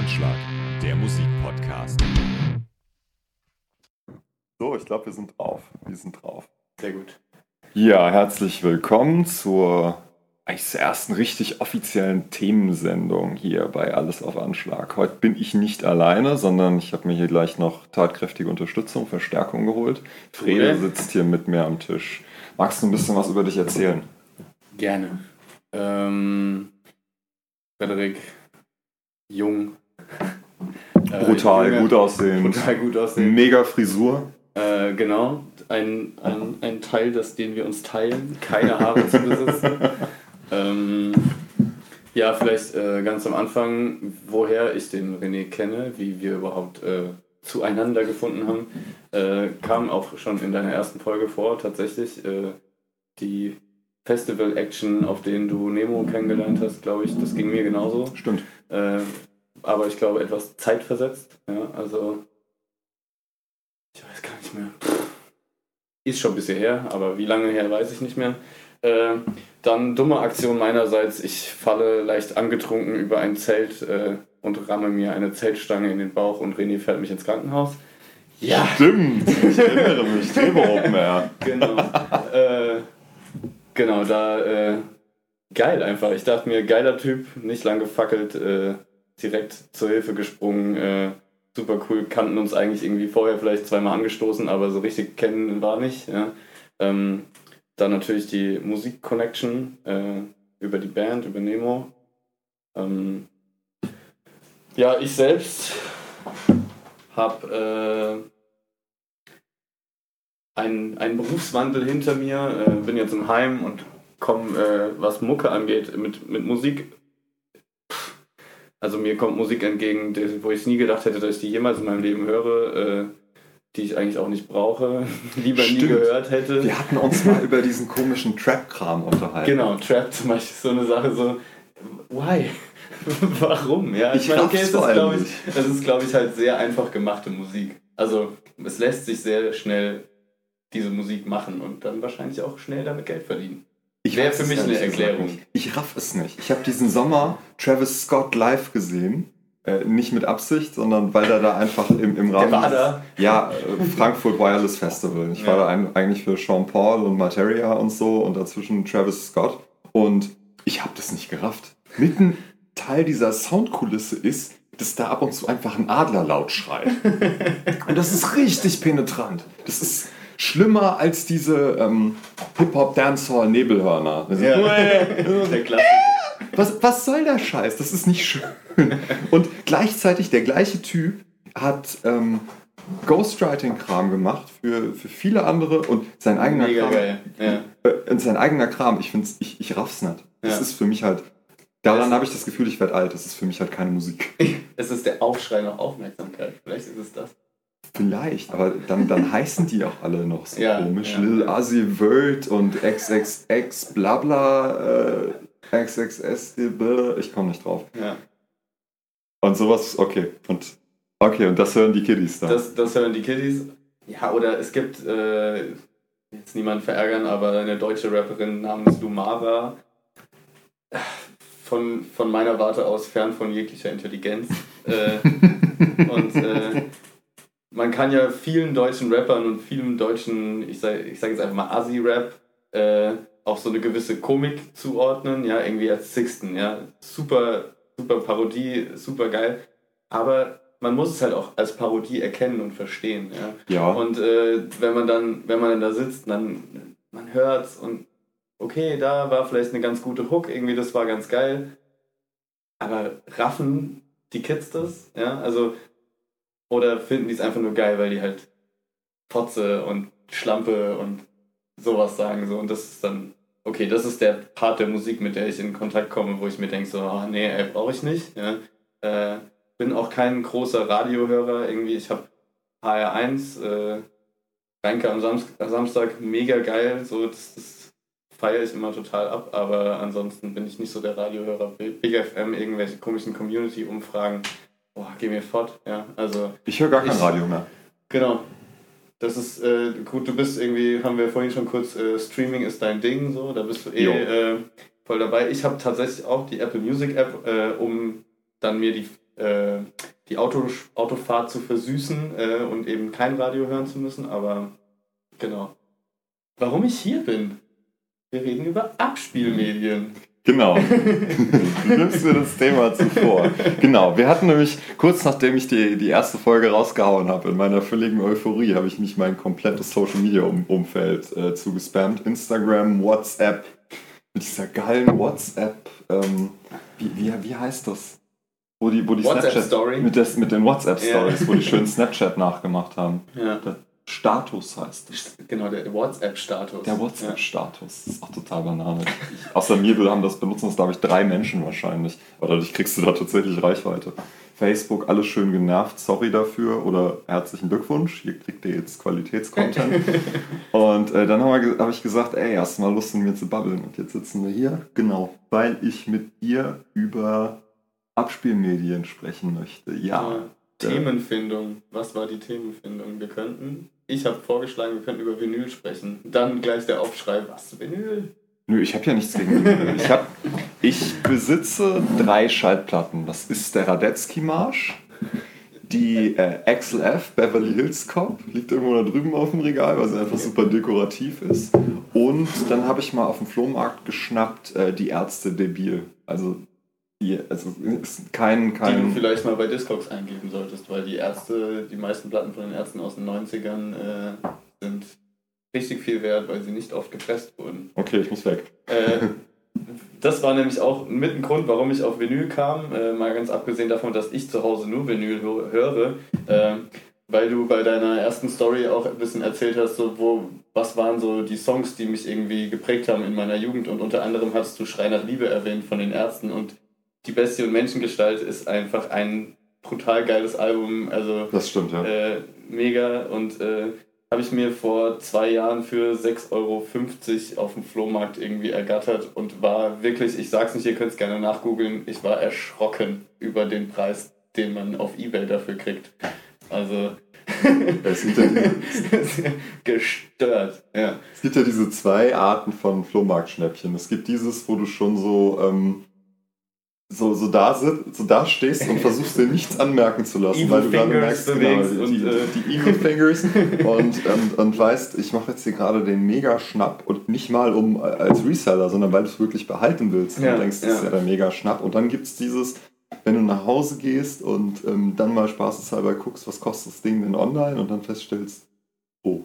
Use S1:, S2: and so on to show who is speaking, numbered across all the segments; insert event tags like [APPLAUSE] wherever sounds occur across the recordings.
S1: Anschlag, der Musikpodcast.
S2: So, ich glaube, wir sind drauf. Wir sind drauf.
S3: Sehr gut.
S2: Ja, herzlich willkommen zur eigentlich zur ersten richtig offiziellen Themensendung hier bei Alles auf Anschlag. Heute bin ich nicht alleine, sondern ich habe mir hier gleich noch tatkräftige Unterstützung, Verstärkung geholt. Frede sitzt hier mit mir am Tisch. Magst du ein bisschen was über dich erzählen?
S3: Gerne. Ähm, Frederik, jung. Äh,
S2: Brutal, gut aussehend.
S3: Brutal gut aussehen.
S2: Mega Frisur.
S3: Äh, genau. Ein, ein, ein Teil, das, den wir uns teilen. Keine Haare zu besitzen. [LAUGHS] Ähm, ja, vielleicht äh, ganz am Anfang, woher ich den René kenne, wie wir überhaupt äh, zueinander gefunden haben, äh, kam auch schon in deiner ersten Folge vor, tatsächlich. Äh, die Festival-Action, auf denen du Nemo kennengelernt hast, glaube ich, das ging mir genauso.
S2: Stimmt.
S3: Aber ich glaube etwas zeitversetzt. Ja, also ich weiß gar nicht mehr. Ist schon ein bisschen her, aber wie lange her weiß ich nicht mehr. Äh, dann dumme Aktion meinerseits. Ich falle leicht angetrunken über ein Zelt äh, und ramme mir eine Zeltstange in den Bauch und René fährt mich ins Krankenhaus. Ja,
S2: Stimmt. Ich [LAUGHS] erinnere mich. Open Air.
S3: genau. äh, genau, da äh, geil einfach. Ich dachte mir, geiler Typ, nicht lang gefackelt, äh, direkt zur Hilfe gesprungen, äh, super cool, kannten uns eigentlich irgendwie vorher vielleicht zweimal angestoßen, aber so richtig kennen war nicht. Ja. Ähm, dann natürlich die Musik-Connection äh, über die Band, über Nemo. Ähm, ja, ich selbst habe äh, einen, einen Berufswandel hinter mir, äh, bin jetzt im Heim und komme, äh, was Mucke angeht, mit, mit Musik. Also mir kommt Musik entgegen, wo ich nie gedacht hätte, dass ich die jemals in meinem Leben höre, äh, die ich eigentlich auch nicht brauche, [LAUGHS] lieber nie
S2: Stimmt.
S3: gehört hätte.
S2: Wir hatten uns mal über diesen komischen Trap-Kram unterhalten.
S3: Genau, Trap zum Beispiel ist so eine Sache, so, why? [LAUGHS] Warum? Ja,
S2: Ich
S3: meine,
S2: raff's
S3: es ist, glaube ich, es ist, glaube ich, halt sehr einfach gemachte Musik. Also, es lässt sich sehr schnell diese Musik machen und dann wahrscheinlich auch schnell damit Geld verdienen.
S2: Ich
S3: Wäre für mich eine Erklärung.
S2: nicht. Ich raff es nicht. Ich habe diesen Sommer Travis Scott live gesehen. Äh, nicht mit Absicht, sondern weil er da einfach im, im Rahmen.
S3: war da?
S2: Ja, äh, Frankfurt Wireless Festival. Ich war
S3: Ja.
S2: da ein, eigentlich für Sean Paul und Materia und so und dazwischen Travis Scott. Und ich habe das nicht gerafft. Mitten Teil dieser Soundkulisse ist, dass da ab und zu einfach ein Adler laut schreit. [LAUGHS] Und das ist richtig penetrant. Das ist schlimmer als diese ähm, Hip-Hop-Dancehall-Nebelhörner. [LAUGHS] [LAUGHS]
S3: Der Klassiker.
S2: was, was soll der Scheiß? Das ist nicht schön. Und gleichzeitig der gleiche Typ hat ähm, Ghostwriting-Kram gemacht für, für viele andere und sein eigener
S3: Mega
S2: Kram.
S3: geil. Ja.
S2: Äh, sein eigener Kram, ich find's, ich, ich raff's nicht. Das
S3: Ja.
S2: ist für mich halt. Daran habe ich das Gefühl, ich werde alt. Das ist für mich halt keine Musik.
S3: Es ist der Aufschrei nach Aufmerksamkeit. Vielleicht ist es das.
S2: Vielleicht, aber dann, dann heißen die auch alle noch so [LAUGHS]
S3: Ja,
S2: komisch.
S3: ja.
S2: Lil Uzi Vert und XXX Blabla, äh, XXS, ich komme nicht drauf.
S3: Ja.
S2: Und sowas, okay. Und okay, und das hören die Kiddies da.
S3: Das, das hören die Kiddies. Ja, oder es gibt, äh, jetzt niemand verärgern, aber eine deutsche Rapperin namens Lumara. Von, von meiner Warte aus fern von jeglicher Intelligenz. Äh, [LAUGHS] und äh, man kann ja vielen deutschen Rappern und vielen deutschen, ich sage ich sag jetzt einfach mal Asi-Rap, äh, auch so eine gewisse Komik zuordnen, ja, irgendwie als Sixten, ja. Super, super Parodie, super geil. Aber man muss es halt auch als Parodie erkennen und verstehen, ja.
S2: ja,
S3: Und äh, wenn man dann, wenn man dann da sitzt, dann man hört's und okay, da war vielleicht eine ganz gute Hook, irgendwie das war ganz geil. Aber raffen die Kids das, ja? Also oder finden die es einfach nur geil, weil die halt Fotze und Schlampe und sowas sagen so und das ist dann okay, das ist der Part der Musik, mit der ich in Kontakt komme, wo ich mir denke so, ah, nee, ey, brauche ich nicht, ja? Äh, bin auch kein großer Radiohörer irgendwie, ich habe HR1 äh, Reinke am Samst Samstag mega geil, so das, das feiere ich immer total ab, aber ansonsten bin ich nicht so der Radiohörer. Big FM, irgendwelche komischen Community-Umfragen, boah, geh mir fort, ja, also
S2: ich höre gar kein
S3: ich-
S2: Radio mehr.
S3: genau. Das ist äh, gut, du bist irgendwie, haben wir vorhin schon kurz, äh, Streaming ist dein Ding, so, da bist du eh äh, voll dabei. Ich habe tatsächlich auch die Apple Music App, äh, um dann mir die äh, die Auto, Autofahrt zu versüßen äh, und eben kein Radio hören zu müssen. Aber genau. Warum ich hier bin? Wir reden über Abspielmedien.
S2: Genau. [LAUGHS] du nimmst mir das Thema zuvor. Genau, wir hatten nämlich, kurz nachdem ich die, die erste Folge rausgehauen habe, in meiner völligen Euphorie, habe ich mich mein komplettes Social Media um Umfeld äh, zugespammt. Instagram, WhatsApp, mit dieser geilen WhatsApp, ähm, wie, wie, wie heißt das? Wo die, wo die
S3: WhatsApp
S2: Snapchat,
S3: Story.
S2: Mit, des, mit den WhatsApp Stories,
S3: Ja.
S2: wo die schön Snapchat nachgemacht haben.
S3: Ja.
S2: Der Status heißt das.
S3: Genau, der WhatsApp-Status.
S2: Der WhatsApp-Status ist auch total Banane. Ich, außer mir haben das benutzen das, glaube ich, drei Menschen wahrscheinlich. Aber dadurch kriegst du da tatsächlich Reichweite. Facebook, alles schön genervt, sorry dafür oder herzlichen Glückwunsch, hier kriegt ihr jetzt Qualitätscontent. [LAUGHS] und äh, dann habe hab ich gesagt, ey, hast du mal Lust, mit mir zu babbeln? Und jetzt sitzen wir hier, genau, weil ich mit dir über Abspielmedien sprechen möchte. Ja.
S3: Ja. Themenfindung. Was war die Themenfindung? Wir könnten, ich habe vorgeschlagen, wir könnten über Vinyl sprechen. Dann gleich der Aufschrei, was, Vinyl?
S2: Nö, ich habe ja nichts gegen Vinyl. [LAUGHS] Ich, hab, ich besitze drei Schallplatten. Das ist der Radetzky-Marsch, die äh, XLF Beverly Hills Cop, liegt irgendwo da drüben auf dem Regal, weil sie einfach super dekorativ ist. Und dann habe ich mal auf dem Flohmarkt geschnappt äh, die Ärzte Debil. Also, die, also ist kein,
S3: Die du
S2: kein
S3: vielleicht mal bei Discogs eingeben solltest, weil die Ärzte, die meisten Platten von den Ärzten aus den 90ern äh, sind richtig viel wert, weil sie nicht oft gepresst wurden.
S2: Okay, ich muss weg.
S3: Äh, das war nämlich auch mit ein Grund, warum ich auf Vinyl kam. Äh, mal ganz abgesehen davon, dass ich zu Hause nur Vinyl hö- höre. Äh, weil du bei deiner ersten Story auch ein bisschen erzählt hast, so wo, was waren so die Songs, die mich irgendwie geprägt haben in meiner Jugend. Und unter anderem hast du Schrei nach Liebe erwähnt von den Ärzten. Und Die Bestie und Menschengestalt ist einfach ein brutal geiles Album. Also
S2: Das stimmt, ja.
S3: äh, mega und äh, habe ich mir vor zwei Jahren für 6,50 Euro auf dem Flohmarkt irgendwie ergattert und war wirklich, ich sag's nicht, ihr könnt es gerne nachgoogeln, ich war erschrocken über den Preis, den man auf Ebay dafür kriegt. Also [LAUGHS]
S2: Es gibt ja, [LAUGHS]
S3: gestört. Ja.
S2: es gibt ja diese zwei Arten von Flohmarktschnäppchen. Es gibt dieses, wo du schon so, ähm, so, so, da, sit, so da stehst und versuchst dir nichts anmerken zu lassen,
S3: Evil
S2: weil du gerade merkst, genau, die,
S3: und,
S2: die,
S3: äh,
S2: die Evil Fingers und, und, und weißt, ich mache jetzt hier gerade den Mega-Schnapp und nicht mal um äh, als Reseller, sondern weil du es wirklich behalten willst. Und
S3: Ja,
S2: du denkst, das ist
S3: ja.
S2: ja der Mega-Schnapp. Und dann gibt es dieses, wenn du nach Hause gehst und ähm, dann mal spaßeshalber guckst, was kostet das Ding denn online und dann feststellst, oh.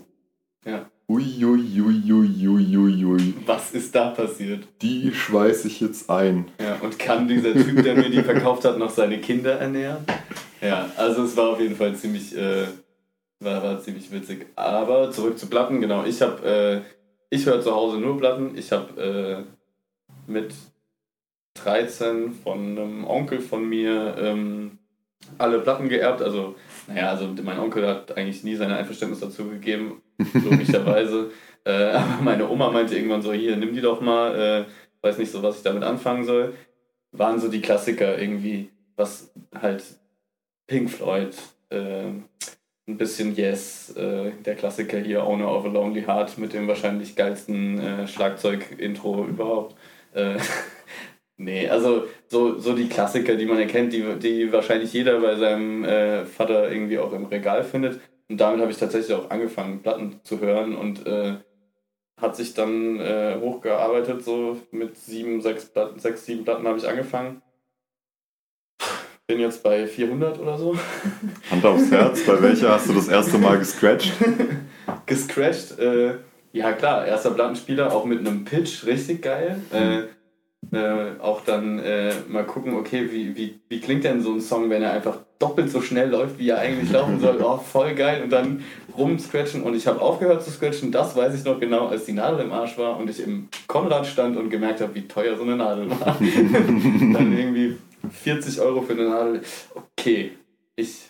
S3: Ja.
S2: Uiuiuiuiuiui.
S3: Was ist da passiert?
S2: Die schweiße ich jetzt ein.
S3: Ja, und kann dieser Typ, der mir die verkauft hat, noch seine Kinder ernähren? Ja, also es war auf jeden Fall ziemlich, äh, war, war ziemlich witzig. Aber zurück zu Platten, genau. Ich habe, äh, ich höre zu Hause nur Platten. Ich habe äh, mit 13 von einem Onkel von mir ähm, alle Platten geerbt. Also, naja, also mein Onkel hat eigentlich nie sein Einverständnis dazu gegeben, [LAUGHS] logischerweise. äh, aber meine Oma meinte irgendwann so, hier, nimm die doch mal. Äh, weiß nicht so, was ich damit anfangen soll. Waren so die Klassiker irgendwie, was halt Pink Floyd, äh, ein bisschen Yes, äh, der Klassiker hier, Owner of a Lonely Heart mit dem wahrscheinlich geilsten äh, Schlagzeug-Intro überhaupt. [LAUGHS] Nee, also so, so die Klassiker, die man erkennt, die, die wahrscheinlich jeder bei seinem äh, Vater irgendwie auch im Regal findet. Und damit habe ich tatsächlich auch angefangen, Platten zu hören und äh, hat sich dann äh, hochgearbeitet, so mit sieben, sechs Platten, sechs, sieben Platten habe ich angefangen. Bin jetzt bei 400 oder so.
S2: Hand aufs Herz, bei welcher hast du das erste Mal gescratcht? [LAUGHS]
S3: Gescratcht, äh, ja klar, erster Plattenspieler, auch mit einem Pitch, richtig geil. Äh, äh, auch dann äh, mal gucken, okay, wie, wie, wie klingt denn so ein Song, wenn er einfach doppelt so schnell läuft, wie er eigentlich laufen soll. Oh, voll geil. Und dann rumscratchen. Und ich habe aufgehört zu scratchen, das weiß ich noch genau, als die Nadel im Arsch war und ich im Konrad stand und gemerkt habe, wie teuer so eine Nadel war. [LAUGHS] dann irgendwie 40 Euro für eine Nadel. Okay, ich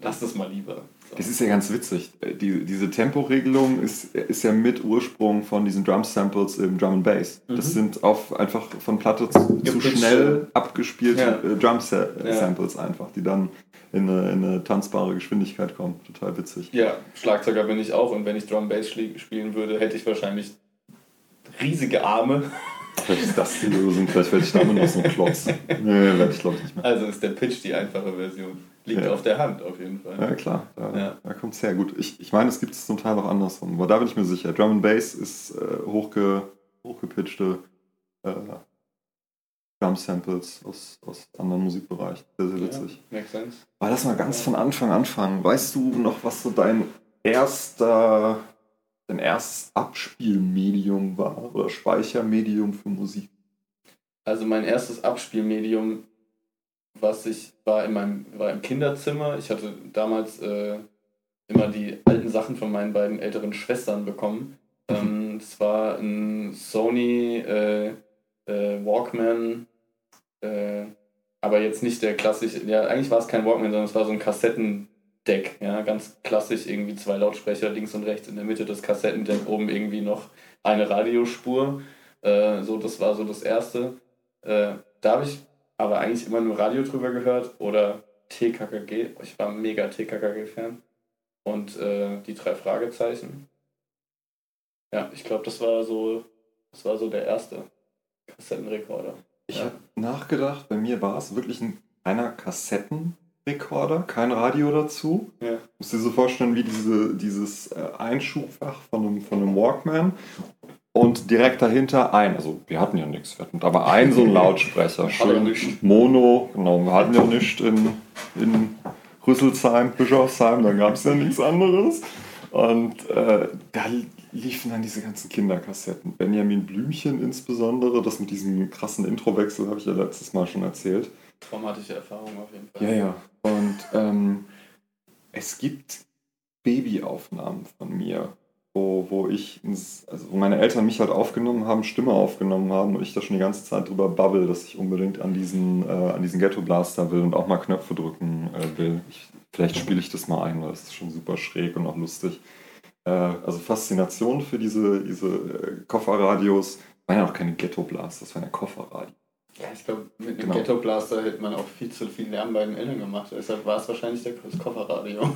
S3: lass das mal lieber.
S2: Das ist ja ganz witzig. Die, diese Temporegelung ist, ist ja mit Ursprung von diesen Drum-Samples im Drum and Bass. Das sind auf einfach von Platte zu, zu schnell abgespielte
S3: Ja.
S2: äh, Drum-Samples einfach, die dann in eine, in eine tanzbare Geschwindigkeit kommen. Total witzig.
S3: Ja, Schlagzeuger bin ich auch und wenn ich Drum Bass schlie- spielen würde, hätte ich wahrscheinlich riesige Arme.
S2: Vielleicht ist das die Lösung, vielleicht werde ich damit noch so ein Klotz. Nee, werde ich glaube ich nicht mehr.
S3: Also ist der Pitch die einfache Version. Liegt
S2: Ja.
S3: auf der Hand auf jeden Fall.
S2: Ja, klar, da,
S3: Ja.
S2: da kommt es her. Gut, ich, ich meine, es gibt es zum Teil auch andersrum, aber da bin ich mir sicher. Drum and Bass ist äh, hochge, hochgepitchte äh, Drum-Samples aus, aus anderen Musikbereichen. Sehr, sehr witzig.
S3: Ja, makes sense.
S2: Aber lass mal ganz von Anfang anfangen. Weißt du noch, was so dein erster, dein erstes Abspielmedium war oder Speichermedium für Musik?
S3: Also mein erstes Abspielmedium, was ich war in meinem war im Kinderzimmer. Ich hatte damals äh, immer die alten Sachen von meinen beiden älteren Schwestern bekommen. Ähm, es war ein Sony äh, äh, Walkman, äh, aber jetzt nicht der klassische. Ja, eigentlich war es kein Walkman, sondern es war so ein Kassettendeck. Ja, ganz klassisch irgendwie zwei Lautsprecher links und rechts in der Mitte des Kassettendecks oben irgendwie noch eine Radiospur. Äh, so, das war so das erste. Äh, da habe ich aber eigentlich immer nur Radio drüber gehört oder TKKG. Ich war mega TKKG-Fan. Und äh, die drei Fragezeichen. Ja, ich glaube, das war so, das war so der erste Kassettenrekorder.
S2: Ich
S3: Ja.
S2: habe nachgedacht, bei mir war es wirklich ein kleiner Kassettenrekorder, kein Radio dazu.
S3: Ja.
S2: Musst dir so vorstellen wie diese, dieses äh, Einschubfach von einem, von einem Walkman. Und direkt dahinter ein, also wir hatten ja nichts, wir hatten aber ein so ein [LAUGHS] Lautsprecher.
S3: Er
S2: Schön
S3: nicht.
S2: Mono, genau, wir hatten ja nichts in, in Rüsselsheim, Bischofsheim, da gab es ja nichts anderes. Und äh, da liefen dann diese ganzen Kinderkassetten. Benjamin Blümchen insbesondere, das mit diesem krassen Introwechsel habe ich ja letztes Mal schon erzählt.
S3: Traumatische Erfahrung auf jeden Fall.
S2: Ja, ja. Und ähm, es gibt Babyaufnahmen von mir, wo, wo ich, ins, also wo meine Eltern mich halt aufgenommen haben, Stimme aufgenommen haben und ich da schon die ganze Zeit drüber babbel, dass ich unbedingt an diesen, äh, an diesen Ghetto Blaster will und auch mal Knöpfe drücken äh, will. Ich, vielleicht spiele ich das mal ein, weil das ist schon super schräg und auch lustig. Äh, also Faszination für diese, diese äh, Kofferradios. Waren ja auch keine Ghetto Blaster, das waren ja Kofferradios.
S3: Ja, ich glaube, mit einem
S2: Genau.
S3: Ghetto Blaster hätte man auch viel zu viel Lärm bei den Eltern gemacht. Deshalb war es wahrscheinlich der, das Kofferradio.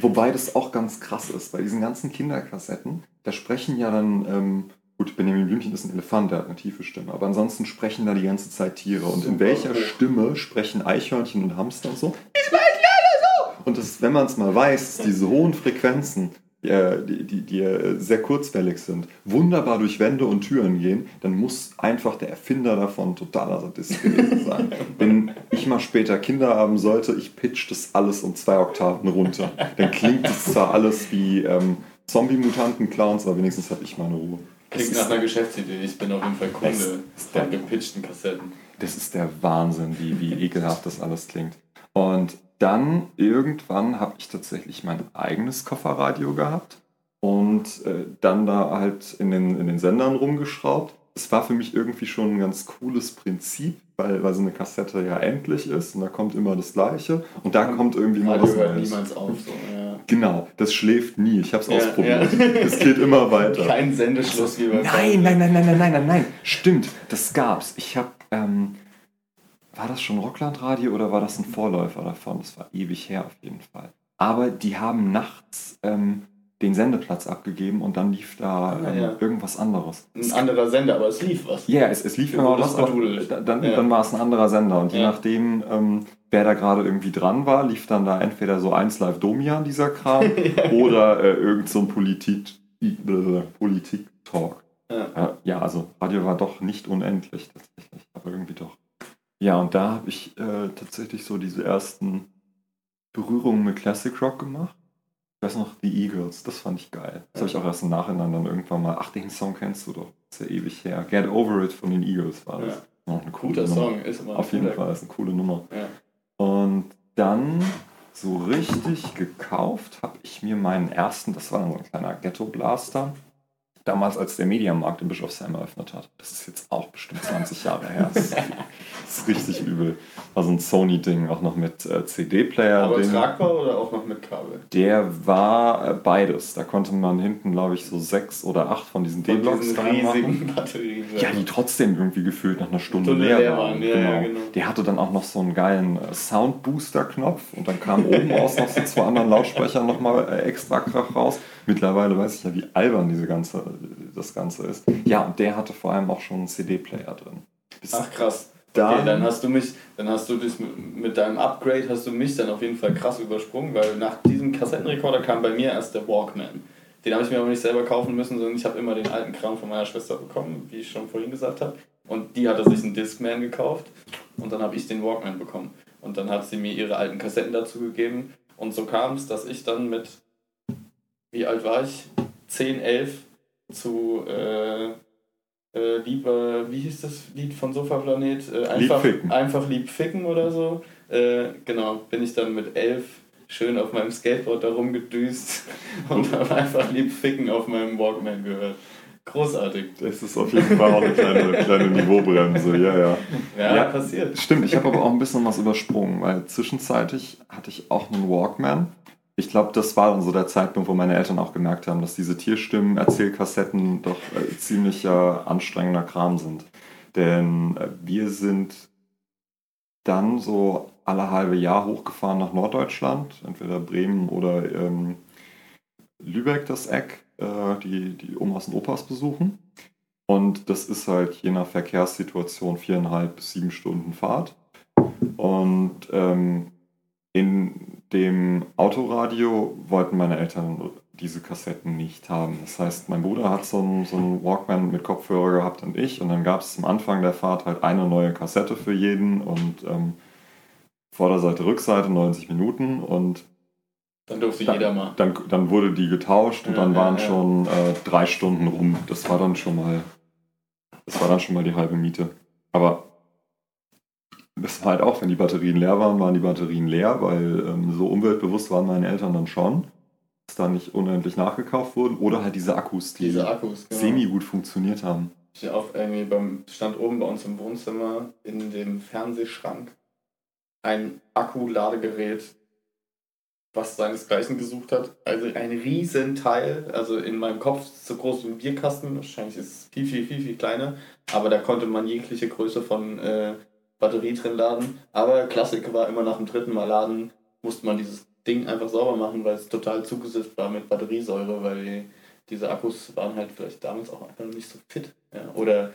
S2: Wobei das auch ganz krass ist, bei diesen ganzen Kinderkassetten, da sprechen ja dann, ähm, gut, Benjamin Blümchen ist ein Elefant, der hat eine tiefe Stimme, aber ansonsten sprechen da die ganze Zeit Tiere. Und in
S3: Super
S2: welcher
S3: hoch.
S2: Stimme sprechen Eichhörnchen und Hamster und so? Ich weiß leider so! Und das, wenn man es mal weiß, diese hohen Frequenzen, die, die, die äh, sehr kurzwellig sind, wunderbar durch Wände und Türen gehen, dann muss einfach der Erfinder davon totaler Sadist gewesen sein. [LAUGHS] Wenn ich mal später Kinder haben sollte, ich pitch das alles um zwei Oktaven runter. Dann klingt es zwar alles wie ähm, Zombie-Mutanten-Clowns, aber wenigstens habe ich meine Ruhe. Das
S3: Klingt nach einer Geschäftsidee. Ich bin auf jeden Fall Kunde von gepitchten Kassetten.
S2: das ist der Wahnsinn, wie, wie ekelhaft das alles klingt. Und dann irgendwann habe ich tatsächlich mein eigenes Kofferradio gehabt und äh, dann da halt in den, in den Sendern rumgeschraubt. Es war für mich irgendwie schon ein ganz cooles Prinzip, weil, weil so eine Kassette ja endlich ist und da kommt immer das Gleiche und da kommt irgendwie mal was
S3: hört
S2: Neues.
S3: niemals auf. So, ja.
S2: Genau, das schläft nie. Ich habe es
S3: Ja,
S2: ausprobiert.
S3: ja.
S2: Es geht immer weiter.
S3: Kein Sendeschluss wie bei
S2: Nein, nein, nein, nein, nein, nein, nein, nein. Stimmt, das gab's. Ich habe, ähm, war das schon Rocklandradio oder war das ein Vorläufer davon? Das war ewig her auf jeden Fall. Aber die haben nachts ähm, den Sendeplatz abgegeben und dann lief da
S3: Ah,
S2: ähm,
S3: ja.
S2: irgendwas anderes.
S3: Ein anderer Sender, aber es lief was.
S2: Ja, es, es lief immer was, aber dann,
S3: Ja.
S2: dann war es ein anderer Sender. Und je nachdem, ähm, wer da gerade irgendwie dran war, lief dann da entweder so 1 Live Domian, dieser Kram, [LAUGHS] oder äh, irgend so ein Politik, Politik-Talk.
S3: Ja.
S2: Ja, ja, also Radio war doch nicht unendlich tatsächlich, aber irgendwie doch. Ja, und da habe ich äh, tatsächlich so diese ersten Berührungen mit Classic Rock gemacht. Ich weiß noch, The Eagles, das fand ich geil. Das habe ich auch erst im Nachhinein dann irgendwann mal, ach, den Song kennst du doch, das ist ja ewig her. Get Over It von den Eagles war das.
S3: Ja.
S2: Noch eine coole
S3: Guter
S2: Nummer.
S3: Song ist immer
S2: Auf jeden. Fall, ist eine coole Nummer.
S3: Ja.
S2: Und dann so richtig gekauft habe ich mir meinen ersten, das war dann so ein kleiner Ghetto-Blaster, damals als der Mediamarkt in Bischofsheim eröffnet hat. Das ist jetzt auch bestimmt 20 Jahre her. Das ist, das ist richtig übel. War so ein Sony-Ding, auch noch mit äh, CD-Player.
S3: Aber tragbar oder auch noch mit Kabel?
S2: Der war äh, beides. Da konnte man hinten, glaube ich, so sechs oder acht von diesen D-Blocks reinmachen. [LAUGHS]
S3: Batterien.
S2: Ja, die trotzdem irgendwie gefühlt nach einer Stunde,
S3: Stunde
S2: leer,
S3: leer
S2: waren.
S3: ja, ja, genau.
S2: Der hatte dann auch noch so einen geilen äh, Soundbooster-Knopf und dann kam oben aus noch so zwei anderen Lautsprechern nochmal äh, extra Krach raus. Mittlerweile weiß ich ja, wie albern diese ganze, das Ganze ist. Ja, und der hatte vor allem auch schon einen CD-Player drin. Bis
S3: Ach krass.
S2: dann,
S3: Okay, dann hast du mich, dann hast du dich mit, mit deinem Upgrade hast du mich dann auf jeden Fall krass übersprungen, weil nach diesem Kassettenrekorder kam bei mir erst der Walkman. Den habe ich mir aber nicht selber kaufen müssen, sondern ich habe immer den alten Kram von meiner Schwester bekommen, wie ich schon vorhin gesagt habe. Und die hatte sich einen Discman gekauft und dann habe ich den Walkman bekommen. Und dann hat sie mir ihre alten Kassetten dazu gegeben. Und so kam es, dass ich dann mit, wie alt war ich? 10, 11 zu äh, äh, lieber, wie hieß das Lied von Sofaplanet? Äh, einfach,
S2: ficken.
S3: einfach lieb ficken oder so. Äh, genau, bin ich dann mit elf schön auf meinem Skateboard da rumgedüst [LAUGHS] und habe einfach lieb ficken auf meinem Walkman gehört. Großartig.
S2: Das ist auf jeden Fall auch eine kleine, kleine Niveaubremse, ja, ja.
S3: Ja,
S2: Ja.
S3: passiert.
S2: Stimmt, ich habe aber auch ein bisschen was übersprungen, weil zwischenzeitlich hatte ich auch einen Walkman. Ich glaube, das war dann so der Zeitpunkt, wo meine Eltern auch gemerkt haben, dass diese Tierstimmen, Erzählkassetten doch äh, ziemlich äh, anstrengender Kram sind. Denn äh, wir sind dann so alle halbe Jahr hochgefahren nach Norddeutschland, entweder Bremen oder ähm, Lübeck, das Eck, äh, die, die Omas und Opas besuchen. Und das ist halt je nach Verkehrssituation viereinhalb bis sieben Stunden Fahrt. Und ähm, in dem Autoradio wollten meine Eltern diese Kassetten nicht haben. Das heißt, mein Bruder hat so einen, so einen Walkman mit Kopfhörer gehabt und ich. Und dann gab es am Anfang der Fahrt halt eine neue Kassette für jeden und ähm, Vorderseite, Rückseite 90 Minuten. Und
S3: Dann durfte
S2: Dann-
S3: jeder mal.
S2: dann, dann wurde die getauscht und
S3: Ja,
S2: dann
S3: ja,
S2: waren
S3: ja.
S2: schon äh, drei Stunden rum. Das war dann schon mal, das war dann schon mal die halbe Miete. Aber das war halt auch, wenn die Batterien leer waren, waren die Batterien leer, weil ähm, so umweltbewusst waren meine Eltern dann schon, dass da nicht unendlich nachgekauft wurden. Oder halt diese Akkus, die
S3: Diese Akkus, genau.
S2: semi gut funktioniert haben.
S3: Ich auch irgendwie beim, stand oben bei uns im Wohnzimmer in dem Fernsehschrank ein Akkuladegerät, was seinesgleichen gesucht hat. Also ein Riesenteil, also in meinem Kopf so groß wie ein Bierkasten, wahrscheinlich ist es viel, viel, viel, viel kleiner, aber da konnte man jegliche Größe von äh, Batterie drin laden. Aber Klassik war immer nach dem dritten Mal laden, musste man dieses Ding einfach sauber machen, weil es total zugesetzt war mit Batteriesäure, weil die, diese Akkus waren halt vielleicht damals auch einfach nicht so fit. Ja. Oder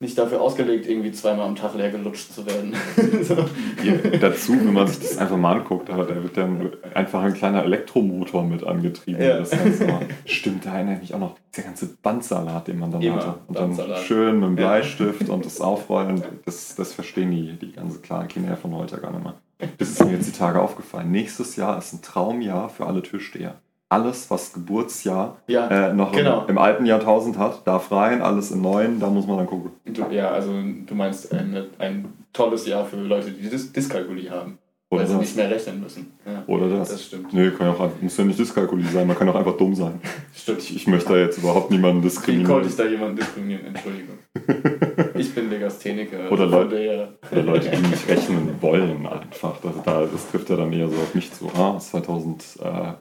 S3: nicht dafür ausgelegt, irgendwie zweimal am Tag leer gelutscht zu werden. [LAUGHS] so.
S2: Ja, dazu, wenn man sich das einfach mal anguckt, da da wird dann einfach ein kleiner Elektromotor mit angetrieben.
S3: Ja.
S2: Das mal. Stimmt, da erinnere ich mich auch noch. Der ganze Bandsalat, den man dann
S3: Immer
S2: hatte. Und dann schön mit dem
S3: Ja.
S2: Bleistift und das Aufrollen, das, das verstehen die, die ganze kleinen Kinder von heute gar nicht mehr. Das ist mir jetzt die Tage aufgefallen. Nächstes Jahr ist ein Traumjahr für alle Türsteher. Alles, was Geburtsjahr
S3: Ja,
S2: äh, noch
S3: genau.
S2: im, im alten Jahrtausend hat, darf rein, alles im neuen, da muss man dann gucken.
S3: du, ja, also du meinst ein, ein tolles Jahr für Leute, die Dis Dyskalkulie haben,
S2: Oder
S3: weil sie
S2: das.
S3: nicht mehr rechnen müssen. Ja,
S2: Oder das.
S3: das stimmt.
S2: Nee, kann ja auch, muss ja nicht Dyskalkulie sein, man kann auch einfach dumm sein. [LAUGHS]
S3: Stimmt.
S2: Ich, ich möchte da jetzt überhaupt niemanden
S3: Wie
S2: diskriminieren.
S3: konnte ich da jemanden diskriminieren? Entschuldigung. [LAUGHS] Ich bin Legastheniker.
S2: Oder Leute-
S3: der-
S2: Oder Leute, die nicht rechnen wollen einfach. Das, da, das trifft ja dann eher so auf mich zu. Ah, 2000, äh,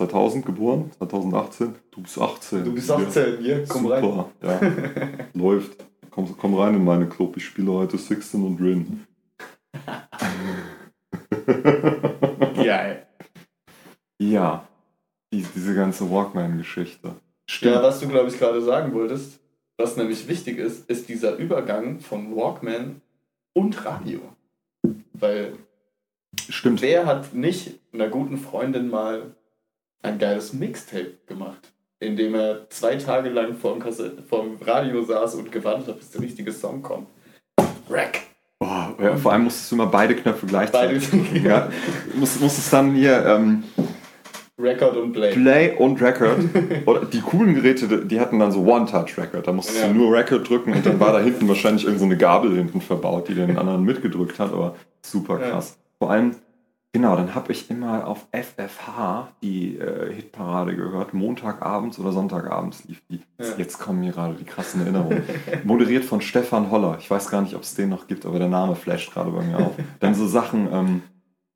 S2: 2000 geboren, 2018. Du bist 18.
S3: Du bist
S2: Ja,
S3: 18, hier, komm rein.
S2: Super, ja. [LAUGHS] Läuft. Komm, komm rein in meine Club. Ich spiele heute Sixten und Rin. [LAUGHS]
S3: Geil.
S2: ja, die, diese ganze Walkman-Geschichte.
S3: Ja, was du, glaube ich, gerade sagen wolltest, was nämlich wichtig ist, ist dieser Übergang von Walkman und Radio. Weil
S2: Stimmt.
S3: wer hat nicht einer guten Freundin mal ein geiles Mixtape gemacht, in dem er zwei Tage lang vorm, Kassette, vorm Radio saß und gewartet hat, bis der richtige Song kommt. Rack!
S2: Boah, ja, vor allem musstest du immer beide Knöpfe
S3: Beide,
S2: gleichzeitig. Ja, musst, musstest dann hier ähm,
S3: Record und Play.
S2: Play und Record. Oder die coolen Geräte, die hatten dann so One-Touch-Record. Da musstest
S3: Ja.
S2: du nur Record drücken und dann war da hinten wahrscheinlich irgendeine so eine Gabel hinten verbaut, die den anderen mitgedrückt hat. Aber super
S3: Ja.
S2: krass. Vor allem, genau, dann habe ich immer auf FFH die äh, Hitparade gehört. Montagabends oder Sonntagabends lief die.
S3: Ja.
S2: Jetzt kommen mir gerade die krassen Erinnerungen. [LAUGHS] Moderiert von Stefan Holler. Ich weiß gar nicht, ob es den noch gibt, aber der Name flasht gerade bei mir auf. Dann so Sachen, ähm,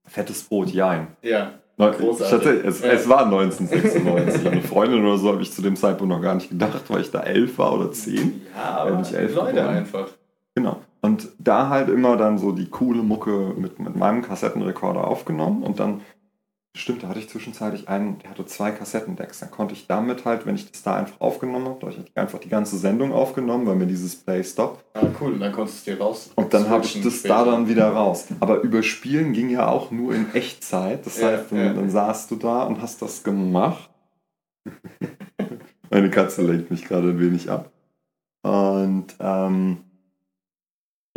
S2: fettes Brot, Jein.
S3: Ja,
S2: Ich
S3: Großartig.
S2: hatte, es,
S3: Ja.
S2: es war 1996. Eine Freundin oder so habe ich zu dem Zeitpunkt noch gar nicht gedacht, weil ich da elf war oder zehn.
S3: ja aber
S2: Wenn ich elf
S3: Leute
S2: geworden.
S3: einfach.
S2: Genau. Und da halt immer dann so die coole Mucke mit, mit meinem Kassettenrekorder aufgenommen und dann Stimmt, da hatte ich zwischenzeitlich einen, der hatte zwei Kassettendecks. Dann konnte ich damit halt, wenn ich das da einfach aufgenommen habe, da ich einfach die ganze Sendung aufgenommen, weil mir dieses Play-Stop.
S3: Ah, cool, und dann konntest du dir raus.
S2: Und dann habe ich das
S3: später.
S2: da dann wieder raus. Aber überspielen ging ja auch nur in Echtzeit. Das
S3: Ja,
S2: heißt, dann,
S3: ja.
S2: dann saßt du da und hast das gemacht. [LAUGHS] Meine Katze lenkt mich gerade ein wenig ab. Und ähm,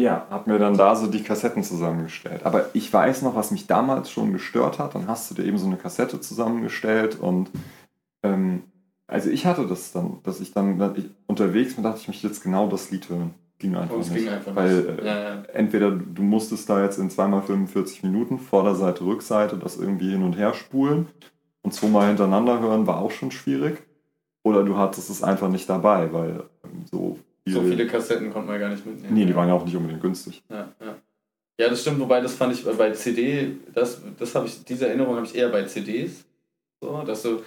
S2: ja, hab mir dann da so die Kassetten zusammengestellt. Aber ich weiß noch, was mich damals schon gestört hat. Dann hast du dir eben so eine Kassette zusammengestellt und ähm, also ich hatte das dann, dass ich dann ich unterwegs bin, dachte ich mich jetzt genau das Lied hören. Ging einfach
S3: es
S2: nicht.
S3: ging einfach
S2: weil
S3: nicht.
S2: äh,
S3: Ja, ja.
S2: entweder du musstest da jetzt in 2x45 Minuten Vorderseite, Rückseite das irgendwie hin und her spulen und zweimal hintereinander hören war auch schon schwierig. Oder du hattest es einfach nicht dabei, weil ähm, so.
S3: So viele Kassetten konnte man gar nicht mitnehmen.
S2: Nee, die waren ja auch nicht unbedingt günstig.
S3: Ja, ja. ja, das stimmt, wobei das fand ich bei CD, das, das habe ich, diese Erinnerung habe ich eher bei CDs. So, dass du,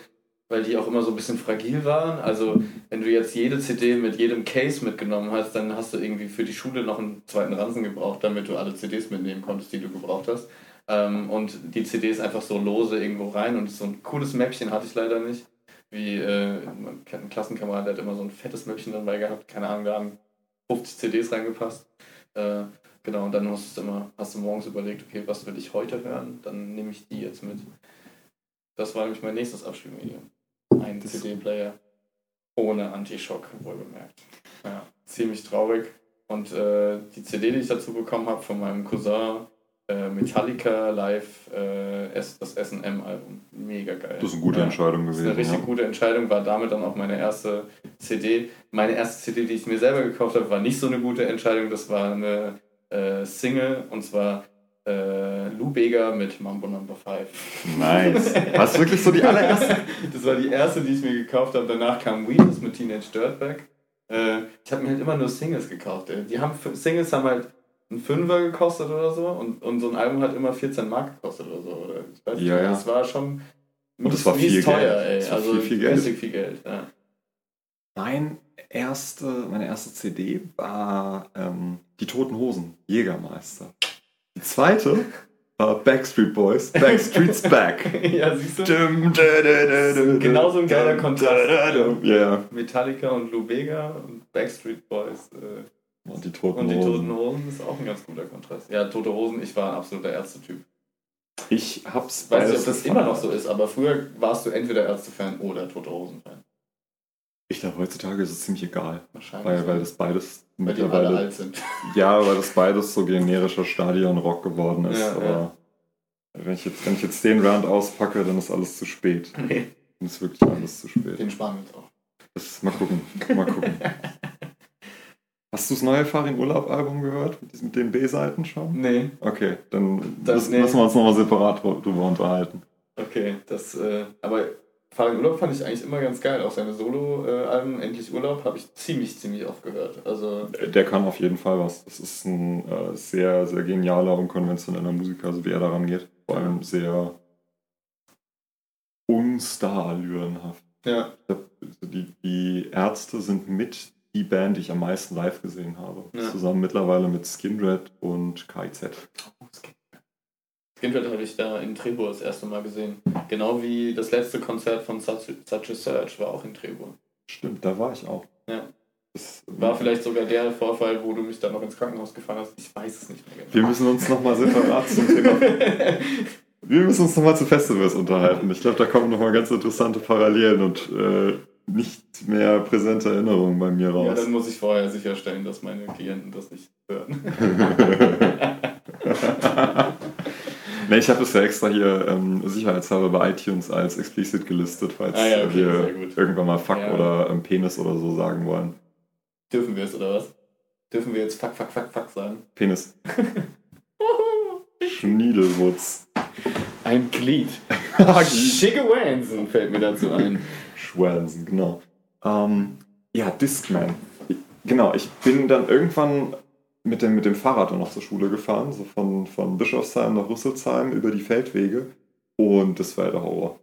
S3: weil die auch immer so ein bisschen fragil waren. Also wenn du jetzt jede CD mit jedem Case mitgenommen hast, dann hast du irgendwie für die Schule noch einen zweiten Ransen gebraucht, damit du alle CDs mitnehmen konntest, die du gebraucht hast. Ähm, und die CDs einfach so lose irgendwo rein und so ein cooles Mäppchen hatte ich leider nicht. Wie äh, ein Klassenkamerad, der hat immer so ein fettes Mäppchen dabei gehabt, keine Ahnung, da haben 50 CDs reingepasst. Äh, Genau, und dann hast du immer, hast du morgens überlegt, okay, was will ich heute hören? Dann nehme ich die jetzt mit. Das war nämlich mein nächstes Abspielmedium. Ein CD-Player ohne Anti-Schock, wohlgemerkt. Ja, ziemlich traurig. Und äh, die CD, die ich dazu bekommen habe von meinem Cousin, Metallica Live, äh, das SM-Album. Mega geil.
S2: Das ist eine gute
S3: Ja.
S2: Entscheidung
S3: Das ist
S2: gewesen.
S3: eine richtig
S2: ja.
S3: gute Entscheidung, war damit dann auch meine erste CD. Meine erste CD, die ich mir selber gekauft habe, war nicht so eine gute Entscheidung. Das war eine äh, Single und zwar äh, Lou Bega mit Mambo Number 5.
S2: Nice. War es wirklich so die allererste? [LAUGHS]
S3: Das war die erste, die ich mir gekauft habe. Danach kam Weedus mit Teenage Dirtbag. Äh, ich habe mir halt immer nur Singles gekauft. Ey. Die haben Singles haben halt einen Fünfer gekostet oder so und, und so ein Album hat immer 14 Mark gekostet oder so. Oder ich weiß nicht,
S2: Ja, ja.
S3: Das war schon
S2: Und das war viel
S3: teuer,
S2: Geld.
S3: ey.
S2: Das war
S3: also
S2: viel, viel Geld.
S3: richtig viel Geld. Ja.
S2: Mein erste, meine erste CD war ähm, Die Toten Hosen, Jägermeister. Die zweite war Backstreet Boys, Backstreet's Back. [LAUGHS]
S3: ja, siehst du?
S2: Dum, da, da, da, da,
S3: Genau so ein geiler Kontrast.
S2: da, da, da. Ja,
S3: Metallica und Lou Bega und Backstreet Boys äh,
S2: und die Toten
S3: und die Toten
S2: Hosen.
S3: Hosen ist auch ein ganz guter Kontrast. Ja, Tote Hosen, ich war ein absoluter Ärztetyp.
S2: Ich hab's
S3: weiß nicht, ob das immer noch so ist, aber früher warst du entweder Ärzte-Fan oder Tote Hosen-Fan.
S2: Ich glaube, heutzutage ist es ziemlich egal.
S3: Wahrscheinlich.
S2: Weil, weil das beides
S3: Weil die alle
S2: mittlerweile.
S3: alt sind. [LAUGHS]
S2: Ja, weil das beides so generischer Stadionrock geworden ist.
S3: Ja,
S2: aber
S3: ja.
S2: Wenn, ich jetzt, wenn ich jetzt den Round auspacke, dann ist alles zu spät.
S3: Nee,
S2: Dann ist wirklich alles zu spät.
S3: den sparen wir uns auch.
S2: Das, mal gucken. Mal gucken. [LAUGHS] Hast du das neue Farin Urlaub Album gehört? Mit, den B-Seiten schon?
S3: Nee,
S2: Okay, dann
S3: Das-
S2: müssen,
S3: nee.
S2: müssen wir uns nochmal separat dr- drüber unterhalten.
S3: okay. Das, äh, aber Farin Urlaub fand ich eigentlich immer ganz geil. Auch seine Solo-Alben, Endlich Urlaub, habe ich ziemlich, ziemlich oft gehört. Also,
S2: Der kann auf jeden Fall was. Das ist ein äh, sehr, sehr genialer, unkonventioneller Musiker, so wie er daran geht. Vor allem sehr unstar-allürenhaft.
S3: ja.
S2: Die, die Ärzte sind mit die Band, die ich am meisten live gesehen habe.
S3: Ja.
S2: Zusammen mittlerweile mit Skinred und KIZ.
S3: Skinfeld habe ich da in Trebur das erste Mal gesehen. Genau wie das letzte Konzert von Such, Such a Search war auch in Trebur.
S2: Stimmt, da war ich auch.
S3: Ja.
S2: Das,
S3: War vielleicht sogar der Vorfall, wo du mich dann noch ins Krankenhaus gefahren hast. Ich weiß es nicht mehr
S2: Wir
S3: genau.
S2: müssen uns nochmal separat zum Thema. [LAUGHS] Wir müssen uns nochmal zu Festivals unterhalten. Ich glaube, da kommen nochmal ganz interessante Parallelen und äh, nicht mehr präsente Erinnerungen bei mir
S3: ja,
S2: raus.
S3: dann muss ich vorher sicherstellen, dass meine Klienten das nicht hören. [LAUGHS]
S2: nee, ich habe das ja extra hier ähm, sicherheitshalber bei iTunes als explicit gelistet, falls
S3: Ah ja, okay,
S2: wir irgendwann mal Fuck
S3: Ja.
S2: oder ähm, Penis oder so sagen wollen.
S3: Dürfen wir es oder was? Dürfen wir jetzt fuck, fuck, fuck, fuck sagen?
S2: Penis. [LAUGHS] Schniedelwutz.
S3: Ein Glied. [LAUGHS] Schicke Wansen fällt mir dazu ein.
S2: Schwansen, genau. Ähm, ja, Discman. Genau, ich bin dann irgendwann mit dem, mit dem Fahrrad dann noch zur Schule gefahren, so von, von Bischofsheim nach Rüsselsheim über die Feldwege. Und das war ja der Horror.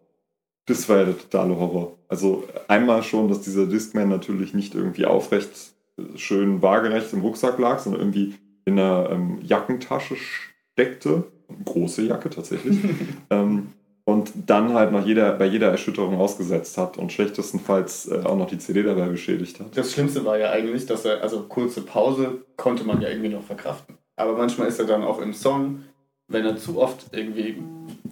S2: Das war ja der totale Horror. Also einmal schon, dass dieser Discman natürlich nicht irgendwie aufrecht, äh, schön waagerecht im Rucksack lag, sondern irgendwie in einer ähm, Jackentasche steckte. Große Jacke tatsächlich. [LAUGHS] ähm, und dann halt nach jeder, bei jeder Erschütterung ausgesetzt hat und schlechtestenfalls äh, auch noch die CD dabei beschädigt hat.
S3: Das Schlimmste war ja eigentlich, dass er, also kurze Pause konnte man ja irgendwie noch verkraften. Aber manchmal ist er dann auch im Song, wenn er zu oft irgendwie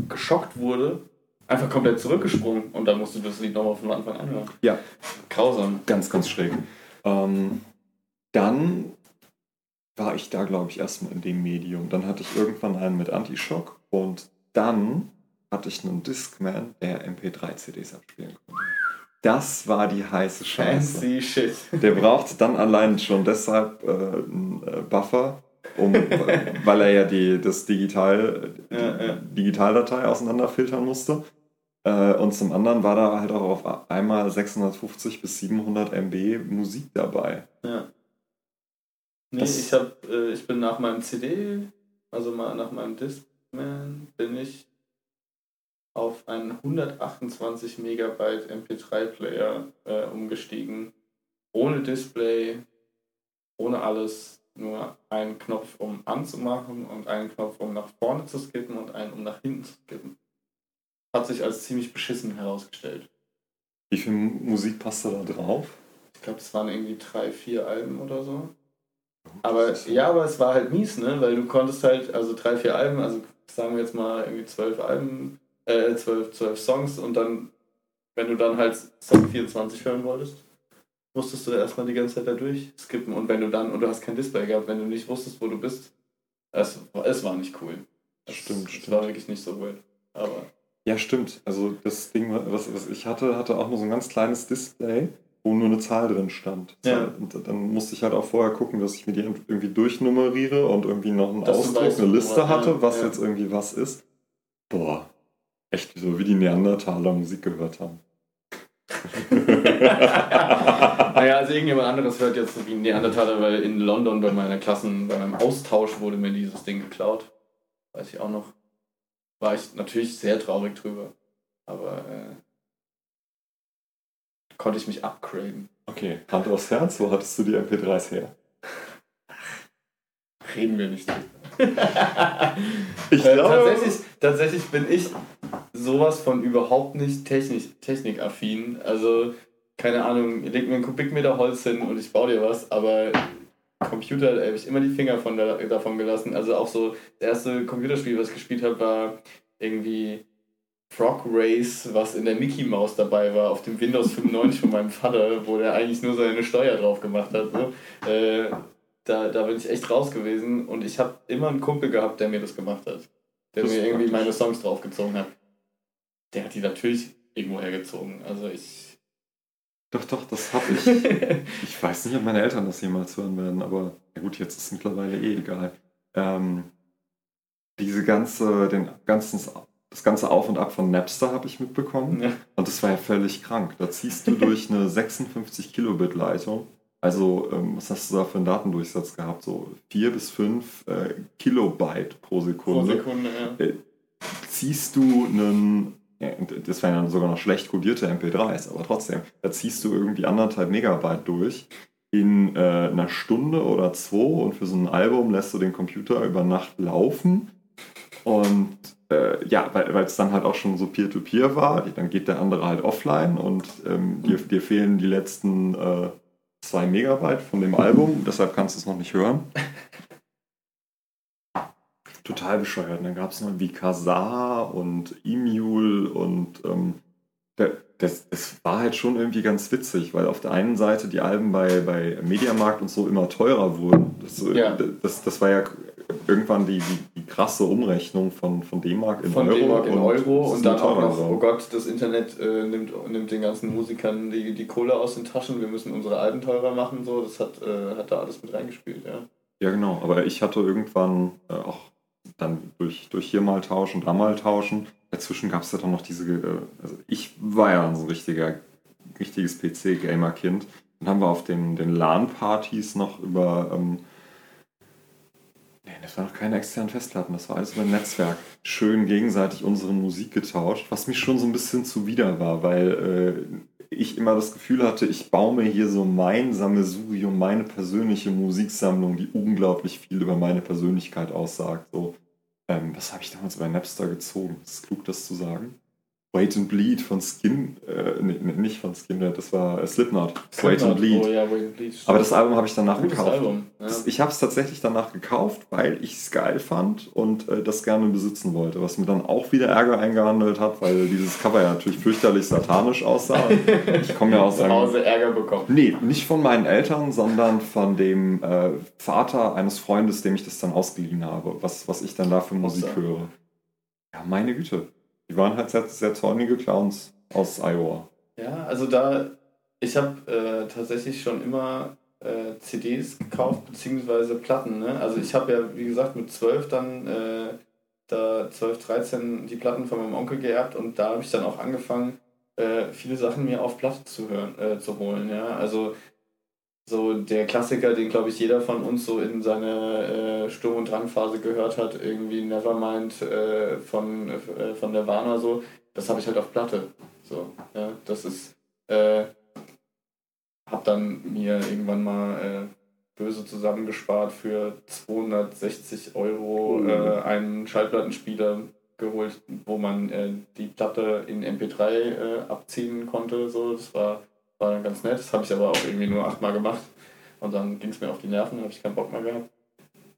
S3: geschockt wurde, einfach komplett zurückgesprungen und dann musst du das Lied nochmal von Anfang an hören.
S2: Ja,
S3: Grausam.
S2: ganz, ganz schräg. Ähm, dann war ich da, glaube ich, erstmal in dem Medium. Dann hatte ich irgendwann einen mit Antischock und dann hatte ich einen Discman, der MP3-CDs abspielen konnte. Das war die heiße Scheiße.
S3: Fancy shit.
S2: Der braucht dann allein schon deshalb äh, einen äh, Buffer, um, äh, weil er ja die, das Digital, die
S3: Ja, ja.
S2: Digitaldatei auseinanderfiltern musste. Äh, und zum anderen war da halt auch auf einmal 650 bis 700 MB Musik dabei.
S3: Ja. Nee,
S2: Das-
S3: ich, hab, äh, ich bin nach meinem CD, also mal nach meinem Discman, bin ich auf einen 128 Megabyte MP3-Player äh, umgestiegen. Ohne Display, ohne alles, nur einen Knopf, um anzumachen und einen Knopf, um nach vorne zu skippen und einen, um nach hinten zu skippen. Hat sich als ziemlich beschissen herausgestellt.
S2: Wie viel Musik passte da drauf?
S3: Ich glaube, es waren irgendwie drei, vier Alben oder so. Aber ja, aber es war halt mies, ne? Weil du konntest halt, also drei, vier Alben, also sagen wir jetzt mal irgendwie zwölf Alben, äh, zwölf, zwölf Songs und dann, wenn du dann halt Song 24 hören wolltest, musstest du erstmal die ganze Zeit da durchskippen und wenn du dann, und du hast kein Display gehabt, wenn du nicht wusstest, wo du bist, es, es war nicht cool. Es,
S2: Stimmt,
S3: es
S2: stimmt.
S3: war wirklich nicht so cool. Aber
S2: Ja, stimmt. Also das Ding, was, was ich hatte, hatte auch nur so ein ganz kleines Display, wo nur eine Zahl drin stand.
S3: Ja.
S2: Und dann musste ich halt auch vorher gucken, dass ich mir die irgendwie durchnummeriere und irgendwie noch einen
S3: Dass du
S2: Ausdruck, eine Liste hatte, was
S3: ja.
S2: jetzt irgendwie was ist. Boah, echt so wie die Neandertaler Musik gehört haben. [LAUGHS]
S3: naja, also irgendjemand anderes hört jetzt so wie ein Neandertaler, weil in London bei meiner Klassen, bei meinem Austausch wurde mir dieses Ding geklaut. Weiß ich auch noch. War ich natürlich sehr traurig drüber. Aber äh, konnte ich mich upgraden.
S2: Okay, Hand aufs Herz, wo hattest du die MP3s her?
S3: Reden wir nicht drüber.
S2: Ich
S3: Äh,
S2: glaube,
S3: tatsächlich, tatsächlich bin ich sowas von überhaupt nicht technisch, technikaffin. Also, keine Ahnung, leg mir einen Kubikmeter Holz hin und ich baue dir was, aber Computer, da habe ich immer die Finger von der, davon gelassen. Also auch so, das erste Computerspiel, was ich gespielt habe, war irgendwie Frog Race, was in der Mickey Mouse dabei war, auf dem Windows 95 von meinem Vater, wo der eigentlich nur seine Steuer drauf gemacht hat. So. Äh, da, da bin ich echt raus gewesen und ich habe immer einen Kumpel gehabt, der mir das gemacht hat. Der
S2: Das
S3: mir irgendwie meine Songs draufgezogen hat. Der hat die natürlich irgendwo hergezogen. Also ich.
S2: doch, doch, das habe ich. [LAUGHS] Ich weiß nicht, ob meine Eltern das jemals hören werden, aber ja gut, jetzt ist es mittlerweile eh egal. Ähm, diese ganze, den ganzen, das ganze Auf und Ab von Napster habe ich mitbekommen.
S3: ja.
S2: Und das war ja völlig krank. Da ziehst du durch eine [LAUGHS] 56 Kilobit Leitung. Also, ähm, was hast du da für einen Datendurchsatz gehabt? So 4 bis 5 äh, Kilobyte pro
S3: Pro
S2: Sekunde.
S3: Sekunde, ja.
S2: Ziehst du einen, das wären dann sogar noch schlecht codierte MP3s, aber trotzdem, da ziehst du irgendwie anderthalb Megabyte durch in äh, einer Stunde oder zwei und für so ein Album lässt du den Computer über Nacht laufen. Und äh, ja, weil es dann halt auch schon so Peer-to-Peer war, dann geht der andere halt offline und ähm, dir, dir fehlen die letzten äh, zwei Megabyte von dem Album, deshalb kannst du es noch nicht hören. Total bescheuert. Und dann gab es noch wie Kazaa und Emule und ähm, das, das war halt schon irgendwie ganz witzig, weil auf der einen Seite die Alben bei, bei Mediamarkt und so immer teurer wurden. Das, äh,
S3: Ja.
S2: das, das war ja irgendwann die, die, die krasse Umrechnung von, von D-Mark in
S3: Von
S2: Euro.
S3: D-Mark in Euro und
S2: ist
S3: dann auch noch, oh Gott, das Internet äh, nimmt, nimmt den ganzen Musikern die, die Kohle aus den Taschen, wir müssen unsere Alben teurer machen, so, das hat, äh, hat da alles mit reingespielt, ja.
S2: Ja, genau. Aber ich hatte irgendwann äh, auch dann durch, durch hier mal tauschen, da mal tauschen. Dazwischen gab es ja dann noch diese. Äh, also ich war ja so ein richtiger, richtiges PC-Gamer-Kind. Dann haben wir auf den, den LAN-Partys noch über. Ähm, nee, das waren noch keine externen Festplatten, das war alles über ein Netzwerk. Schön gegenseitig unsere Musik getauscht, was mich schon so ein bisschen zuwider war, weil äh, ich immer das Gefühl hatte, ich baue mir hier so mein Sammelsurium, meine persönliche Musiksammlung, die unglaublich viel über meine Persönlichkeit aussagt. So, ähm, was habe ich damals bei Napster gezogen? Ist es klug, das zu sagen? Wait and Bleed von Skin, äh, nee, nicht von Skin, das war äh, Slipknot. Wait and Bleed.
S3: Oh ja, Wait and Bleed.
S2: Aber das Album habe ich danach
S3: Gutes
S2: gekauft.
S3: Album. Ja.
S2: Das, ich habe es tatsächlich danach gekauft, weil ich es geil fand und äh, das gerne besitzen wollte. Was mir dann auch wieder Ärger eingehandelt hat, weil dieses Cover ja natürlich fürchterlich satanisch aussah. [LAUGHS] Ich komme ja aus
S3: Zu. Hause Ärger bekommen.
S2: Nee, nicht von meinen Eltern, sondern von dem äh, Vater eines Freundes, dem ich das dann ausgeliehen habe, was, was ich dann da für Musik höre. Ja, meine Güte. Die waren halt sehr, sehr zornige Clowns aus Iowa.
S3: Ja, also da, ich habe äh, tatsächlich schon immer äh, CDs gekauft, beziehungsweise Platten. Ne? Also ich habe ja, wie gesagt, mit 12 dann, äh, da 12, 13 die Platten von meinem Onkel geerbt und da habe ich dann auch angefangen, äh, viele Sachen mir auf Platte zu hören, äh, zu holen. Ja? Also so der Klassiker, den glaube ich jeder von uns so in seiner äh, Sturm- und Drangphase gehört hat, irgendwie Nevermind äh, von, äh, von Nirvana so, das habe ich halt auf Platte. So, ja, das ist, äh, hab dann mir irgendwann mal äh, böse zusammengespart für 260 Euro
S2: Mhm.
S3: einen Schallplattenspieler geholt, wo man äh, die Platte in MP3 äh, abziehen konnte. So, das war, war dann ganz nett. Das habe ich aber auch irgendwie nur achtmal gemacht. Und dann ging es mir auf die Nerven, habe ich keinen Bock mehr gehabt.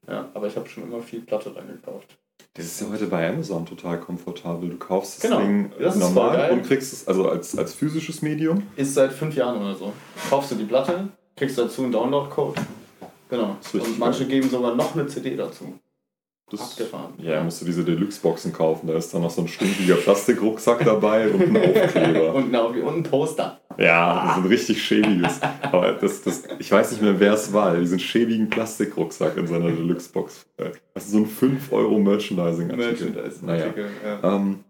S3: Ja, aber ich habe schon immer viel Platte dann gekauft.
S2: Das ist ja heute bei Amazon total komfortabel. Du kaufst das
S3: Genau,
S2: Ding
S3: das
S2: normal
S3: geil.
S2: und kriegst es also als, als physisches Medium.
S3: Ist seit fünf Jahren oder so. Kaufst du die Platte, kriegst dazu einen Download-Code. Genau. Und manche geben sogar noch eine CD dazu.
S2: Das,
S3: Abgefahren.
S2: Ja, musst du diese Deluxe-Boxen kaufen. Da ist dann noch so ein stinkiger Plastikrucksack dabei und ein Aufkleber. [LAUGHS]
S3: Und, eine, und ein Poster.
S2: Ja, das ist ein richtig schäbiges. Aber das, das, ich weiß nicht mehr, wer es war. Diesen schäbigen Plastikrucksack in seiner Deluxe-Box. Das ist so ein 5 Euro Merchandising-Artikel. Naja.
S3: Ja.
S2: Ähm,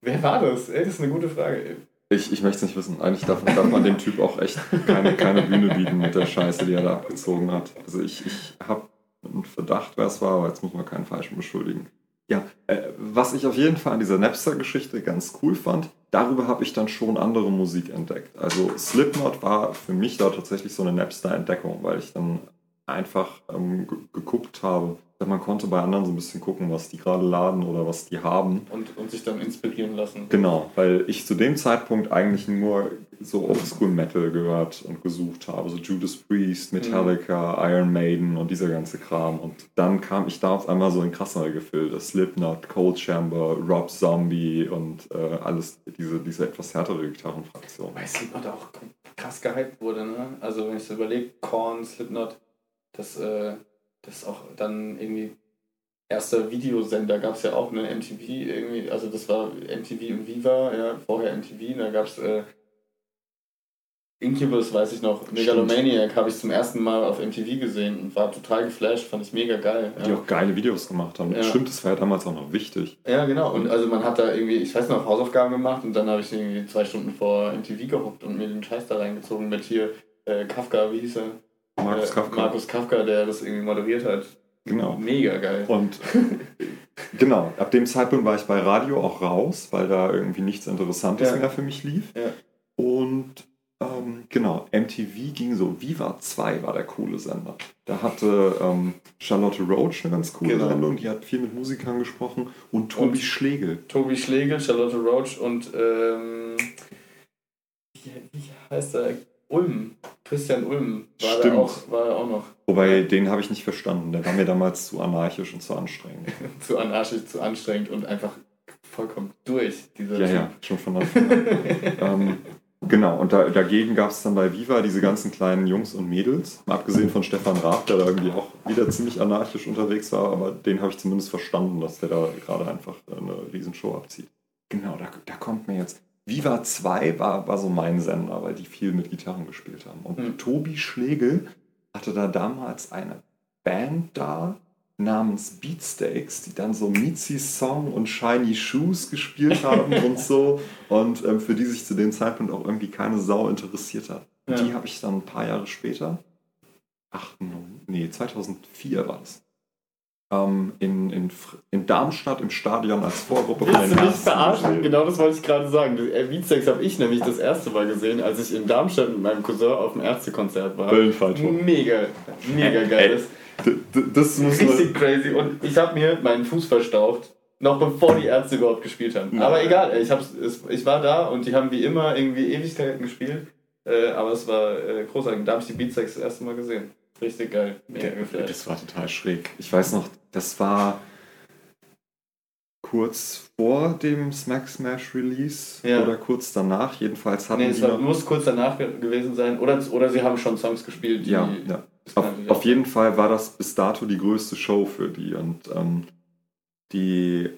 S3: Wer war das? Ey, das ist eine gute Frage. Ey.
S2: ich, ich möchte es nicht wissen. Eigentlich darf, darf man dem Typ auch echt keine, keine Bühne bieten mit der Scheiße, die er da abgezogen hat. Also ich, ich habe einen Verdacht, wer es war, aber jetzt muss man keinen Falschen beschuldigen. Ja, äh, was ich auf jeden Fall an dieser Napster-Geschichte ganz cool fand, darüber habe ich dann schon andere Musik entdeckt. Also Slipknot war für mich da tatsächlich so eine Napster-Entdeckung, weil ich dann einfach ähm, ge- geguckt habe. Man konnte bei anderen so ein bisschen gucken, was die gerade laden oder was die haben.
S3: Und, und sich dann inspirieren lassen.
S2: Genau, weil ich zu dem Zeitpunkt eigentlich nur so Oldschool Metal gehört und gesucht habe, so Judas Priest, Metallica, Iron Maiden und dieser ganze Kram. Und dann kam ich da auf einmal so in krassere Gefilde. Slipknot, Cold Chamber, Rob Zombie und äh, alles, diese, diese etwas härtere Gitarrenfraktion.
S3: Weil Slipknot auch krass gehypt wurde, ne? Also wenn ich so überlege, Korn, Slipknot, das, äh, das auch dann irgendwie erster Videosender gab es ja auch, ne? MTV irgendwie, also das war MTV und Viva, ja, vorher MTV, da gab es äh, Incubus, weiß ich noch, Megalomaniac habe ich zum ersten Mal auf MTV gesehen und war total geflasht, fand ich mega geil.
S2: Die
S3: Ja.
S2: auch geile Videos gemacht haben.
S3: Ja.
S2: Stimmt, das war ja damals auch noch wichtig.
S3: Ja, genau. Und also man hat da irgendwie, ich weiß noch, Hausaufgaben gemacht und dann habe ich irgendwie zwei Stunden vor MTV gehuckt und mir den Scheiß da reingezogen mit hier äh, Kafka, wie hieß er?
S2: Markus
S3: äh,
S2: Kafka.
S3: Markus Kafka, der das irgendwie moderiert hat.
S2: Genau.
S3: Mega geil.
S2: Und [LAUGHS] genau, ab dem Zeitpunkt war ich bei Radio auch raus, weil da irgendwie nichts Interessantes
S3: Ja.
S2: mehr für mich lief.
S3: Ja.
S2: Und ähm, genau, MTV ging so, Viva 2 war der coole Sender. Da hatte ähm, Charlotte Roach eine ganz coole
S3: Genau.
S2: Sendung, die hat viel mit Musikern gesprochen und Tobi
S3: Und-
S2: Schlegel.
S3: Tobi Schlegel, Charlotte Roach und ähm, wie, wie heißt er? Ulm. Christian Ulm war
S2: Stimmt.
S3: da auch, war da auch noch
S2: Wobei, den habe ich nicht verstanden, der war mir damals zu anarchisch und zu anstrengend. [LAUGHS]
S3: zu anarchisch, zu anstrengend und einfach vollkommen durch, dieser
S2: Ja,
S3: Typ.
S2: ja, schon von Anfang an. [LAUGHS] ähm, genau, und da, dagegen gab es dann bei Viva diese ganzen kleinen Jungs und Mädels. Mal abgesehen von Stefan Raab, der da irgendwie auch wieder ziemlich anarchisch unterwegs war, aber den habe ich zumindest verstanden, dass der da gerade einfach eine Riesenshow abzieht. Genau, da, da kommt mir jetzt. Viva 2 war, war so mein Sender, weil die viel mit Gitarren gespielt haben. Und
S3: Hm.
S2: Tobi Schlegel hatte da damals eine Band da namens Beatsteaks, die dann so Mitzi's Song und Shiny Shoes gespielt haben [LAUGHS] und so. Und ähm, für die sich zu dem Zeitpunkt auch irgendwie keine Sau interessiert hat.
S3: Ja.
S2: Die habe ich dann ein paar Jahre später, ach, nee, 2004 war das, ähm, in, in, in Darmstadt im Stadion als Vorgruppe von
S3: Willst
S2: den
S3: du mich verarschen? Genau das wollte ich gerade sagen. Äh, Beatsteaks habe ich nämlich das erste Mal gesehen, als ich in Darmstadt mit meinem Cousin auf dem Ärztekonzert war.
S2: Wellenfalltor.
S3: Mega, mega
S2: Ey,
S3: geil.
S2: D- d- Das muss.
S3: Richtig crazy. Und ich habe mir meinen Fuß verstaucht Noch bevor die Ärzte überhaupt gespielt haben.
S2: Ja.
S3: Aber egal, ich, hab's, es, ich war da und die haben wie immer irgendwie Ewigkeiten gespielt. Äh, aber es war äh, großartig. Da habe ich die Beatsex das erste Mal gesehen. Richtig geil. Geflasht.
S2: Das war total schräg. Ich weiß noch, das war kurz vor dem Smack Smash Release
S3: Ja.
S2: oder kurz danach. Jedenfalls hatten
S3: Nee, es war, muss kurz danach ge- gewesen sein. Oder, oder sie haben schon Songs gespielt,
S2: ja, ja. Auf, auf jeden Fall war das bis dato die größte Show für die und ähm, die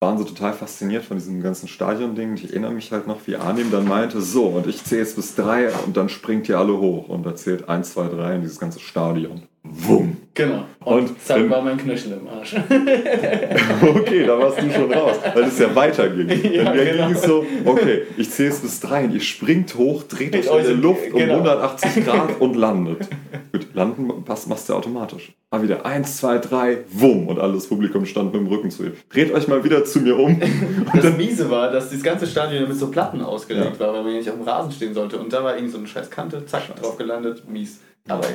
S2: waren so total fasziniert von diesem ganzen Stadion-Ding. Ich erinnere mich halt noch, wie Arnim dann meinte, so, und ich zähle jetzt bis drei und dann springt ihr alle hoch und er zählt eins, zwei, drei in dieses ganze Stadion. Wumm.
S3: Genau. Und,
S2: Und
S3: zack war mein Knöchel im Arsch. [LAUGHS]
S2: Okay, da warst du schon raus, weil es ja weiterging. [LAUGHS]
S3: Ja,
S2: Dann
S3: genau.
S2: ging es so, okay, ich zähle es bis drei und ihr springt hoch, dreht euch in der Luft um
S3: genau.
S2: 180 [LAUGHS] Grad und landet. Gut, landen passt, machst du automatisch. Aber wieder eins, zwei, drei, wumm und alles Publikum stand mit dem Rücken zu ihr. Dreht euch mal wieder zu mir um. Und
S3: Das
S2: dann,
S3: Miese war, dass das ganze Stadion mit so Platten ausgelegt
S2: Ja.
S3: war, weil man ja nicht auf dem Rasen stehen sollte. Und da war irgendwie so eine scheiß Kante, zack, drauf gelandet, mies. Aber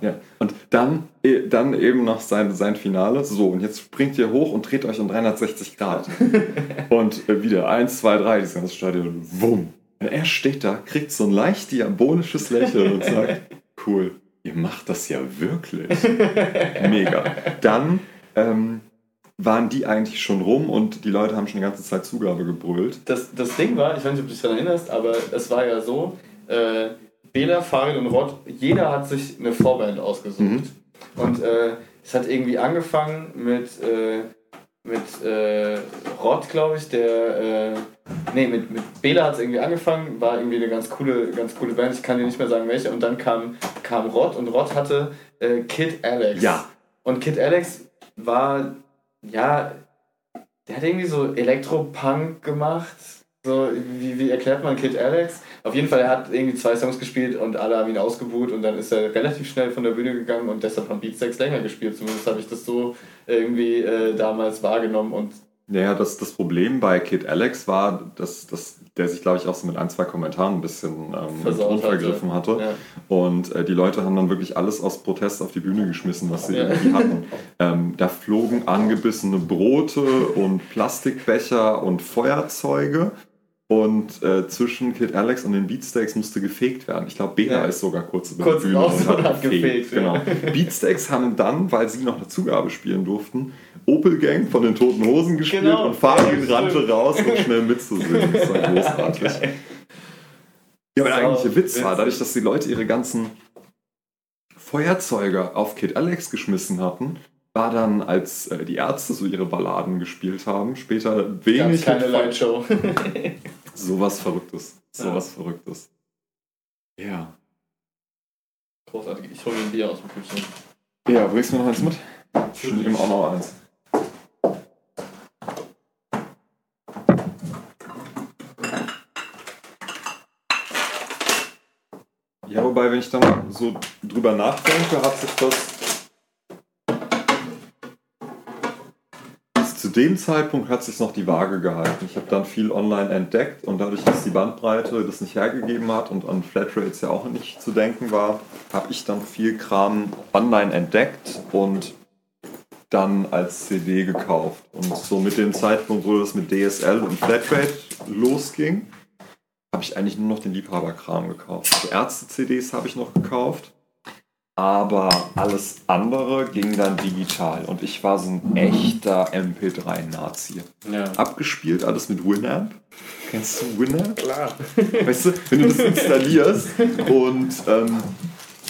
S3: ja.
S2: und dann, eh, dann eben noch sein, sein Finale. So, und jetzt springt ihr hoch und dreht euch um 360 Grad. [LAUGHS] und äh, wieder eins, zwei, drei, dieses ganze Stadion, wumm. Und er steht da, kriegt so ein leicht diabolisches Lächeln und sagt, [LAUGHS] cool, ihr macht das ja wirklich. Mega. Dann ähm, waren die eigentlich schon rum und die Leute haben schon die ganze Zeit Zugabe gebrüllt.
S3: Das, das Ding war, ich weiß nicht, ob du dich daran erinnerst, aber es war ja so, äh, Bela, Farid und Rod, jeder hat sich eine Vorband ausgesucht.
S2: Mhm.
S3: Und äh, es hat irgendwie angefangen mit, äh, mit äh, Rod, glaube ich, der, äh, nee, mit, mit Bela hat es irgendwie angefangen, war irgendwie eine ganz coole, ganz coole Band, ich kann dir nicht mehr sagen welche, und dann kam, kam Rod und Rod hatte äh, Kid Alex.
S2: Ja.
S3: Und Kid Alex war, ja, der hat irgendwie so Elektropunk gemacht. So, wie, wie erklärt man Kid Alex? Auf jeden Fall, er hat irgendwie zwei Songs gespielt und alle haben ihn ausgebuht und dann ist er relativ schnell von der Bühne gegangen und deshalb haben Beatsteaks länger gespielt. Zumindest habe ich das so irgendwie äh, damals wahrgenommen und
S2: Naja, das, das Problem bei Kid Alex war, dass, dass der sich, glaube ich, auch so mit ein, zwei Kommentaren ein bisschen ähm, vergriffen hatte.
S3: ja.
S2: Und äh, die Leute haben dann wirklich alles aus Protest auf die Bühne geschmissen, was sie
S3: Ja.
S2: irgendwie hatten. [LAUGHS] Ähm, da flogen angebissene Brote und Plastikbecher und Feuerzeuge. Und äh, zwischen Kid Alex und den Beatsteaks musste gefegt werden. Ich glaube, Bela
S3: Ja.
S2: ist sogar kurz über
S3: Kurz
S2: die Bühne
S3: und hat gefegt, ja.
S2: Genau. Beatsteaks haben dann, weil sie noch eine Zugabe spielen durften, Opel Gang von den Toten Hosen gespielt
S3: Genau.
S2: und Farin
S3: Ja,
S2: rannte raus, um schnell mitzusingen. Das war großartig. [LAUGHS] Ja, aber der eigentliche Witz war, dadurch, dass die Leute ihre ganzen Feuerzeuge auf Kid Alex geschmissen hatten, war dann, als äh, die Ärzte so ihre Balladen gespielt haben, später
S3: Gab's
S2: wenig
S3: keine
S2: mit-
S3: Lightshow. [LAUGHS]
S2: sowas Verrücktes.
S3: Ja.
S2: Sowas Verrücktes. Ja.
S3: Großartig. Ich hole mir ein Bier aus dem Kühlschrank.
S2: Ja, bringst du mir noch eins mit? Ich nehme auch noch eins. Ja, wobei, wenn ich dann so drüber nachdenke, hat sich das bis zu dem Zeitpunkt hat sich noch die Waage gehalten. Ich habe dann viel online entdeckt und dadurch, dass die Bandbreite das nicht hergegeben hat und an Flatrates ja auch nicht zu denken war, habe ich dann viel Kram online entdeckt und dann als CD gekauft. Und so mit dem Zeitpunkt, wo das mit DSL und Flatrate losging, habe ich eigentlich nur noch den Liebhaberkram gekauft. Also Ärzte-CDs habe ich noch gekauft, aber alles andere ging dann digital. Und ich war so ein echter MP3-Nazi.
S3: Ja.
S2: Abgespielt, alles mit Winamp. Kennst du Winamp?
S3: Klar.
S2: Weißt du, wenn du das installierst und ähm,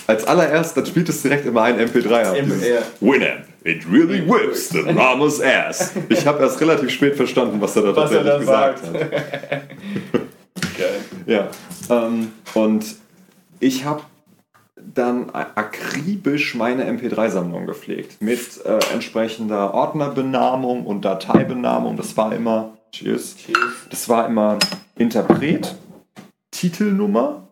S2: als allererst, dann spielt es direkt immer ein MP3 ab.
S3: Ja.
S2: Winamp, it really whips the mama's ass. Ich habe erst relativ spät verstanden, was er da
S3: Was er
S2: tatsächlich
S3: da
S2: gesagt
S3: sagt.
S2: hat. [LAUGHS]
S3: Geil.
S2: Ja. Ähm, und ich habe dann akribisch meine MP3-Sammlung gepflegt. Mit äh, entsprechender Ordnerbenamung und Dateibenamung. Das war immer. Cheers.
S3: Cheers.
S2: Das war immer Interpret, Titelnummer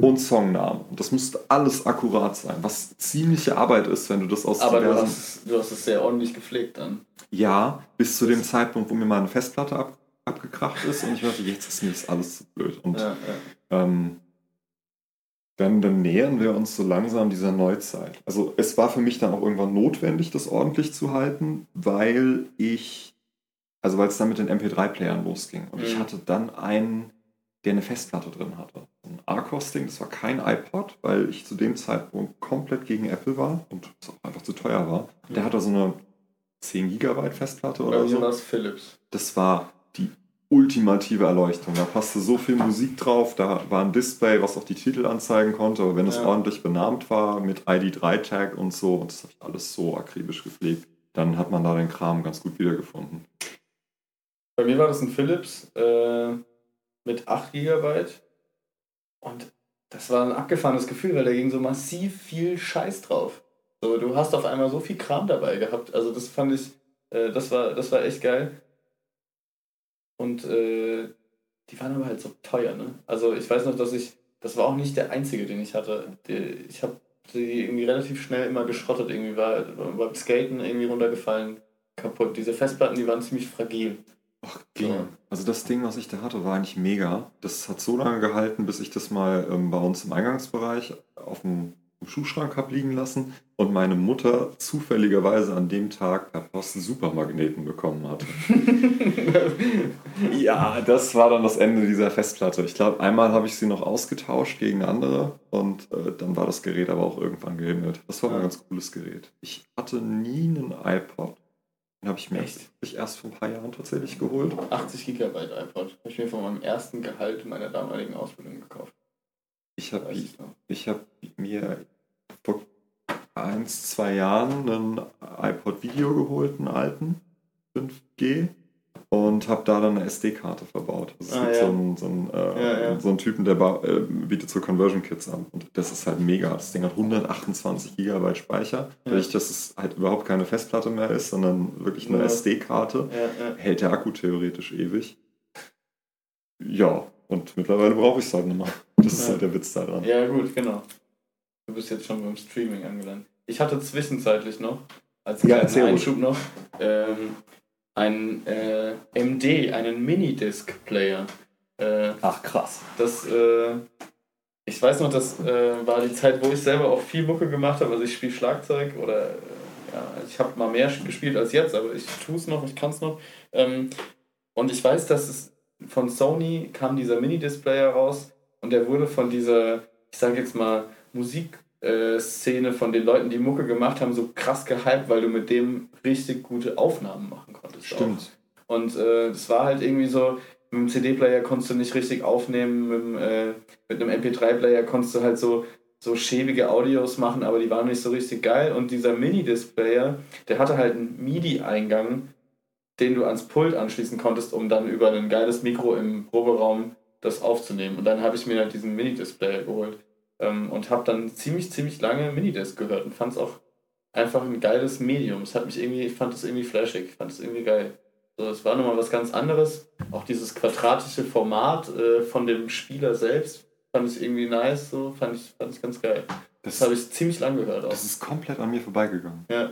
S2: und Songname. Das musste alles akkurat sein, was ziemliche Arbeit ist, wenn du das aus
S3: Aber du hast, es- du hast es sehr ordentlich gepflegt dann.
S2: Ja, bis zu dem Zeitpunkt, wo mir meine Festplatte ab, abgekracht ist und ich dachte, jetzt ist mir das alles zu blöd. Und
S3: Ja, ja.
S2: ähm, dann, dann nähern wir uns so langsam dieser Neuzeit. Also es war für mich dann auch irgendwann notwendig, das ordentlich zu halten, weil ich, also weil es dann mit den MP3-Playern losging. Und ich
S3: Mhm.
S2: hatte dann einen, der eine Festplatte drin hatte. Ein Arcos-Ding, das war kein iPod, weil ich zu dem Zeitpunkt komplett gegen Apple war und es auch einfach zu teuer war. Der
S3: Mhm.
S2: hatte so eine 10 Gigabyte Festplatte oder
S3: mir
S2: so
S3: war es Philips.
S2: das war die ultimative Erleuchtung. Da passte so viel Musik drauf, da war ein Display, was auch die Titel anzeigen konnte, aber wenn es
S3: Ja.
S2: ordentlich benannt war mit ID3-Tag und so, und das habe ich alles so akribisch gepflegt, dann hat man da den Kram ganz gut wiedergefunden.
S3: Bei mir war das ein Philips äh, mit 8 GB und das war ein abgefahrenes Gefühl, weil da ging so massiv viel Scheiß drauf. So, du hast auf einmal so viel Kram dabei gehabt. Also das fand ich, äh, das war, das war echt geil. Und äh, die waren aber halt so teuer, ne? Also ich weiß noch, dass ich, das war auch nicht der einzige, den ich hatte. Die, ich habe die irgendwie relativ schnell immer geschrottet. Irgendwie war beim Skaten irgendwie runtergefallen, kaputt. Diese Festplatten, die waren ziemlich fragil.
S2: Ach, ging.
S3: Ja.
S2: Also das Ding, was ich da hatte, war eigentlich mega. Das hat so lange gehalten, bis ich das mal ähm, bei uns im Eingangsbereich auf dem, im Schuhschrank habe liegen lassen und meine Mutter zufälligerweise an dem Tag per Post Supermagneten bekommen hatte. [LAUGHS] Ja, das war dann das Ende dieser Festplatte. Ich glaube, einmal habe ich sie noch ausgetauscht gegen eine andere und äh, dann war das Gerät aber auch irgendwann gehimmelt. Das war mal ein
S3: Ja.
S2: ganz cooles Gerät. Ich hatte nie einen iPod. Den habe ich mir
S3: Echt?
S2: erst, erst vor ein paar Jahren tatsächlich geholt.
S3: 80 Gigabyte iPod. Habe ich mir von meinem ersten Gehalt meiner damaligen Ausbildung gekauft.
S2: Ich habe
S3: ich
S2: ich hab mir vor eins, zwei Jahren einen iPod Video geholt, einen alten 5G und habe da dann eine SD-Karte verbaut. Also es
S3: Ah,
S2: gibt
S3: ja.
S2: so, einen, so, einen, äh,
S3: Ja, ja.
S2: so einen Typen, der äh, bietet so Conversion Kits an und das ist halt mega. Das Ding hat 128 Gigabyte Speicher, dadurch, dass es halt überhaupt keine Festplatte mehr ist, sondern wirklich eine. SD-Karte, hält der Akku theoretisch ewig. Ja, und mittlerweile brauche ich es halt nicht mehr. Das ist halt der Witz daran.
S3: ja, gut, genau. Du bist jetzt schon beim Streaming angelangt. Ich hatte zwischenzeitlich noch, als
S2: Ja,
S3: kleinen. Einschub noch, ähm, einen äh, MD, einen Minidisc-Player. Äh,
S2: Ach krass.
S3: Das, äh, ich weiß noch, das äh, war die Zeit, wo ich selber auch viel Mucke gemacht habe. Also ich spiele Schlagzeug oder äh, ja, ich habe mal mehr gespielt als jetzt, aber ich tue es noch, ich kann es noch. Ähm, und ich weiß, dass es von Sony kam dieser Mini-Displayer raus und der wurde von dieser, ich sage jetzt mal, Musikszene von den Leuten, die Mucke gemacht haben, so krass gehypt, weil du mit dem richtig gute Aufnahmen machen konntest. auch.
S2: Stimmt.
S3: Und äh, das war halt irgendwie so, mit dem CD-Player konntest du nicht richtig aufnehmen, mit, dem, äh, mit einem MP3-Player konntest du halt so, so schäbige Audios machen, aber die waren nicht so richtig geil. Und dieser Mini-Displayer, der hatte halt einen MIDI-Eingang, den du ans Pult anschließen konntest, um dann über ein geiles Mikro im Proberaum das aufzunehmen. Und dann habe ich mir halt diesen Mini-Displayer geholt ähm, und habe dann ziemlich, ziemlich lange Minidisc gehört und fand es auch einfach ein geiles Medium. Es hat mich irgendwie, ich fand es irgendwie flashig, ich fand es irgendwie geil. So, es war nochmal was ganz anderes. Auch dieses quadratische Format äh, von dem Spieler selbst fand ich irgendwie nice, so fand ich, fand ich ganz geil.
S2: Das,
S3: Das habe ich ziemlich lang gehört auch.
S2: das ist komplett an mir vorbeigegangen.
S3: Ja.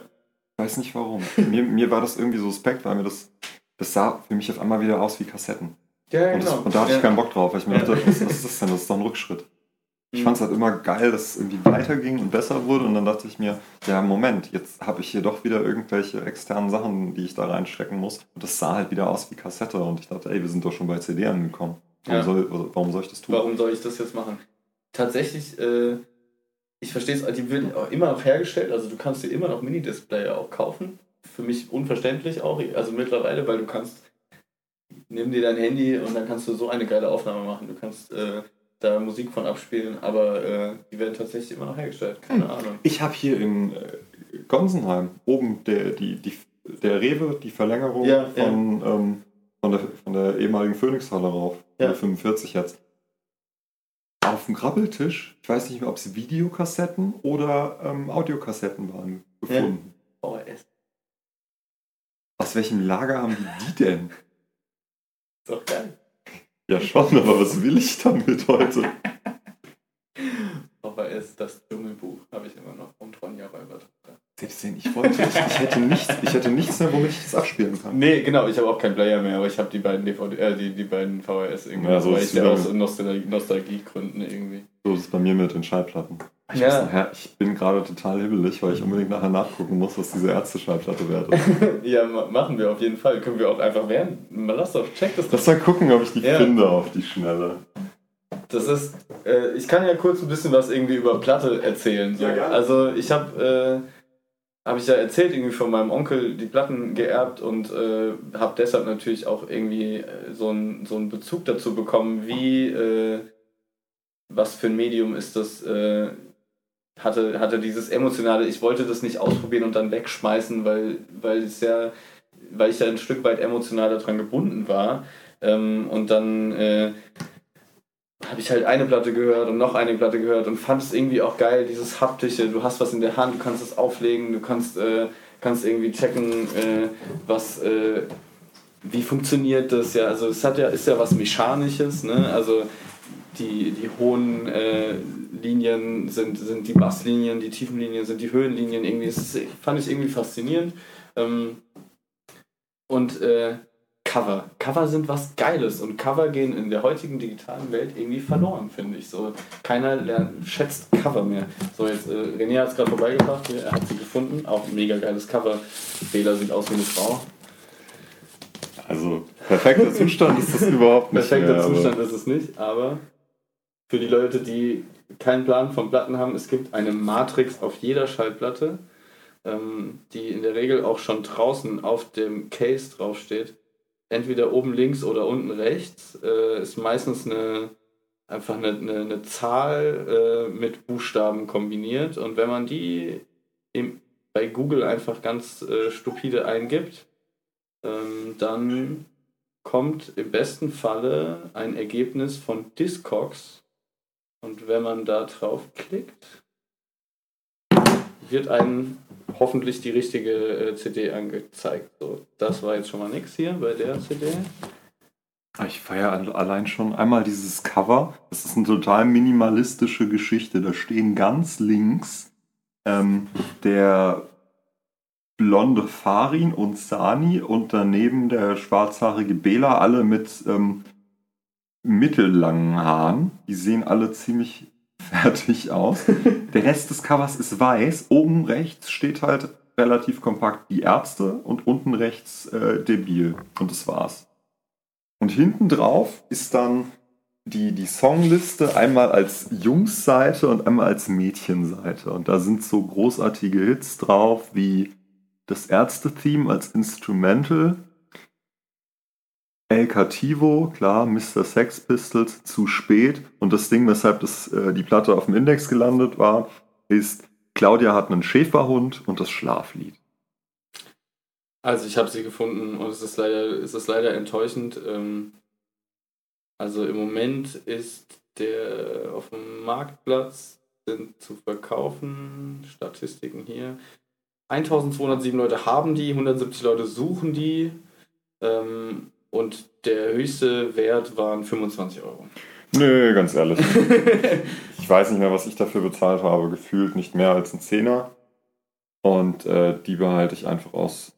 S2: Ich weiß nicht warum. mir, mir war das irgendwie suspekt, weil mir das, das sah für mich auf einmal wieder aus wie Kassetten.
S3: Ja,
S2: Und, das,
S3: genau.
S2: und da hatte
S3: ja.
S2: ich keinen Bock drauf, weil ich mir
S3: Ja.
S2: dachte, was, was ist das denn? Das ist doch ein Rückschritt. Ich
S3: Mhm.
S2: fand es halt immer geil, dass es irgendwie weiterging und besser wurde. Und dann dachte ich mir, ja, Moment, jetzt habe ich hier doch wieder irgendwelche externen Sachen, die ich da reinstecken muss. Und das sah halt wieder aus wie Kassette. Und ich dachte, ey, wir sind doch schon bei CD angekommen. Warum,
S3: Ja.
S2: soll, warum soll ich das tun?
S3: Warum soll ich das jetzt machen? Tatsächlich, äh, ich verstehe es, die werden auch immer noch hergestellt, also du kannst dir immer noch Mini-Displayer auch kaufen. Für mich unverständlich auch, also mittlerweile, weil du kannst, nimm dir dein Handy und dann kannst du so eine geile Aufnahme machen. Du kannst äh, da Musik von abspielen, aber äh, die werden tatsächlich immer noch hergestellt, keine
S2: Hm.
S3: Ahnung.
S2: Ich habe hier in äh, Gonsenheim oben der, die, die, der Rewe, die Verlängerung
S3: Ja,
S2: von, Ähm, von, der, von der ehemaligen Phoenixhalle rauf,
S3: Ja.
S2: der 45 jetzt. Auf dem Krabbeltisch, ich weiß nicht mehr, ob es Videokassetten oder ähm, Audiokassetten waren, gefunden.
S3: VHS,
S2: Aus welchem Lager haben die die denn?
S3: ist doch geil.
S2: Ja schon, aber was will ich damit heute? [LAUGHS]
S3: VHS, das Dschungelbuch, habe ich immer noch, und Ronja Räubertochter.
S2: Ich wollte, ich, ich, hätte nichts, ich hätte nichts mehr, womit ich das abspielen kann.
S3: Nee, genau, ich habe auch keinen Player mehr, aber ich habe die beiden DVD, äh, die, die beiden VHS irgendwie,
S2: Ja, so
S3: weil
S2: ist
S3: ich ja aus
S2: bei
S3: Nostalgie, Nostalgiegründen irgendwie.
S2: So ist es bei mir mit den Schallplatten. Ich,
S3: Ja.
S2: nachher, ich bin gerade total hibbelig, weil ich unbedingt nachher nachgucken muss, was diese Ärzte-Schallplatte wert ist. [LAUGHS]
S3: Ja, ma- machen wir auf jeden Fall. Können wir auch einfach. Mal lass doch, check das doch.
S2: Lass mal gucken, ob ich die
S3: Ja.
S2: finde auf die Schnelle.
S3: Das ist, äh, ich kann ja kurz ein bisschen was irgendwie über Platte erzählen. So.
S2: Ja, gerne.
S3: also ich habe, äh, habe ich ja erzählt irgendwie von meinem Onkel die Platten geerbt und äh, habe deshalb natürlich auch irgendwie äh, so einen so Bezug dazu bekommen, wie, äh, was für ein Medium ist das, äh, hatte, hatte dieses emotionale, ich wollte das nicht ausprobieren und dann wegschmeißen, weil, weil es ja, weil ich ja ein Stück weit emotional daran gebunden war. Ähm, und dann äh, habe ich halt eine Platte gehört und noch eine Platte gehört und fand es irgendwie auch geil, dieses haptische, du hast was in der Hand, du kannst es auflegen, du kannst, äh, kannst irgendwie checken, äh, was, äh, wie funktioniert das, ja, also es hat ja, ist ja was Mechanisches, ne, also die, die hohen äh, Linien sind, sind die Basslinien, die tiefen Linien sind die Höhenlinien, irgendwie, das fand ich irgendwie faszinierend. Ähm, und äh, Cover. Cover sind was Geiles und Cover gehen in der heutigen digitalen Welt irgendwie verloren, finde ich. So, keiner lernt, schätzt Cover mehr. So, jetzt, äh, René hat es gerade vorbeigebracht, er hat sie gefunden. Auch ein mega geiles Cover. Fehler sieht aus wie eine Frau.
S2: Also, perfekter [LAUGHS] Zustand ist das überhaupt nicht.
S3: Perfekter
S2: mehr,
S3: Zustand ist es nicht, aber für die Leute, die keinen Plan von Platten haben, es gibt eine Matrix auf jeder Schallplatte, ähm, die in der Regel auch schon draußen auf dem Case draufsteht. Entweder oben links oder unten rechts äh, ist meistens eine einfach eine, eine, eine Zahl äh, mit Buchstaben kombiniert. Und wenn man die im, bei Google einfach ganz äh, stupide eingibt, ähm, dann kommt im besten Falle ein Ergebnis von Discogs. Und wenn man da drauf klickt, wird einem hoffentlich die richtige äh, CD angezeigt. So, das war jetzt schon mal nichts hier bei der CD.
S2: Ah, Ich feiere allein schon einmal dieses Cover. Das ist eine total minimalistische Geschichte. Da stehen ganz links ähm, der blonde Farin und Sani und daneben der schwarzhaarige Bela, alle mit ähm, mittellangen Haaren. Die sehen alle ziemlich fertig aus. Der Rest des Covers ist weiß. Oben rechts steht halt relativ kompakt die Ärzte und unten rechts äh, Debil. Und das war's. Und hinten drauf ist dann die, die Songliste einmal als Jungsseite und einmal als Mädchenseite. Und da sind so großartige Hits drauf wie das Ärzte-Theme als Instrumental, El Cativo, klar, Mr. Sex Pistols, zu spät. Und das Ding, weshalb das, äh, die Platte auf dem Index gelandet war, ist Claudia hat einen Schäferhund und das Schlaflied.
S3: Also ich habe sie gefunden und es ist leider, es ist leider enttäuschend. Ähm, also im Moment ist der auf dem Marktplatz sind zu verkaufen, Statistiken hier. 1207 Leute haben die, 170 Leute suchen die ähm, und der höchste Wert waren 25 Euro.
S2: Nö, ganz ehrlich. ich weiß nicht mehr, was ich dafür bezahlt habe. Gefühlt nicht mehr als ein Zehner. Und äh, die behalte ich einfach aus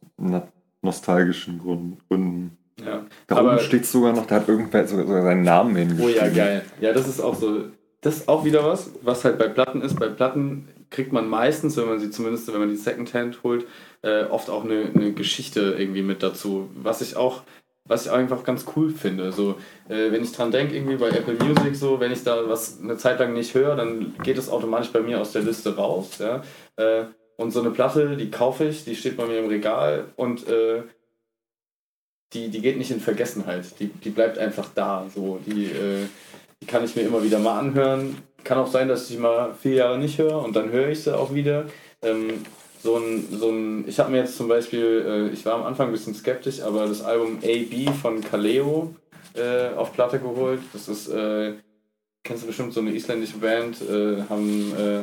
S2: nostalgischen Gründen.
S3: Ja.
S2: Da
S3: Aber-
S2: oben steht sogar noch, da hat irgendwer sogar, sogar seinen Namen
S3: Oh
S2: hingeschrieben.
S3: ja, geil. Ja, das ist auch so. Das ist auch wieder was, was halt bei Platten ist. Bei Platten kriegt man meistens, wenn man sie zumindest, wenn man die Secondhand holt, äh, oft auch eine, eine Geschichte irgendwie mit dazu. Was ich auch, was ich einfach ganz cool finde. So, äh, wenn ich dran denke, irgendwie bei Apple Music, so, wenn ich da was eine Zeit lang nicht höre, dann geht es automatisch bei mir aus der Liste raus. Ja? Äh, und so eine Platte, die kaufe ich, die steht bei mir im Regal und äh, die, die geht nicht in Vergessenheit. Die, die bleibt einfach da. So, die, äh, die kann ich mir immer wieder mal anhören. Kann auch sein, dass ich mal vier Jahre nicht höre und dann höre ich sie auch wieder. Ähm, so ein, so ein, ich habe mir jetzt zum Beispiel, äh, ich war am Anfang ein bisschen skeptisch, aber das Album AB von Kaleo äh, auf Platte geholt. Das ist, äh, kennst du bestimmt so eine isländische Band, äh, haben, äh,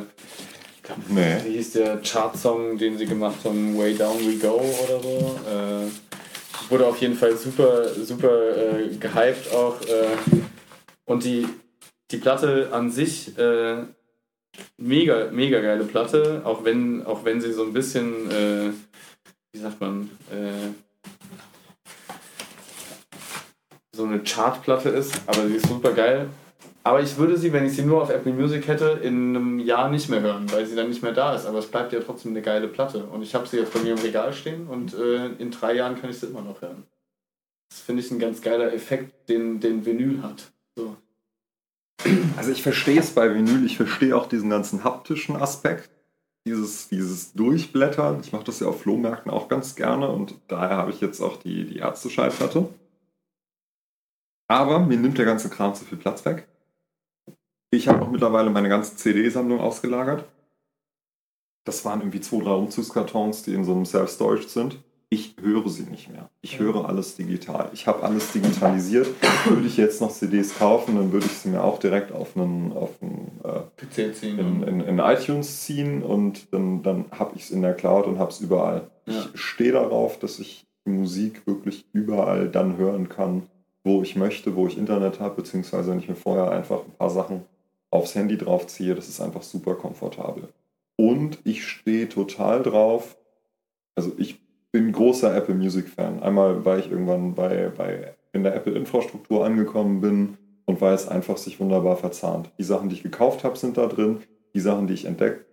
S3: glaub,
S2: Nee.
S3: wie hieß der Chart-Song, den sie gemacht haben, Way Down We Go oder so. Äh, wurde auf jeden Fall super, super äh, gehypt auch. Und die, die Platte an sich, mega, mega geile Platte, auch wenn, auch wenn sie so ein bisschen, äh, wie sagt man, äh, so eine Chartplatte ist, aber sie ist super geil. Aber ich würde sie, wenn ich sie nur auf Apple Music hätte, in einem Jahr nicht mehr hören, weil sie dann nicht mehr da ist. Aber es bleibt ja trotzdem eine geile Platte. Und ich habe sie jetzt bei mir im Regal stehen und äh, in drei Jahren kann ich sie immer noch hören. Das finde ich ein ganz geiler Effekt, den, den Vinyl hat. So.
S2: Also ich verstehe es bei Vinyl, ich verstehe auch diesen ganzen haptischen Aspekt, dieses, dieses Durchblättern. Ich mache das ja auf Flohmärkten auch ganz gerne und daher habe ich jetzt auch die, die Ärzte-Schallplatte. Aber mir nimmt der ganze Kram zu viel Platz weg. Ich habe auch mittlerweile meine ganze CD-Sammlung ausgelagert. Das waren irgendwie zwei, drei Umzugskartons, die in so einem Self-Storage sind. Ich höre sie nicht mehr. Ich höre alles digital. Ich habe alles digitalisiert. Würde ich jetzt noch CDs kaufen, dann würde ich sie mir auch direkt auf einen, auf einen äh,
S3: PC ziehen.
S2: in, in, in iTunes ziehen und dann, dann habe ich es in der Cloud und habe es überall.
S3: Ja.
S2: Ich stehe darauf, dass ich die Musik wirklich überall dann hören kann, wo ich möchte, wo ich Internet habe, beziehungsweise wenn ich mir vorher einfach ein paar Sachen aufs Handy draufziehe, das ist einfach super komfortabel. Und ich stehe total drauf, also ich bin großer Apple Music Fan. Einmal, weil ich irgendwann bei, bei in der Apple Infrastruktur angekommen bin und weil es einfach sich wunderbar verzahnt. Die Sachen, die ich gekauft habe, sind da drin. Die Sachen, die ich entdeckt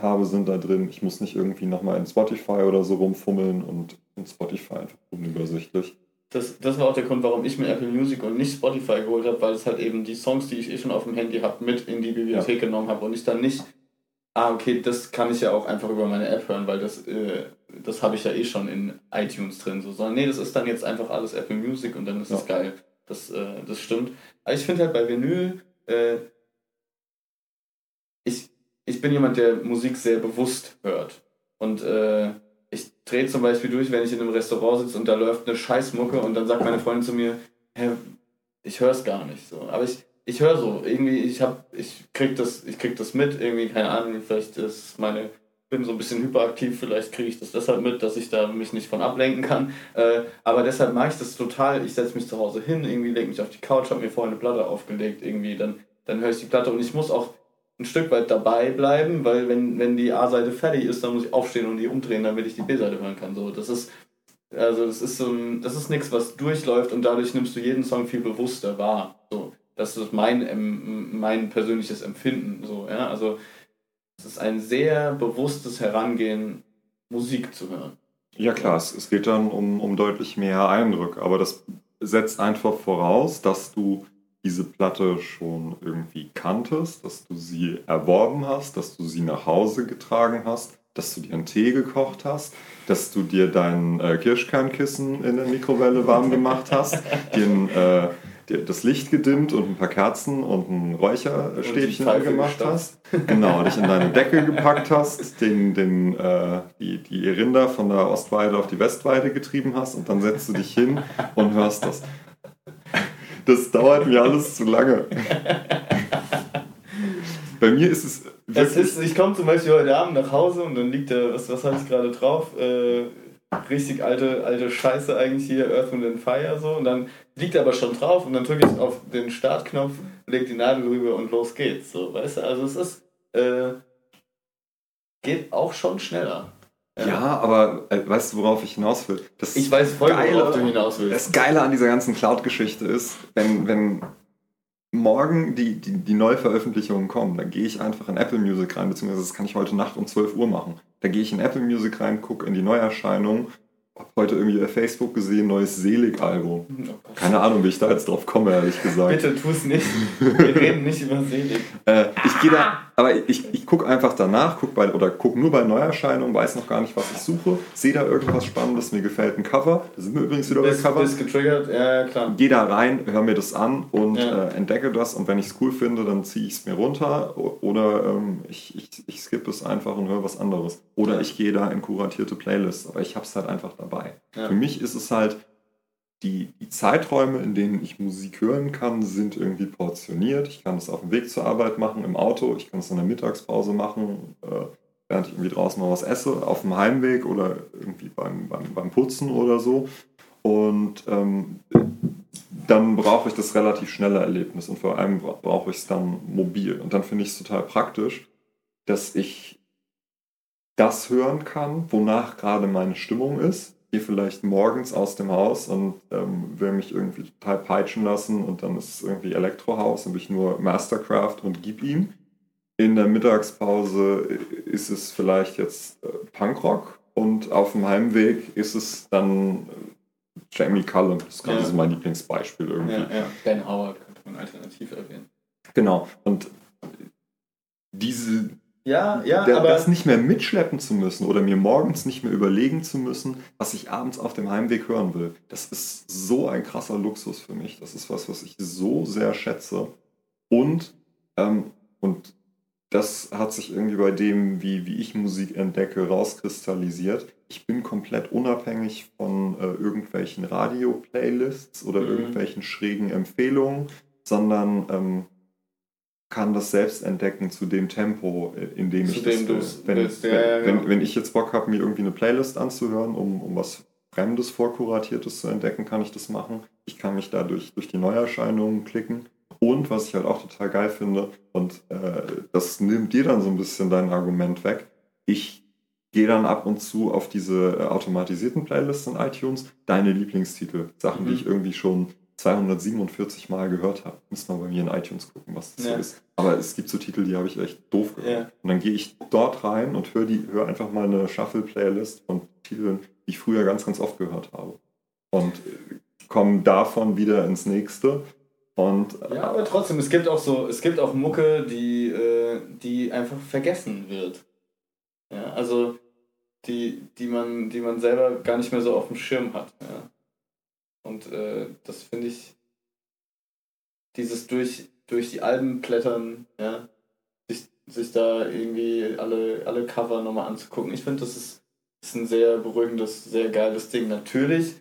S2: habe, sind da drin. Ich muss nicht irgendwie nochmal in Spotify oder so rumfummeln und in Spotify einfach unübersichtlich.
S3: Das, das war auch der Grund, warum ich mir Apple Music und nicht Spotify geholt habe, weil es halt eben die Songs, die ich eh schon auf dem Handy habe, mit in die Bibliothek genommen habe und ich dann nicht, ah, okay, das kann ich ja auch einfach über meine App hören, weil das, äh, das habe ich ja eh schon in iTunes drin, so, sondern nee, das ist dann jetzt einfach alles Apple Music und dann ist es
S2: Ja.
S3: geil. Das, äh, das stimmt. Aber ich finde halt bei Vinyl, äh, ich, ich bin jemand, der Musik sehr bewusst hört. Und äh, ich drehe zum Beispiel durch, wenn ich in einem Restaurant sitze und da läuft eine Scheißmucke und dann sagt meine Freundin zu mir, hä, ich höre es gar nicht so. Aber ich, ich höre so, irgendwie, ich hab, ich krieg das, ich krieg das mit, irgendwie, keine Ahnung, vielleicht ist meine, bin so ein bisschen hyperaktiv, vielleicht kriege ich das deshalb mit, dass ich da mich nicht von ablenken kann. Äh, aber deshalb mag ich das total. Ich setze mich zu Hause hin, irgendwie lege mich auf die Couch, habe mir vorher eine Platte aufgelegt, irgendwie, dann, dann höre ich die Platte und ich muss auch ein Stück weit dabei bleiben, weil wenn, wenn die A-Seite fertig ist, dann muss ich aufstehen und die umdrehen, damit ich die B-Seite hören kann. So, das ist, also das ist so ein, das ist nichts, was durchläuft und dadurch nimmst du jeden Song viel bewusster wahr. So, das ist mein, mein persönliches Empfinden. So, ja? Also es ist ein sehr bewusstes Herangehen, Musik zu hören.
S2: Ja klar, es, es geht dann um, um deutlich mehr Eindruck, aber das setzt einfach voraus, dass du diese Platte schon irgendwie kanntest, dass du sie erworben hast, dass du sie nach Hause getragen hast, dass du dir einen Tee gekocht hast, dass du dir dein äh, Kirschkernkissen in der Mikrowelle warm gemacht hast, [LAUGHS] dir, ein, äh, das Licht gedimmt und ein paar Kerzen und ein Räucherstäbchen gemacht hast. Genau, dich in deine Decke gepackt hast, den, den, äh, die, die Rinder von der Ostweide auf die Westweide getrieben hast und dann setzt du dich hin und hörst das. Das dauert mir alles zu lange. Bei mir ist es
S3: Es ist, ich komme zum Beispiel heute Abend nach Hause und dann liegt da, was, was habe ich gerade drauf? Äh, richtig alte, alte Scheiße eigentlich hier, Earth and Fire so. Und dann liegt er aber schon drauf und dann drücke ich auf den Startknopf, leg die Nadel rüber und los geht's. So, weißt du? Also es ist, äh, geht auch schon schneller.
S2: ja, aber äh, weißt du, worauf ich hinaus will? Das
S3: Ich weiß voll,
S2: Geile-
S3: worauf du hinaus willst.
S2: Das Geile an dieser ganzen Cloud-Geschichte ist, wenn, wenn morgen die, die, die Neuveröffentlichungen kommen, dann gehe ich einfach in Apple Music rein, beziehungsweise das kann ich heute Nacht um 12 Uhr machen. Da gehe ich in Apple Music rein, gucke in die Neuerscheinungen, hab heute irgendwie bei Facebook gesehen, neues Selig-Album.
S3: Oh Gott.
S2: Keine Ahnung, wie ich da jetzt drauf komme, ehrlich gesagt.
S3: Bitte tu's nicht. Wir reden nicht über Selig.
S2: Äh, ich gehe da, aber ich, ich gucke einfach danach, guck bei, oder gucke nur bei Neuerscheinungen, weiß noch gar nicht, was ich suche, sehe da irgendwas Spannendes, mir gefällt ein Cover, da sind wir übrigens wieder bei Cover.
S3: bist getriggert? Ja, klar.
S2: Geh da rein, hör mir das an und
S3: Ja.
S2: äh, entdecke das und wenn ich es cool finde, dann ziehe ich es mir runter oder ähm, ich, ich, ich skippe es einfach und höre was anderes. Oder ich gehe da in kuratierte Playlists, aber ich habe es halt einfach dabei.
S3: Ja.
S2: Für mich ist es halt, die, die Zeiträume, in denen ich Musik hören kann, sind irgendwie portioniert. Ich kann es auf dem Weg zur Arbeit machen, im Auto, ich kann es in der Mittagspause machen, äh, während ich irgendwie draußen mal was esse, auf dem Heimweg oder irgendwie beim, beim, beim Putzen oder so. Und ähm, dann brauche ich das relativ schnelle Erlebnis und vor allem bra- brauche ich es dann mobil. Und dann finde ich es total praktisch, dass ich das hören kann, wonach gerade meine Stimmung ist. Gehe vielleicht morgens aus dem Haus und ähm, will mich irgendwie total peitschen lassen und dann ist es irgendwie Elektrohaus und ich nur Mastercraft und gib ihm. In der Mittagspause ist es vielleicht jetzt äh, Punkrock und auf dem Heimweg ist es dann äh, Jamie Cullum. Das ist gerade
S3: Ja.
S2: so mein Lieblingsbeispiel irgendwie.
S3: Ja, ja. Ben Howard könnte man alternativ erwähnen.
S2: Genau. Und diese,
S3: Ja, ja,
S2: da-
S3: aber
S2: das nicht mehr mitschleppen zu müssen oder mir morgens nicht mehr überlegen zu müssen, was ich abends auf dem Heimweg hören will, das ist so ein krasser Luxus für mich. Das ist was, was ich so sehr schätze. Und, ähm, und das hat sich irgendwie bei dem, wie, wie ich Musik entdecke, rauskristallisiert. Ich bin komplett unabhängig von äh, irgendwelchen Radio-Playlists oder
S3: Mhm.
S2: irgendwelchen schrägen Empfehlungen, sondern ähm, kann das selbst entdecken zu dem Tempo, äh, in dem
S3: Zu
S2: ich
S3: dem
S2: das will. Wenn,
S3: willst, ja,
S2: wenn,
S3: ja,
S2: wenn, wenn ich jetzt Bock habe, mir irgendwie eine Playlist anzuhören, um, um was Fremdes, Vorkuratiertes zu entdecken, kann ich das machen. Ich kann mich dadurch durch die Neuerscheinungen klicken. Und was ich halt auch total geil finde, und äh, das nimmt dir dann so ein bisschen dein Argument weg, ich gehe dann ab und zu auf diese äh, automatisierten Playlists in iTunes, deine Lieblingstitel, Sachen, die
S3: Mhm.
S2: ich irgendwie schon 247 Mal gehört habe. Müssen wir bei mir in iTunes gucken, was das
S3: Ja.
S2: so ist. Aber es gibt so Titel, die habe ich echt doof gehört.
S3: Ja.
S2: Und dann gehe ich dort rein und höre hör einfach mal eine Shuffle-Playlist von Titeln, die ich früher ganz, ganz oft gehört habe. Und äh, komme davon wieder ins nächste. Und äh,
S3: Ja, aber trotzdem, es gibt auch so, es gibt auch Mucke, die, äh, die einfach vergessen wird. Ja, also die, die man, die man selber gar nicht mehr so auf dem Schirm hat. Ja. Und äh, das finde ich, dieses durch, durch die Alben blättern, ja, sich, sich da irgendwie alle, alle Cover nochmal anzugucken. Ich finde, das ist, ist ein sehr beruhigendes, sehr geiles Ding. Natürlich,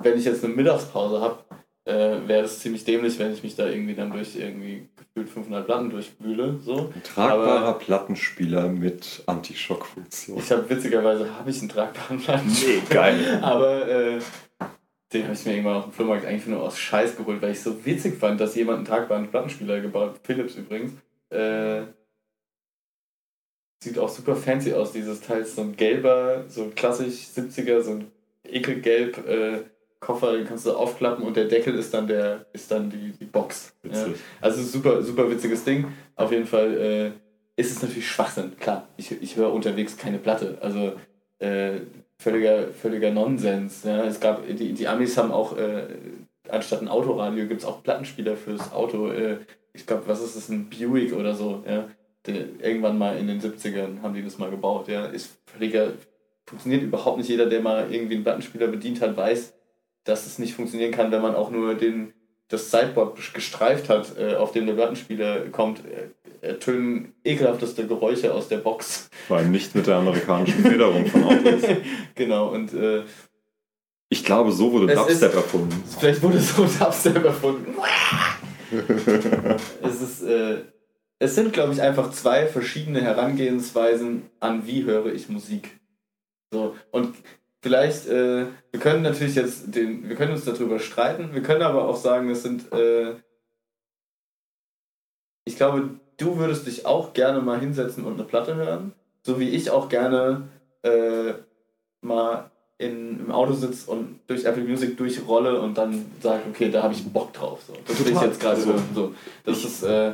S3: wenn ich jetzt eine Mittagspause habe, äh, wäre es ziemlich dämlich, wenn ich mich da irgendwie dann durch irgendwie gefühlt 500 Platten durchwühle. So.
S2: ein tragbarer
S3: aber-
S2: Plattenspieler mit Anti-Schock-Funktion.
S3: Ich habe witzigerweise habe ich einen tragbaren Platten.
S2: Nee, geil. [LAUGHS]
S3: Aber äh, den habe ich mir irgendwann auf dem Flohmarkt eigentlich nur aus Scheiß geholt, weil ich so witzig fand, dass jemand einen tragbaren Plattenspieler gebaut hat. Philips übrigens. Äh, sieht auch super fancy aus, dieses Teil. So ein gelber, so ein klassisch 70er, so ein ekelgelb äh, Koffer, den kannst du aufklappen und der Deckel ist dann der ist dann die, die Box. Ja. Also super, super witziges Ding. Auf jeden Fall äh, ist es natürlich Schwachsinn. Klar, ich, ich höre unterwegs keine Platte. Also äh, völliger, völliger Nonsens. Ja. Es gab, die, die Amis haben auch, äh, anstatt ein Autoradio gibt es auch Plattenspieler fürs Auto. Äh, ich glaube, was ist das, ein Buick oder so. Ja. Der, irgendwann mal in den 70ern haben die das mal gebaut. Ja. Ist völliger, funktioniert überhaupt nicht. Jeder, der mal irgendwie einen Plattenspieler bedient hat, weiß, dass es nicht funktionieren kann, wenn man auch nur den, das Sideboard gestreift hat, äh, auf dem der Plattenspieler kommt, äh, ertönen ekelhafteste Geräusche aus der Box.
S2: Vor allem nicht mit der amerikanischen Federung von Autos. [LAUGHS]
S3: genau, und äh,
S2: Ich glaube, so wurde Dubstep erfunden.
S3: vielleicht wurde so [LAUGHS] Dubstep erfunden. [LAUGHS] es ist, äh, es sind, glaube ich, einfach zwei verschiedene Herangehensweisen an wie höre ich Musik. So, und vielleicht, äh, wir können natürlich jetzt den, wir können uns darüber streiten, wir können aber auch sagen, es sind, äh, ich glaube, du würdest dich auch gerne mal hinsetzen und eine Platte hören, so wie ich auch gerne äh, mal in, im Auto sitze und durch Apple Music durchrolle und dann sage, okay, da habe ich Bock drauf. So. Das will ich jetzt gerade hören. So. Das ist äh,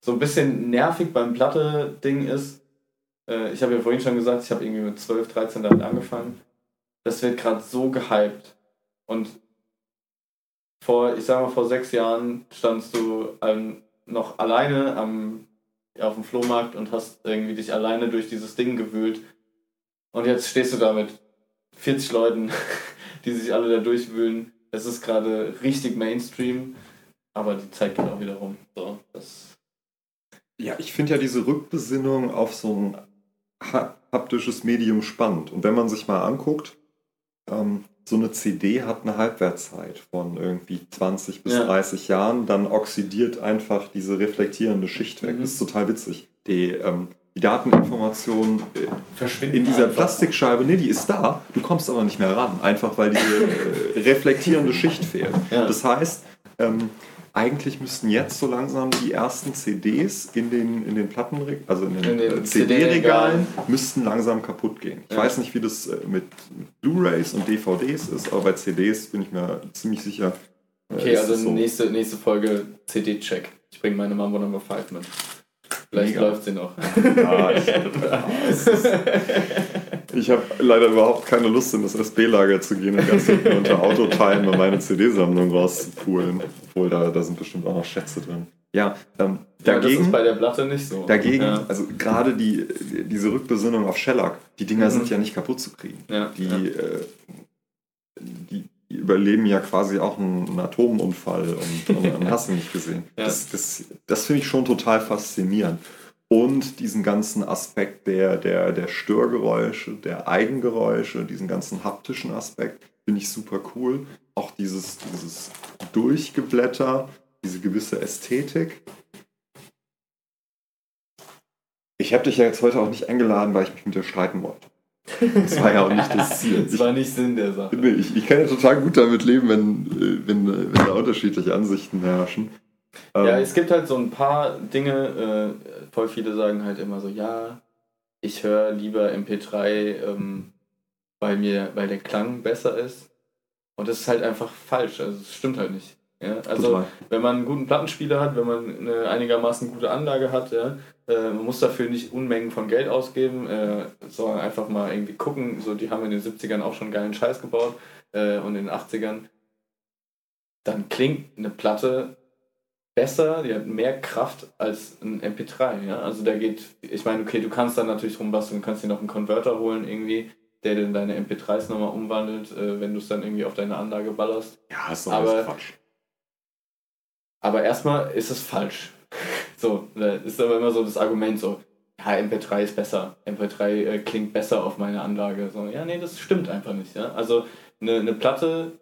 S3: so ein bisschen nervig beim Platte-Ding ist, äh, ich habe ja vorhin schon gesagt, ich habe irgendwie mit 12, 13 damit angefangen. Das wird gerade so gehypt. Und vor, ich sag mal, vor sechs Jahren standst du ähm, noch alleine am, auf dem Flohmarkt und hast irgendwie dich alleine durch dieses Ding gewühlt. Und jetzt stehst du da mit 40 Leuten, [LAUGHS] die sich alle da durchwühlen. Es ist gerade richtig Mainstream, aber die Zeit geht auch wieder rum. So, das
S2: Ja, ich finde ja diese Rückbesinnung auf so ein ha haptisches Medium spannend. Und wenn man sich mal anguckt, ähm, so eine CD hat eine Halbwertszeit von irgendwie 20 bis
S3: Ja.
S2: 30 Jahren, dann oxidiert einfach diese reflektierende Schicht weg.
S3: Mhm.
S2: Das ist total witzig. Die, ähm, die Dateninformation äh,
S3: verschwindet
S2: in dieser
S3: einfach.
S2: Plastikscheibe, nee, die ist da, du kommst aber nicht mehr ran, einfach weil diese äh, [LAUGHS] reflektierende Schicht fehlt.
S3: Ja.
S2: Das heißt, ähm, eigentlich müssten jetzt so langsam die ersten CDs in den, in den Plattenregalen, also in den,
S3: den
S2: äh, CD-Regalen,
S3: CD-Regalen.
S2: müssten langsam kaputt gehen. Ich
S3: Ja.
S2: weiß nicht, wie das äh, mit Blu-Rays und DVDs ist, aber bei CDs bin ich mir ziemlich sicher. äh,
S3: Okay, also
S2: so.
S3: nächste, nächste Folge CD-Check. Ich bringe meine Mambo Number 5 mit. Vielleicht
S2: Mega.
S3: läuft sie noch. [LAUGHS]
S2: Ich es ist- ich habe leider überhaupt keine Lust, in das SB-Lager zu gehen und ganz hinten unter Autoteilen und meine CD-Sammlung rauszupulen. Obwohl, da, da sind bestimmt auch noch Schätze drin. Ja, ähm,
S3: Ja, das ist
S2: dagegen,
S3: bei der Platte nicht so.
S2: dagegen
S3: Ja.
S2: also gerade die, diese Rückbesinnung auf Shellac, die Dinger
S3: Mhm.
S2: sind ja nicht kaputt zu kriegen.
S3: Ja,
S2: Die, äh, die überleben ja quasi auch einen, Atomunfall und, und, und [LAUGHS] hast du nicht gesehen.
S3: Ja.
S2: Das, das, das finde ich schon total faszinierend. Und diesen ganzen Aspekt der, der, der Störgeräusche, der Eigengeräusche, diesen ganzen haptischen Aspekt, finde ich super cool. Auch dieses, dieses Durchgeblätter, diese gewisse Ästhetik. Ich habe dich ja jetzt heute auch nicht eingeladen, weil ich mich mit dir streiten wollte. Das war ja auch nicht das Ziel.
S3: Das war nicht Sinn der Sache.
S2: Nee, ich, ich kann ja total gut damit leben, wenn, äh, wenn, äh, wenn da unterschiedliche Ansichten herrschen. Ähm,
S3: Ja, es gibt halt so ein paar Dinge, äh, voll viele sagen halt immer so, ja, ich höre lieber MP3, ähm, weil mir, weil der Klang besser ist. Und das ist halt einfach falsch, also es stimmt halt nicht. Ja? Also
S2: total.
S3: wenn man einen guten Plattenspieler hat, wenn man eine einigermaßen gute Anlage hat, ja, äh, man muss dafür nicht Unmengen von Geld ausgeben, äh, sondern einfach mal irgendwie gucken, so die haben in den 70ern auch schon geilen Scheiß gebaut äh, und in den 80ern. Dann klingt eine Platte besser, die hat mehr Kraft als ein MP3, ja. Also da geht, ich meine, okay, du kannst dann natürlich rumbasteln, du kannst dir noch einen Konverter holen irgendwie, der dann deine MP3s nochmal umwandelt, äh, wenn du es dann irgendwie auf deine Anlage ballerst.
S2: Ja, ist doch
S3: aber-
S2: Quatsch.
S3: Aber erstmal ist es falsch. [LAUGHS] So, da ist aber immer so das Argument so, ja, MP3 ist besser. MP3 äh, klingt besser auf meiner Anlage. So, ja, nee, das stimmt einfach nicht. Ja? Also eine, eine Platte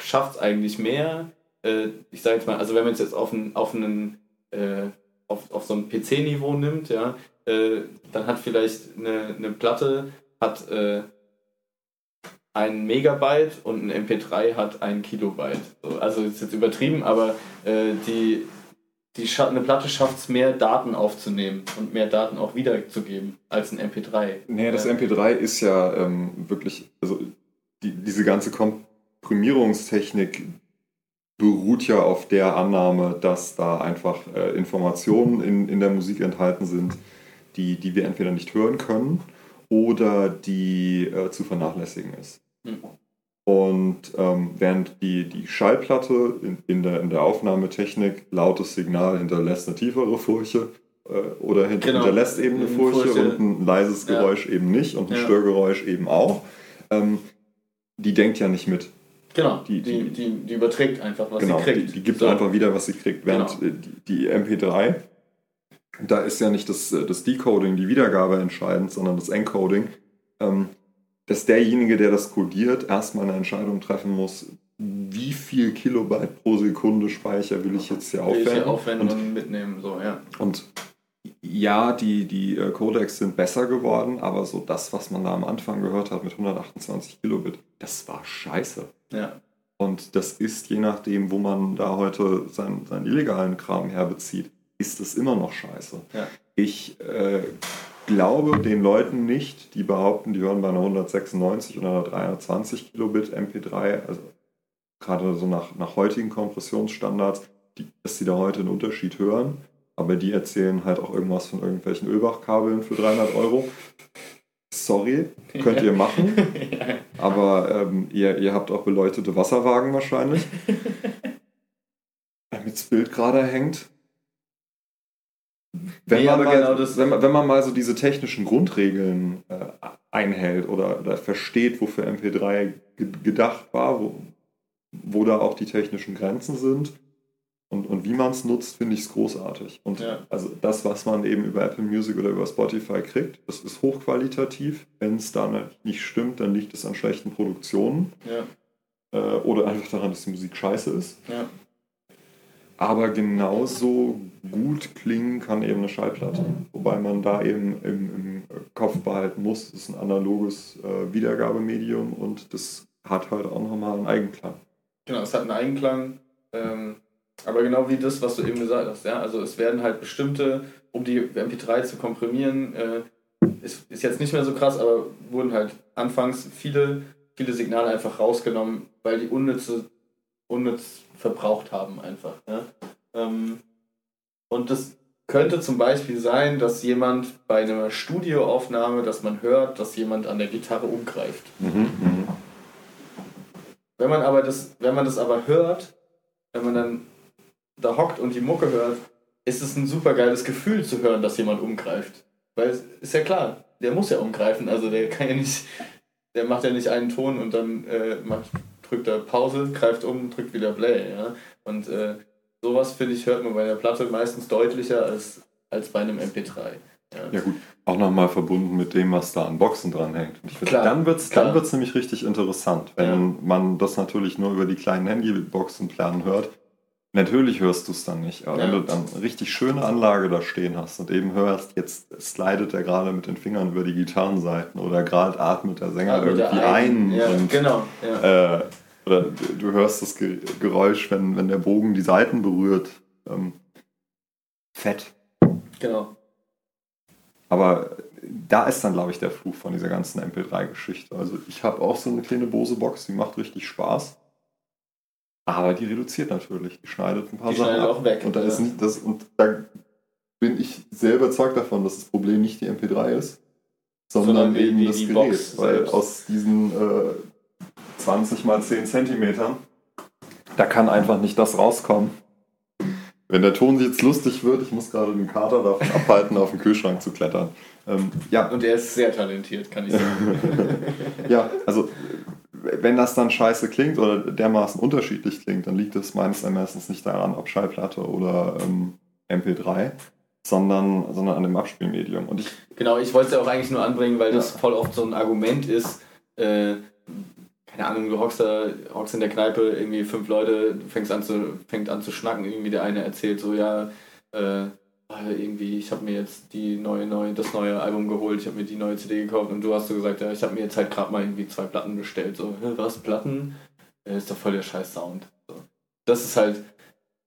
S3: schafft es eigentlich mehr. Äh, ich sage jetzt mal, also wenn man es jetzt auf einen, auf einen äh, auf, auf so ein PC-Niveau nimmt, ja, äh, dann hat vielleicht eine, eine Platte hat äh, ein Megabyte und ein MP3 hat ein Kilobyte. So, also ist jetzt übertrieben, aber äh, die, die Scha eine Platte schafft es mehr Daten aufzunehmen und mehr Daten auch wiederzugeben als ein MP3.
S2: Nee, das
S3: Ja.
S2: MP3 ist ja ähm, wirklich, also die, diese ganze Komprimierungstechnik beruht ja auf der Annahme, dass da einfach äh, Informationen in, in der Musik enthalten sind, die, die wir entweder nicht hören können oder die äh, zu vernachlässigen ist. Und ähm, während die, die Schallplatte in, in, der, in der Aufnahmetechnik lautes Signal hinterlässt eine tiefere Furche äh, oder hint,
S3: Genau.
S2: hinterlässt eben eine Furche,
S3: Furche.
S2: und ein leises
S3: Ja.
S2: Geräusch eben nicht und ein
S3: Ja.
S2: Störgeräusch eben auch. Ähm, die denkt ja nicht mit.
S3: Genau,
S2: Die-
S3: die,
S2: die-
S3: die, die, überträgt einfach, was
S2: genau,
S3: sie kriegt.
S2: Die, die gibt
S3: So.
S2: einfach wieder, was sie kriegt. Während
S3: Genau.
S2: äh, die, die MP3, da ist ja nicht das, äh, das Decoding, die Wiedergabe entscheidend, sondern das Encoding. Ähm, dass derjenige, der das codiert, erstmal eine Entscheidung treffen muss, wie viel Kilobyte pro Sekunde Speicher will ich jetzt hier
S3: Will ich
S2: aufwenden.
S3: aufwenden
S2: und,
S3: und mitnehmen, so, ja.
S2: und ja, die, die äh, Codecs sind besser geworden, aber so das, was man da am Anfang gehört hat mit 128 Kilobit, das war scheiße.
S3: Ja,
S2: Und das ist, je nachdem, wo man da heute seinen, seinen illegalen Kram herbezieht, ist es immer noch scheiße.
S3: Ja.
S2: Ich äh, glaube den Leuten nicht, die behaupten, die hören bei einer 196 oder einer 320 Kilobit MP3, also gerade so nach, nach heutigen Kompressionsstandards, die, dass sie da heute einen Unterschied hören. Aber die erzählen halt auch irgendwas von irgendwelchen Ölbachkabeln für 300 Euro. Sorry, könnt ihr machen. [LAUGHS] Aber ähm, ihr, ihr habt auch beleuchtete Wasserwagen wahrscheinlich. [LAUGHS] Damit das Bild gerade hängt. Wenn,
S3: Nee,
S2: man
S3: aber
S2: mal,
S3: genau das-
S2: wenn, man, wenn man mal so diese technischen Grundregeln äh, einhält oder, oder versteht, wofür MP3 ge gedacht war, wo, wo da auch die technischen Grenzen sind und, und wie man es nutzt, finde ich es großartig. Und
S3: Ja.
S2: also das, was man eben über Apple Music oder über Spotify kriegt, das ist hochqualitativ. Wenn es dann nicht stimmt, dann liegt es an schlechten Produktionen
S3: ja,
S2: äh, oder einfach daran, dass die Musik scheiße ist.
S3: ja.
S2: Aber genauso gut klingen kann eben eine Schallplatte. Wobei man da eben im, im Kopf behalten muss, es ist ein analoges äh, Wiedergabemedium und das hat halt auch nochmal einen Eigenklang.
S3: Genau, es hat einen Eigenklang. Ähm, Aber genau wie das, was du eben gesagt hast, ja. Also es werden halt bestimmte, um die MP3 zu komprimieren, äh, ist, ist jetzt nicht mehr so krass, aber wurden halt anfangs viele, viele Signale einfach rausgenommen, weil die unnütze, unnütz verbraucht haben einfach. Ja? Ähm, und das könnte zum Beispiel sein, dass jemand bei einer Studioaufnahme, dass man hört, dass jemand an der Gitarre umgreift.
S2: Mhm, mhm.
S3: Wenn man aber das, wenn man das aber hört, wenn man dann da hockt und die Mucke hört, ist es ein super geiles Gefühl zu hören, dass jemand umgreift. Weil es ist ja klar, der muss ja umgreifen, also der kann ja nicht, der macht ja nicht einen Ton und dann äh, macht, drückt er Pause, greift um, drückt wieder Play. Ja? Und äh, sowas, finde ich, hört man bei der Platte meistens deutlicher als, als bei einem MP3. Ja,
S2: ja gut, auch nochmal verbunden mit dem, was da an Boxen dranhängt. Ich finde,
S3: Klar,
S2: dann wird es dann wird's nämlich richtig interessant, wenn
S3: Ja.
S2: man das natürlich nur über die kleinen Handyboxen planen hört. Natürlich hörst du es dann nicht, aber
S3: Ja.
S2: wenn du dann eine richtig schöne Anlage da stehen hast und eben hörst, jetzt slidet er gerade mit den Fingern über die Gitarrenseiten oder gerade atmet der Sänger
S3: Atmet
S2: irgendwie
S3: ein.
S2: ein,
S3: Ja,
S2: und
S3: genau. Ja.
S2: äh, oder du hörst das Ge- Geräusch, wenn, wenn der Bogen die Saiten berührt. Ähm, fett.
S3: genau.
S2: Aber da ist dann, glaube ich, der Fluch von dieser ganzen MP3-Geschichte. Also ich habe auch so eine kleine Bose-Box, die macht richtig Spaß. Aber die reduziert natürlich. Die schneidet ein paar
S3: Die
S2: Sachen
S3: schneidet
S2: ab.
S3: auch weg,
S2: Und da
S3: ja.
S2: ist nicht das, und da bin ich sehr überzeugt davon, dass das Problem nicht die MP3 ist, sondern,
S3: Sondern die-
S2: eben
S3: die-
S2: das
S3: die
S2: Gerät.
S3: Box
S2: weil
S3: selbst.
S2: aus diesen äh, 20 mal 10 Zentimetern, da kann einfach nicht das rauskommen. Wenn der Ton jetzt lustig wird, ich muss gerade den Kater davon abhalten, auf den Kühlschrank zu klettern. Ähm, ja,
S3: Und er ist sehr talentiert, kann ich sagen. [LAUGHS]
S2: ja, also wenn das dann scheiße klingt oder dermaßen unterschiedlich klingt, dann liegt es meines Ermessens nicht daran, ob Schallplatte oder ähm, MP3, sondern, sondern an dem Abspielmedium. Und ich,
S3: Genau, ich wollte es ja auch eigentlich nur anbringen, weil das
S2: Ja.
S3: voll oft so ein Argument ist. Äh, keine Ahnung, du hockst, da, hockst in der Kneipe, irgendwie fünf Leute, du fängst an zu, fängt an zu schnacken, irgendwie der eine erzählt so, ja, äh, irgendwie, ich habe mir jetzt die neue, neue, das neue Album geholt, ich habe mir die neue CD gekauft und du hast so gesagt, ja, ich habe mir jetzt halt gerade mal irgendwie zwei Platten bestellt. So, "Hä, was, Platten? Äh, ist doch voll der scheiß Sound. So. Das ist halt,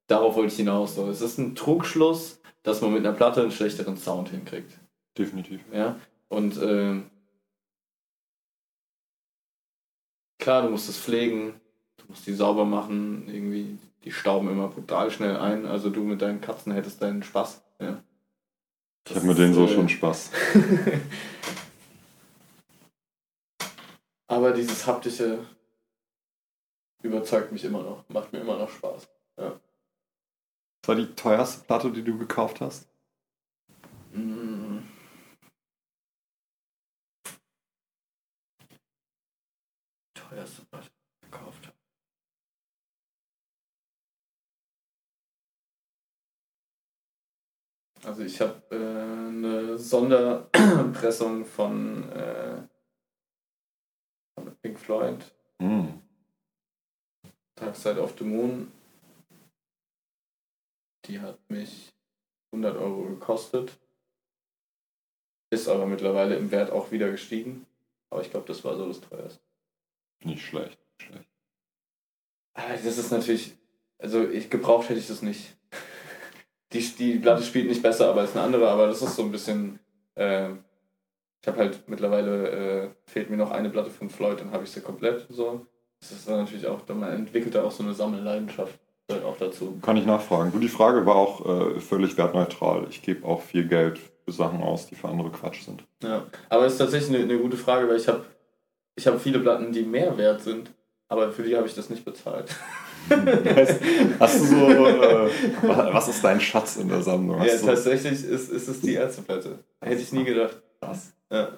S3: darauf wollte ich hinaus. So. Es ist ein Trugschluss, dass man mit einer Platte einen schlechteren Sound hinkriegt.
S2: definitiv.
S3: Ja, und ähm, klar, du musst es pflegen, du musst die sauber machen, irgendwie, die stauben immer brutal schnell ein. Also du mit deinen Katzen hättest deinen Spaß. Ja.
S2: Ich habe mit denen so
S3: äh,
S2: schon Spaß. [LAUGHS]
S3: Aber dieses haptische überzeugt mich immer noch, macht mir immer noch Spaß.
S2: Was war die teuerste Platte, die du gekauft hast?
S3: Mm. Teuerste Platte Also ich habe äh, eine Sonderpressung [CLEARS THROAT] von, äh, Pink Floyd,
S2: Hm.
S3: Dark Side of the Moon. Die hat mich 100 Euro gekostet. Ist aber mittlerweile im Wert auch wieder gestiegen. Aber ich glaube, das war so das teuerste.
S2: Nicht schlecht. nicht schlecht.
S3: Aber das ist natürlich, also ich gebraucht hätte ich das nicht. Die, die Platte spielt nicht besser, aber ist eine andere, aber das ist so ein bisschen. Äh, ich habe halt mittlerweile, äh, fehlt mir noch eine Platte von Floyd, dann habe ich sie komplett. So. Das ist dann natürlich auch, man entwickelt da auch so eine Sammelleidenschaft gehört auch dazu.
S2: Kann ich nachfragen. Du, die Frage war auch äh, völlig wertneutral. Ich gebe auch viel Geld für Sachen aus, die für andere Quatsch sind.
S3: Ja, aber es ist tatsächlich eine, eine gute Frage, weil ich habe ich hab viele Platten, die mehr wert sind, aber für die habe ich das nicht bezahlt. [LAUGHS]
S2: Heißt, Hast du so, äh, wa- was ist dein Schatz in der Sammlung?
S3: ja,
S2: Hast du,
S3: tatsächlich ist, ist es die Ärzteplatte. Hätte ich nie gedacht.
S2: Krass.
S3: Ja.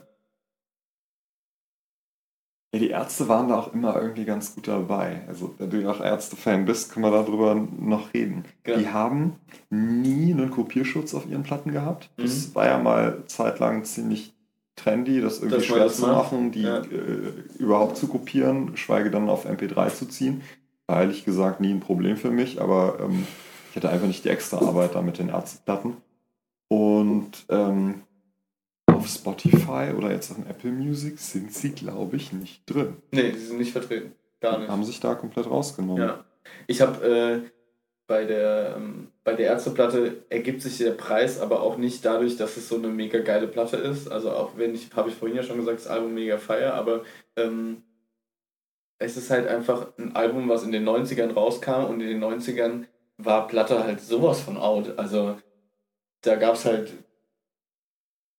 S2: Ja, die Ärzte waren da auch immer irgendwie ganz gut dabei. Also, wenn du auch Ärzte-Fan bist, können wir darüber noch reden.
S3: Genau.
S2: Die haben nie einen Kopierschutz auf ihren Platten gehabt. Das
S3: Mhm.
S2: war ja mal zeitlang ziemlich trendy, das irgendwie
S3: man
S2: schwer
S3: das
S2: zu machen, die
S3: Ja.
S2: äh, überhaupt zu kopieren, geschweige dann auf MP3 zu ziehen. Ehrlich gesagt nie ein Problem für mich, aber ähm, ich hatte einfach nicht die extra Arbeit da mit den Ärzteplatten. Und ähm, auf Spotify oder jetzt auf Apple Music sind sie, glaube ich, nicht drin.
S3: Nee, die sind nicht vertreten. Gar nicht.
S2: Haben sich da komplett rausgenommen.
S3: Ja. Ich habe äh, bei der, ähm, bei der Ärzteplatte ergibt sich der Preis aber auch nicht dadurch, dass es so eine mega geile Platte ist. Also auch wenn ich, habe ich vorhin ja schon gesagt, das Album mega feier, aber ähm, es ist halt einfach ein Album, was in den 90ern rauskam und in den 90ern war Platte halt sowas von out. Also da gab es halt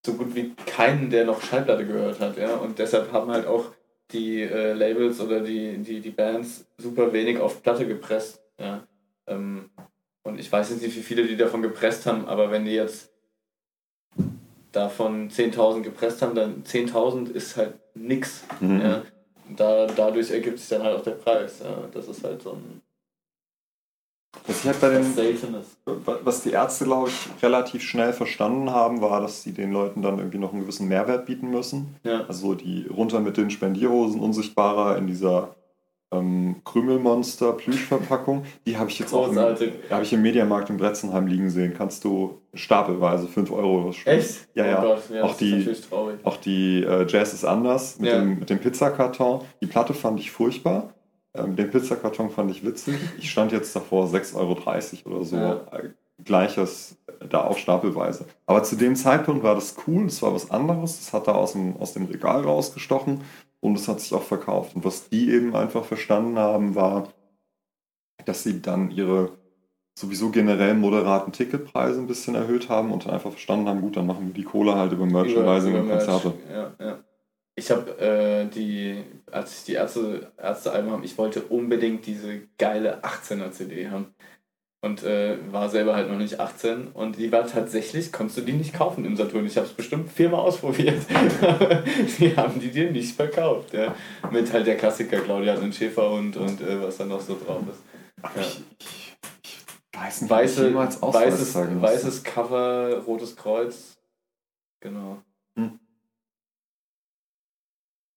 S3: so gut wie keinen, der noch Schallplatte gehört hat, ja. Und deshalb haben halt auch die äh, Labels oder die, die, die Bands super wenig auf Platte gepresst. Ja. Ähm, und ich weiß jetzt nicht, wie viele die davon gepresst haben, aber wenn die jetzt davon 10.000 gepresst haben, dann 10.000 ist halt nix. Mhm. Ja. Da, dadurch ergibt sich dann halt auch der Preis. Ja. Das ist halt so ein
S2: was halt den, was die Ärzte, glaube ich, relativ schnell verstanden haben, war, dass sie den Leuten dann irgendwie noch einen gewissen Mehrwert bieten müssen.
S3: Ja.
S2: Also die runter mit den Spendierhosen unsichtbarer in dieser ähm, Krümelmonster Plüschverpackung. Die habe ich jetzt auch im, hab ich im Mediamarkt in Bretzenheim liegen sehen. Kannst du stapelweise 5 Euro
S3: was Echt?
S2: Ja, ja. Oh Gott, ja auch, die, auch die äh, Jazz ist anders mit, ja. dem, mit dem Pizzakarton. Die Platte fand ich furchtbar. Ähm, den Pizzakarton fand ich witzig. Ich stand jetzt davor 6,30 Euro oder so. Ja. Äh, Gleiches da auch stapelweise. Aber zu dem Zeitpunkt war das cool, das war was anderes. Das hat da aus dem, aus dem Regal rausgestochen und es hat sich auch verkauft. Und was die eben einfach verstanden haben, war, dass sie dann ihre sowieso generell moderaten Ticketpreise ein bisschen erhöht haben und dann einfach verstanden haben, gut, dann machen wir die Kohle halt über Merchandising über, über und Konzerte.
S3: Ja, ja. Ich habe äh, die, als ich die Ärzte, Ärzte-Alben habe, ich wollte unbedingt diese geile 18er CD haben. Und äh, war selber halt noch nicht 18. Und die war tatsächlich, konntest du die nicht kaufen im Saturn. Ich habe es bestimmt viermal ausprobiert. [LAUGHS] die haben die dir nicht verkauft. Ja. Mit halt der Klassiker Claudia und Schäfer und, und äh, was da noch so drauf ist. Ja. Ich, ich, ich, weiß nicht, Weiße, weißes, weißes Cover, rotes Kreuz. Genau. Hm.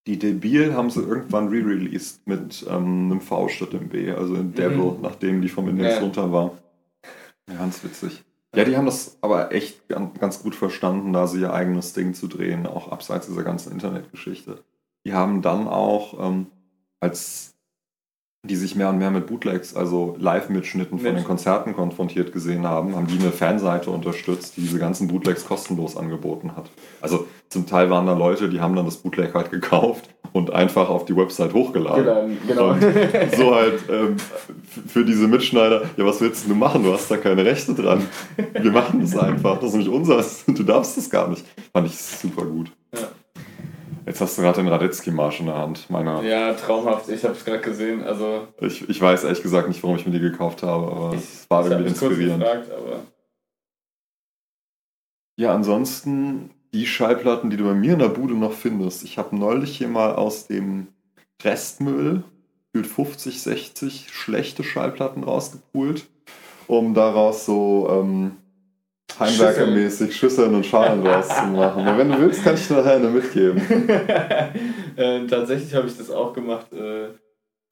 S2: Die Debil haben sie irgendwann re-released mit ähm, einem V statt dem B, also in Devil, mhm. nachdem die vom Index ja. runter war. Ja, ganz witzig. Ja, die haben das aber echt ganz gut verstanden, da sie ihr eigenes Ding zu drehen, auch abseits dieser ganzen Internetgeschichte. Die haben dann auch, ähm, als die sich mehr und mehr mit Bootlegs, also Live-Mitschnitten von den Konzerten konfrontiert gesehen haben, haben die eine Fanseite unterstützt, die diese ganzen Bootlegs kostenlos angeboten hat. Also zum Teil waren da Leute, die haben dann das Bootleg halt gekauft und einfach auf die Website hochgeladen. Genau. Und so halt ähm, für diese Mitschneider, ja, was willst du machen? Du hast da keine Rechte dran. Wir machen das einfach. Das ist nämlich unseres. Du darfst das gar nicht. Fand ich super gut. Jetzt hast du gerade den Radetzky-Marsch in der Hand. Meiner.
S3: Ja, traumhaft. Ich habe es gerade gesehen. Also
S2: ich, ich weiß ehrlich gesagt nicht, warum ich mir die gekauft habe, aber es war irgendwie inspirierend. Gefragt, aber ja, ansonsten die Schallplatten, die du bei mir in der Bude noch findest. Ich habe neulich hier mal aus dem Restmüll für 50, 60 schlechte Schallplatten rausgepult, um daraus so ähm, Heimwerkermäßig Schüsseln und Schalen [LAUGHS] rauszumachen. Und wenn du willst, kann ich dir nachher eine mitgeben. [LAUGHS]
S3: äh, tatsächlich habe ich das auch gemacht, äh,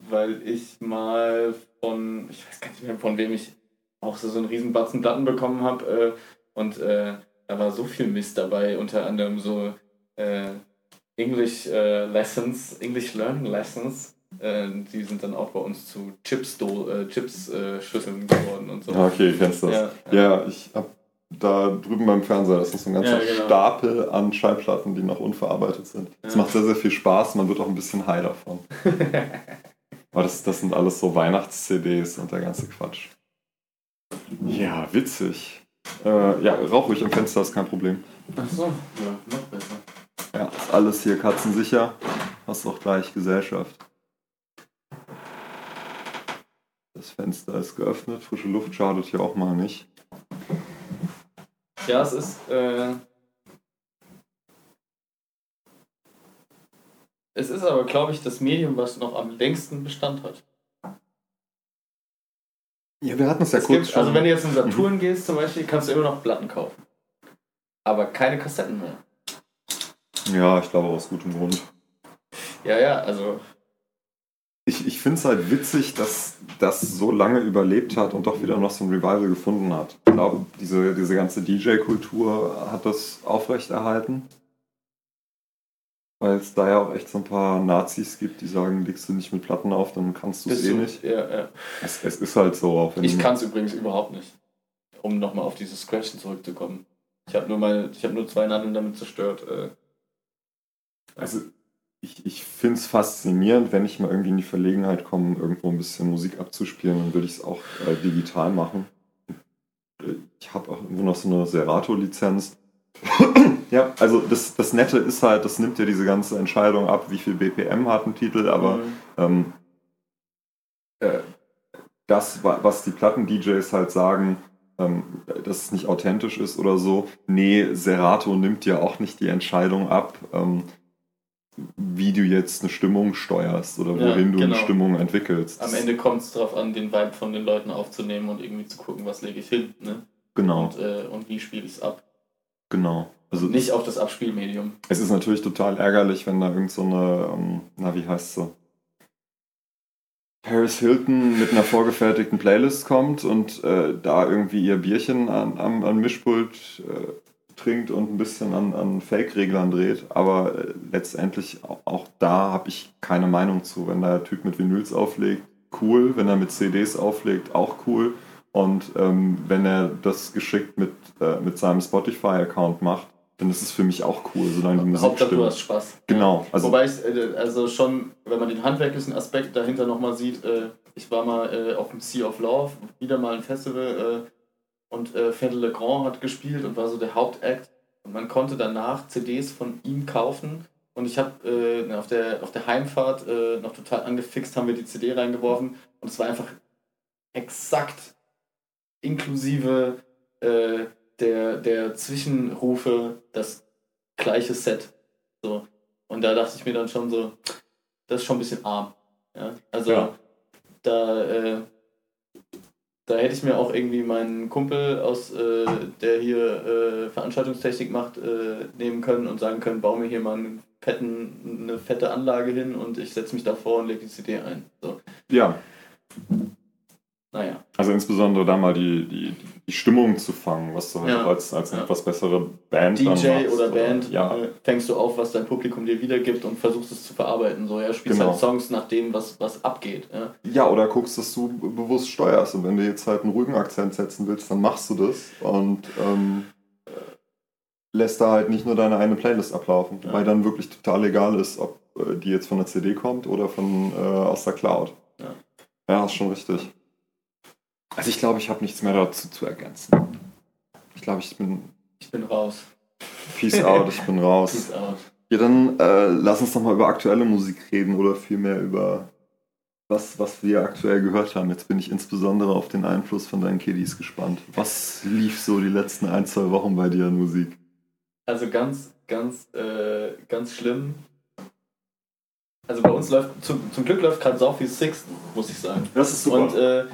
S3: weil ich mal von, ich weiß gar nicht mehr von wem ich auch so, so einen riesen Batzen Platten bekommen habe. Äh, und äh, da war so viel Mist dabei, unter anderem so äh, English äh, Lessons, English Learning Lessons. die sind dann auch bei uns zu Chips-Schüsseln Chips, geworden und so.
S2: Ah, okay, kennst du das? Ja, ja ich habe da drüben beim Fernseher, das ist ein ganzer ja, genau. Stapel an Schallplatten, die noch unverarbeitet sind. Es ja. macht sehr, sehr viel Spaß, man wird auch ein bisschen high davon. [LAUGHS] Aber das, das sind alles so Weihnachts-CDs und der ganze Quatsch. Ja, witzig. Äh, ja, rauch ruhig im Fenster, ist kein Problem.
S3: Achso, ja, noch besser.
S2: Ja, alles hier katzensicher. Hast auch gleich Gesellschaft. Das Fenster ist geöffnet, frische Luft schadet hier auch mal nicht.
S3: Ja, es ist. Äh, es ist aber, glaube ich, das Medium, was noch am längsten Bestand hat.
S2: Ja, wir hatten es ja es kurz
S3: gibt, schon. Also, wenn du jetzt in Saturn mhm. gehst, zum Beispiel, kannst du immer noch Platten kaufen. Aber keine Kassetten mehr.
S2: Ja, ich glaube aus gutem Grund.
S3: Ja, ja, also
S2: ich, ich finde es halt witzig, dass das so lange überlebt hat und doch wieder noch so ein Revival gefunden hat. Ich glaube, diese, diese ganze DJ-Kultur hat das aufrechterhalten. Weil es da ja auch echt so ein paar Nazis gibt, die sagen, legst du nicht mit Platten auf, dann kannst du es eh nicht.
S3: Ja, ja.
S2: Es, es ist halt so,
S3: Ich kann es übrigens überhaupt nicht. Um nochmal auf dieses Scratchen zurückzukommen. Ich habe nur ich habe nur zwei Nadeln damit zerstört. Äh,
S2: Also ich, ich finde es faszinierend, wenn ich mal irgendwie in die Verlegenheit komme, irgendwo ein bisschen Musik abzuspielen, dann würde ich es auch äh, digital machen. Ich habe auch irgendwo noch so eine Serato-Lizenz. [CLEARS THROAT] ja, also das, das Nette ist halt, das nimmt ja diese ganze Entscheidung ab, wie viel BPM hat ein Titel, aber
S3: mhm.
S2: ähm, äh, das, wa- was die Platten-DJs halt sagen, ähm, dass es nicht authentisch ist oder so, nee, Serato nimmt ja auch nicht die Entscheidung ab, ähm, wie du jetzt eine Stimmung steuerst oder
S3: Ja,
S2: wohin du
S3: genau.
S2: eine Stimmung entwickelst.
S3: Am Ende kommt es darauf an, den Vibe von den Leuten aufzunehmen und irgendwie zu gucken, was lege ich hin. Ne?
S2: Genau,
S3: Und, äh, und wie spiele ich es ab.
S2: genau. Also
S3: Nicht auf das Abspielmedium.
S2: es ist natürlich total ärgerlich, wenn da irgend so eine, ähm, na wie heißt sie? Paris Hilton mit einer vorgefertigten Playlist kommt und äh, da irgendwie ihr Bierchen an, am, am Mischpult äh, trinkt und ein bisschen an, an Fake-Reglern dreht. Aber äh, letztendlich auch, auch da habe ich keine Meinung zu. Wenn der Typ mit Vinyls auflegt, cool. Wenn er mit CDs auflegt, auch cool. Und ähm, wenn er das geschickt mit, äh, mit seinem Spotify-Account macht, dann ist es für mich auch cool, solange die Musik
S3: Hauptsache du
S2: stimmt.
S3: hast Spaß.
S2: Genau, also
S3: Wobei ich, äh, also schon, wenn man den handwerklichen Aspekt dahinter nochmal sieht, äh, ich war mal auf dem Sea of Love, wieder mal ein Festival und äh, Fedel Legrand hat gespielt und war so der Hauptact und man konnte danach CDs von ihm kaufen und ich habe äh, auf, der, auf der Heimfahrt äh, noch total angefixt, haben wir die CD reingeworfen und es war einfach exakt inklusive äh, der, der Zwischenrufe das gleiche Set. So. Und da dachte ich mir dann schon so, das ist schon ein bisschen arm. Ja? Also
S2: Ja.
S3: da, äh, da hätte ich mir auch irgendwie meinen Kumpel aus, äh, der hier äh, Veranstaltungstechnik macht, äh, nehmen können und sagen können, bau mir hier mal einen fetten, eine fette Anlage hin und ich setze mich davor und lege die CD ein. So.
S2: ja,
S3: Naja.
S2: also insbesondere da mal die, die, die Stimmung zu fangen, was du halt
S3: Ja.
S2: als, als
S3: Ja.
S2: etwas bessere Band
S3: DJ
S2: machst,
S3: oder Band,
S2: Ja,
S3: äh, fängst du auf, was dein Publikum dir wiedergibt und versuchst es zu verarbeiten. So, ja, spielst
S2: Genau.
S3: halt Songs nach dem, was, was abgeht. Ja.
S2: Ja, oder guckst, dass du be- bewusst steuerst. Und wenn du jetzt halt einen ruhigen Akzent setzen willst, dann machst du das und ähm, äh, lässt da halt nicht nur deine eine Playlist ablaufen.
S3: Ja.
S2: Weil dann wirklich total egal ist, ob äh, die jetzt von der CD kommt oder von äh, aus der Cloud.
S3: Ja.
S2: ja, ist schon richtig. Also ich glaube, ich habe nichts mehr dazu zu ergänzen. Ich glaube, ich bin
S3: Ich bin raus.
S2: Peace out, ich bin raus.
S3: Peace out.
S2: Ja, dann äh, lass uns doch mal über aktuelle Musik reden oder vielmehr über was, was wir aktuell gehört haben. Jetzt bin ich insbesondere auf den Einfluss von deinen Kiddies gespannt. Was lief so die letzten ein, zwei Wochen bei dir an Musik?
S3: Also ganz, ganz, äh, ganz schlimm. Also bei uns läuft, zum, zum Glück läuft gerade sau viel Six, muss ich sagen.
S2: Das ist
S3: Und äh,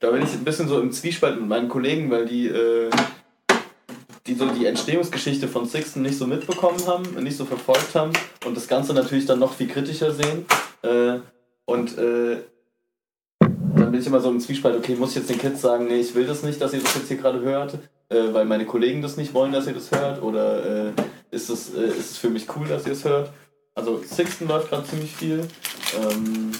S3: da bin ich ein bisschen so im Zwiespalt mit meinen Kollegen, weil die, äh, die so die Entstehungsgeschichte von Sixten nicht so mitbekommen haben, nicht so verfolgt haben und das Ganze natürlich dann noch viel kritischer sehen. Äh, und äh, dann bin ich immer so im Zwiespalt, okay, muss ich jetzt den Kids sagen, nee, ich will das nicht, dass ihr das jetzt hier gerade hört, äh, weil meine Kollegen das nicht wollen, dass ihr das hört, oder äh, ist, es, äh, ist es für mich cool, dass ihr es hört? Also Sixten läuft gerade ziemlich viel. Ähm,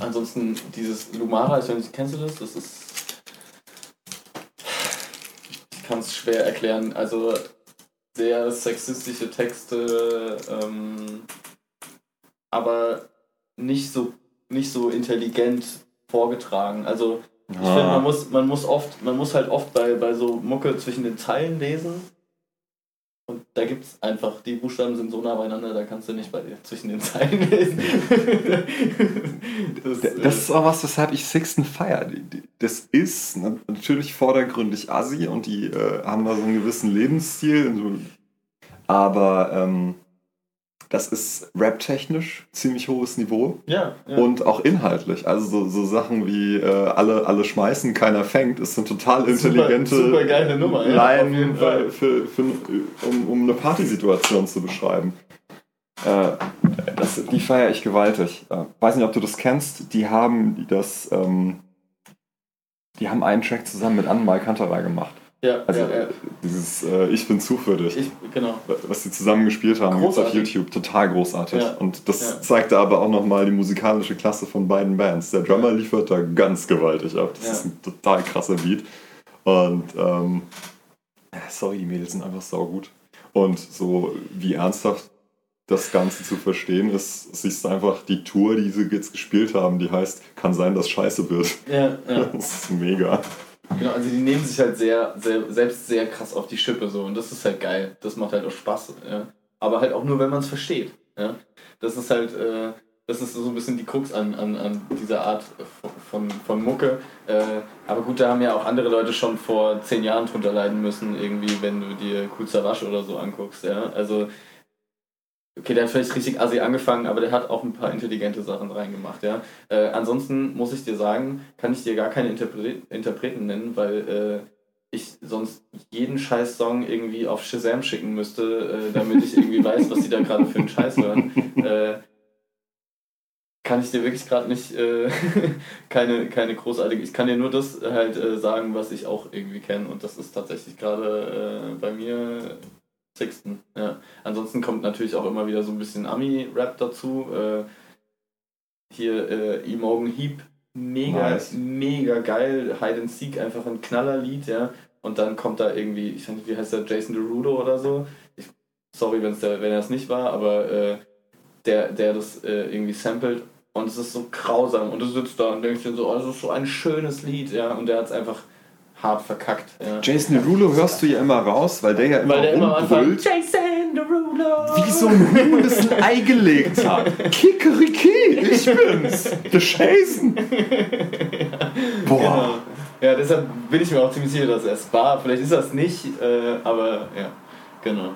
S3: Ansonsten dieses Lumara, ich weiß nicht, kennst du das? Das ist. Ich kann es schwer erklären. Also sehr sexistische Texte, ähm, aber nicht so, nicht so intelligent vorgetragen. Also ich finde, man muss, man muss oft, man muss halt oft bei, bei so Mucke zwischen den Zeilen lesen. Da gibt es einfach, die Buchstaben sind so nah beieinander, da kannst du nicht bei zwischen den Zeilen lesen. [LAUGHS] das,
S2: Das ist auch was, weshalb ich Sixten die- Das ist na- natürlich vordergründig Assi und die äh, haben da so einen gewissen Lebensstil. so. Aber ähm, das ist rap-technisch ziemlich hohes Niveau
S3: ja, ja.
S2: und auch inhaltlich. Also so, so Sachen wie äh, alle, alle schmeißen, keiner fängt, ist eine total intelligente
S3: super, super geile Nummer, ja,
S2: Line für, für, für, um, um eine Partysituation zu beschreiben. Äh, das, die feiere ich gewaltig. Äh, weiß nicht, ob du das kennst. Die haben das, ähm, die haben einen Track zusammen mit Anne Kanterei gemacht.
S3: Ja,
S2: Also
S3: ja, ja.
S2: dieses äh, Ich bin zu für dich.
S3: Ich, genau.
S2: was sie zusammen gespielt haben, gibt's auf. YouTube. Total großartig.
S3: Ja.
S2: Und das zeigte aber auch nochmal die musikalische Klasse von beiden Bands. Der Drummer liefert da ganz gewaltig ab. Das ist ein total krasser Beat. Und ähm, sorry, die Mädels sind einfach saugut. Und so wie ernsthaft das Ganze zu verstehen ist, siehst du einfach die Tour, die sie jetzt gespielt haben, die heißt, kann sein, dass scheiße wird.
S3: Ja, ja. [LAUGHS]
S2: Das ist mega.
S3: Genau, also die nehmen sich halt sehr, sehr, selbst sehr krass auf die Schippe so und das ist halt geil. Das macht halt auch Spaß. Ja. Aber halt auch nur, wenn man es versteht. Ja. Das ist halt, äh, das ist so ein bisschen die Krux an, an, an dieser Art von, von, Mucke. Äh, aber gut, da haben ja auch andere Leute schon vor zehn Jahren drunter leiden müssen, irgendwie, wenn du dir Savage oder so anguckst. Ja. Also, okay, der hat vielleicht richtig assi angefangen, aber der hat auch ein paar intelligente Sachen reingemacht. Ja. Äh, ansonsten muss ich dir sagen, kann ich dir gar keine Interpre Interpreten nennen, weil äh, ich sonst jeden scheiß Song irgendwie auf Shazam schicken müsste, äh, damit ich irgendwie [LAUGHS] weiß, was die da gerade für einen Scheiß hören. Äh, kann ich dir wirklich gerade nicht äh, [LAUGHS] keine, keine großartige. Ich kann dir nur das halt äh, sagen, was ich auch irgendwie kenne und das ist tatsächlich gerade äh, bei mir Sixten. Ja. Ansonsten kommt natürlich auch immer wieder so ein bisschen Ami-Rap dazu. Äh, hier äh, Imogen Heap, mega,
S2: Nice.
S3: mega geil. Hide and Seek, einfach ein Knallerlied, ja. Und dann kommt da irgendwie, ich weiß nicht, wie heißt der, Jason Derulo oder so. Ich, sorry, wenn's der, wenn er es nicht war, aber äh, der, der das äh, irgendwie samplet und es ist so grausam und du sitzt da und denkst dir so, oh, das ist so ein schönes Lied, ja. Und der hat es einfach hart verkackt. Ja.
S2: Jason Derulo hörst du ja immer raus, weil der ja immer
S3: Weil der immer
S2: rumbrüllt.
S3: Jason Derulo!
S2: Wie so ein Huhn, das ein Ei gelegt hat. Kikeriki, ich bin's. Der Jason. [LAUGHS] Boah.
S3: Genau. Ja, deshalb bin ich mir auch ziemlich sicher, dass er es war. Vielleicht ist er es nicht, äh, aber ja, genau.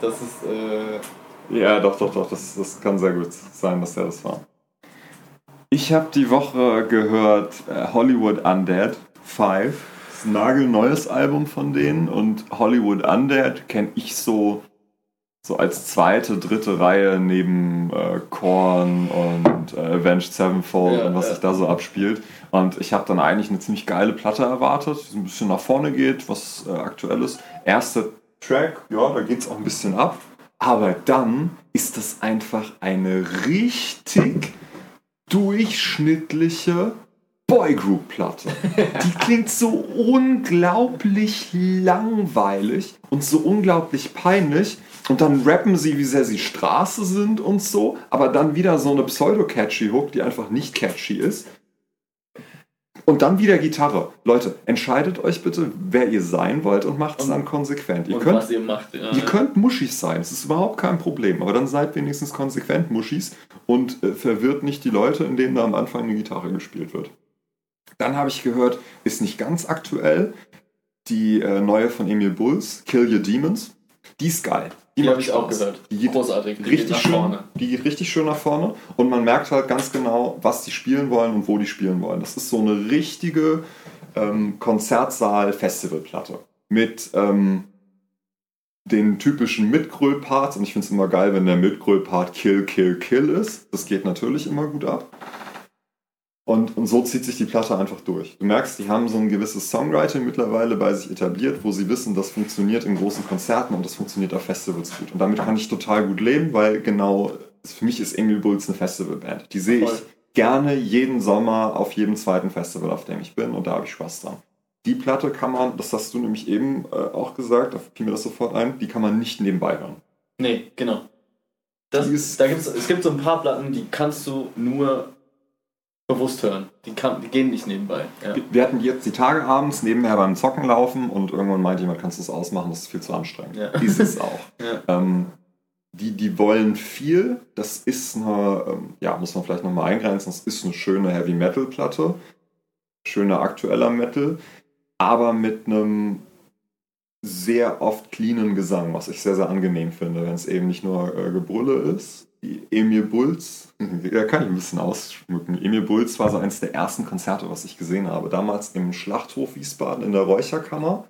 S3: Das ist, äh,
S2: Ja, doch, doch, doch. Das, das kann sehr gut sein, dass er das war. Ich habe die Woche gehört äh, Hollywood Undead 5. Ein nagelneues Album von denen und Hollywood Undead kenne ich so, so als zweite, dritte Reihe neben äh, Korn und äh, Avenged Sevenfold
S3: Ja,
S2: und was
S3: ja.
S2: sich da so abspielt. Und ich habe dann eigentlich eine ziemlich geile Platte erwartet, die so ein bisschen nach vorne geht, was äh, aktuell ist. Erster Track, ja, da geht es auch ein bisschen ab. Aber dann ist das einfach eine richtig durchschnittliche Boygroup-Platte. Die klingt so unglaublich langweilig und so unglaublich peinlich. Und dann rappen sie, wie sehr sie Straße sind und so, aber dann wieder so eine pseudo-catchy Hook, die einfach nicht catchy ist. Und dann wieder Gitarre. Leute, entscheidet euch bitte, wer ihr sein wollt und macht es dann konsequent. Ihr könnt
S3: was ihr macht. Ja.
S2: Ihr könnt Muschis sein, es ist überhaupt kein Problem, aber dann seid wenigstens konsequent Muschis und äh, verwirrt nicht die Leute, in denen da am Anfang eine Gitarre gespielt wird. Dann habe ich gehört, ist nicht ganz aktuell, die äh, neue von Emil Bulls, Kill Your Demons. Die ist geil.
S3: die
S2: macht
S3: habe ich auch gehört.
S2: Die geht
S3: Großartig. Die geht
S2: richtig
S3: nach
S2: schön,
S3: vorne.
S2: die geht richtig schön nach vorne und man merkt halt ganz genau, was die spielen wollen und wo die spielen wollen. Das ist so eine richtige ähm, Konzertsaal-Festivalplatte mit ähm, den typischen Mitgröl-Parts und ich finde es immer geil, wenn der Mitgröl-Part Kill, Kill, Kill ist. Das geht natürlich immer gut ab. Und, und so zieht sich die Platte einfach durch. Du merkst, die haben so ein gewisses Songwriting mittlerweile bei sich etabliert, wo sie wissen, das funktioniert in großen Konzerten und das funktioniert auf Festivals gut. Und damit kann ich total gut leben, weil genau, für mich ist Emil Bulls eine Festivalband. Die sehe ich
S3: Voll.
S2: gerne jeden Sommer auf jedem zweiten Festival, auf dem ich bin und da habe ich Spaß dran. Die Platte kann man, das hast du nämlich eben äh, auch gesagt, da fiel mir das sofort ein, die kann man nicht nebenbei hören.
S3: Nee, genau. Das,
S2: ist-
S3: da gibt's, es gibt so ein paar Platten, die kannst du nur bewusst hören. Die, kann, die gehen nicht nebenbei. Ja.
S2: Wir hatten jetzt die Tage abends nebenher beim Zocken laufen und irgendwann meinte jemand, kannst du das ausmachen, das ist viel zu anstrengend.
S3: Ja.
S2: Ist es auch. [LAUGHS]
S3: Ja.
S2: Ähm, die, die wollen viel, das ist eine, ähm, ja, muss man vielleicht nochmal eingrenzen, das ist eine schöne Heavy Metal Platte, schöner aktueller Metal, aber mit einem sehr oft cleanen Gesang, was ich sehr, sehr angenehm finde, wenn es eben nicht nur äh, Gebrülle ist. Emil Bulls, [LAUGHS] da kann ich ein bisschen ausschmücken. Emil Bulls war so eines der ersten Konzerte, was ich gesehen habe. Damals im Schlachthof Wiesbaden in der Räucherkammer.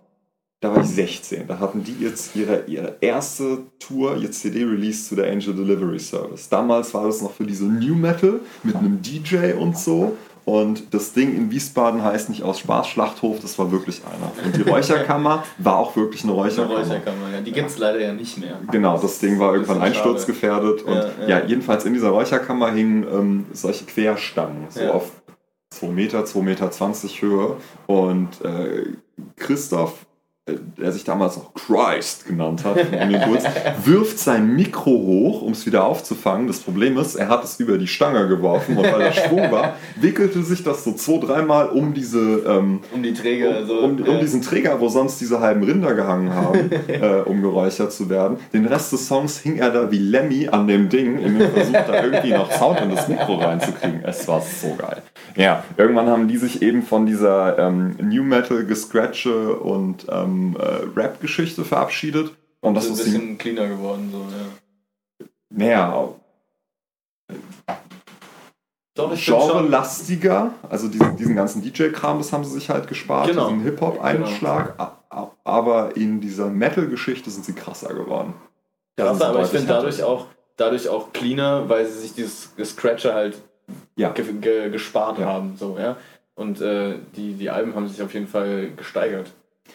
S2: Da war ich 16. Da hatten die jetzt ihre, ihre erste Tour, ihr CD-Release zu der Angel Delivery Service. Damals war das noch für diese New Metal mit einem DJ und so. Und das Ding in Wiesbaden heißt nicht aus Spaß Schlachthof, das war wirklich einer. Und die Räucherkammer war auch wirklich eine
S3: Eine
S2: Räucherkammer.
S3: Räucherkammer, ja. Die gibt es leider ja nicht mehr.
S2: Genau, das Ding war irgendwann einsturzgefährdet. Und
S3: Ja,
S2: ja,
S3: ja.
S2: jedenfalls in dieser Räucherkammer hingen ähm, solche Querstangen, so
S3: Ja.
S2: auf 2 Meter, 2 Meter 20 Höhe. Und äh, Christoph, der sich damals noch Christ genannt hat, Bulls, wirft sein Mikro hoch, um es wieder aufzufangen. Das Problem ist, er hat es über die Stange geworfen und weil er Schwung war, wickelte sich das so zwei, dreimal um diese ähm,
S3: Um die Träger. so,
S2: um, um
S3: ja.
S2: diesen Träger, wo sonst diese halben Rinder gehangen haben, [LAUGHS] äh, um geräuchert zu werden. Den Rest des Songs hing er da wie Lemmy an dem Ding, in dem Versuch, da irgendwie noch Sound in das Mikro reinzukriegen. Es war so geil. Ja, irgendwann haben die sich eben von dieser ähm, New Metal Gescratche und ähm, äh, Rap-Geschichte verabschiedet. Und das
S3: ist ein
S2: ist die,
S3: bisschen cleaner geworden. So, ja.
S2: naja,
S3: Doch, ich
S2: genrelastiger, also diesen, diesen ganzen DJ-Kram, das haben sie sich halt gespart,
S3: Genau.
S2: diesen Hip-Hop-Einschlag, a- aber in dieser Metal-Geschichte sind sie krasser geworden.
S3: Ja,
S2: Das ist
S3: aber ich finde dadurch auch, dadurch auch cleaner, weil sie sich dieses Scratcher halt
S2: Ja.
S3: ge ge gespart
S2: Ja.
S3: haben. So, ja? Und äh, die, die Alben haben sich auf jeden Fall gesteigert.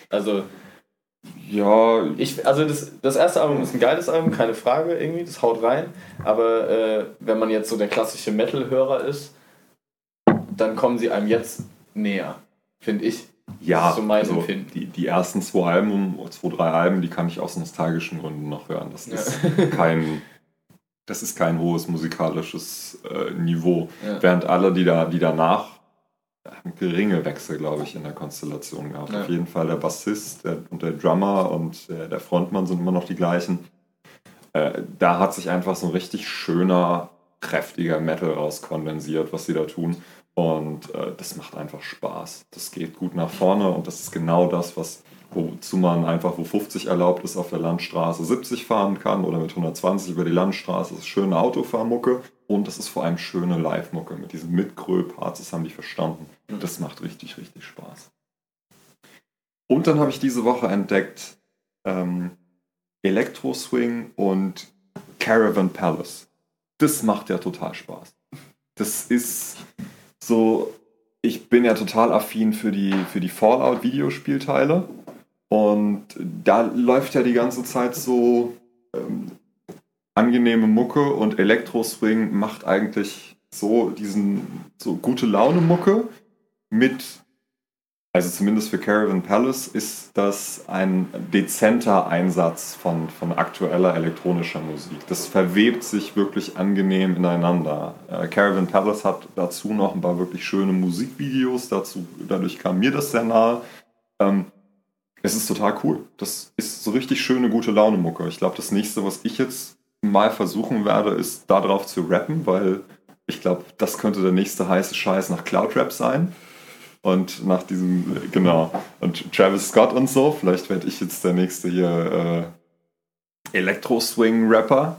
S3: Also,
S2: Ja,
S3: ich, also das, das erste Album ist ein geiles Album, keine Frage irgendwie, das haut rein. Aber äh, wenn man jetzt so der klassische Metal-Hörer ist, dann kommen sie einem jetzt näher, finde ich.
S2: ja
S3: Das ist so mein
S2: also
S3: Empfinden.
S2: die, die ersten zwei Alben, zwei, drei Alben, die kann ich aus nostalgischen Gründen noch hören. Das
S3: Ja.
S2: ist kein, das ist kein hohes musikalisches äh, Niveau.
S3: Ja.
S2: Während alle, die da, die danach geringe Wechsel, glaube ich, in der Konstellation gehabt.
S3: Ja.
S2: Auf jeden Fall der Bassist der, und der Drummer und der, der Frontmann sind immer noch die gleichen. Äh, da hat sich einfach so ein richtig schöner, kräftiger Metal rauskondensiert, was sie da tun. Und äh, das macht einfach Spaß. Das geht gut nach vorne und das ist genau das, was wozu man einfach, wo 50 erlaubt ist, auf der Landstraße 70 fahren kann oder mit 120 über die Landstraße. Das ist schöne Autofahrmucke und das ist vor allem schöne Live-Mucke mit diesen Mitgröl-Parts, das haben die verstanden.
S3: Mhm.
S2: Das macht richtig, richtig Spaß. Und dann habe ich diese Woche entdeckt ähm, Electro Swing und Caravan Palace. Das macht ja total Spaß. Das ist so, ich bin ja total affin für die, für die Fallout-Videospielteile. Und da läuft ja die ganze Zeit so ähm, angenehme Mucke und Electro Swing macht eigentlich so diesen so gute Laune Mucke mit also zumindest für Caravan Palace ist das ein dezenter Einsatz von, von aktueller elektronischer Musik. Das verwebt sich wirklich angenehm ineinander. Äh, Caravan Palace hat dazu noch ein paar wirklich schöne Musikvideos, dazu, dadurch kam mir das sehr nahe. Ähm, es ist total cool. Das ist so richtig schöne, gute Laune-Mucke. Ich glaube, das nächste, was ich jetzt mal versuchen werde, ist darauf zu rappen, weil ich glaube, das könnte der nächste heiße Scheiß nach Cloud-Rap sein. Und nach diesem, genau, und Travis Scott und so, vielleicht werde ich jetzt der nächste hier äh, Elektro-Swing-Rapper.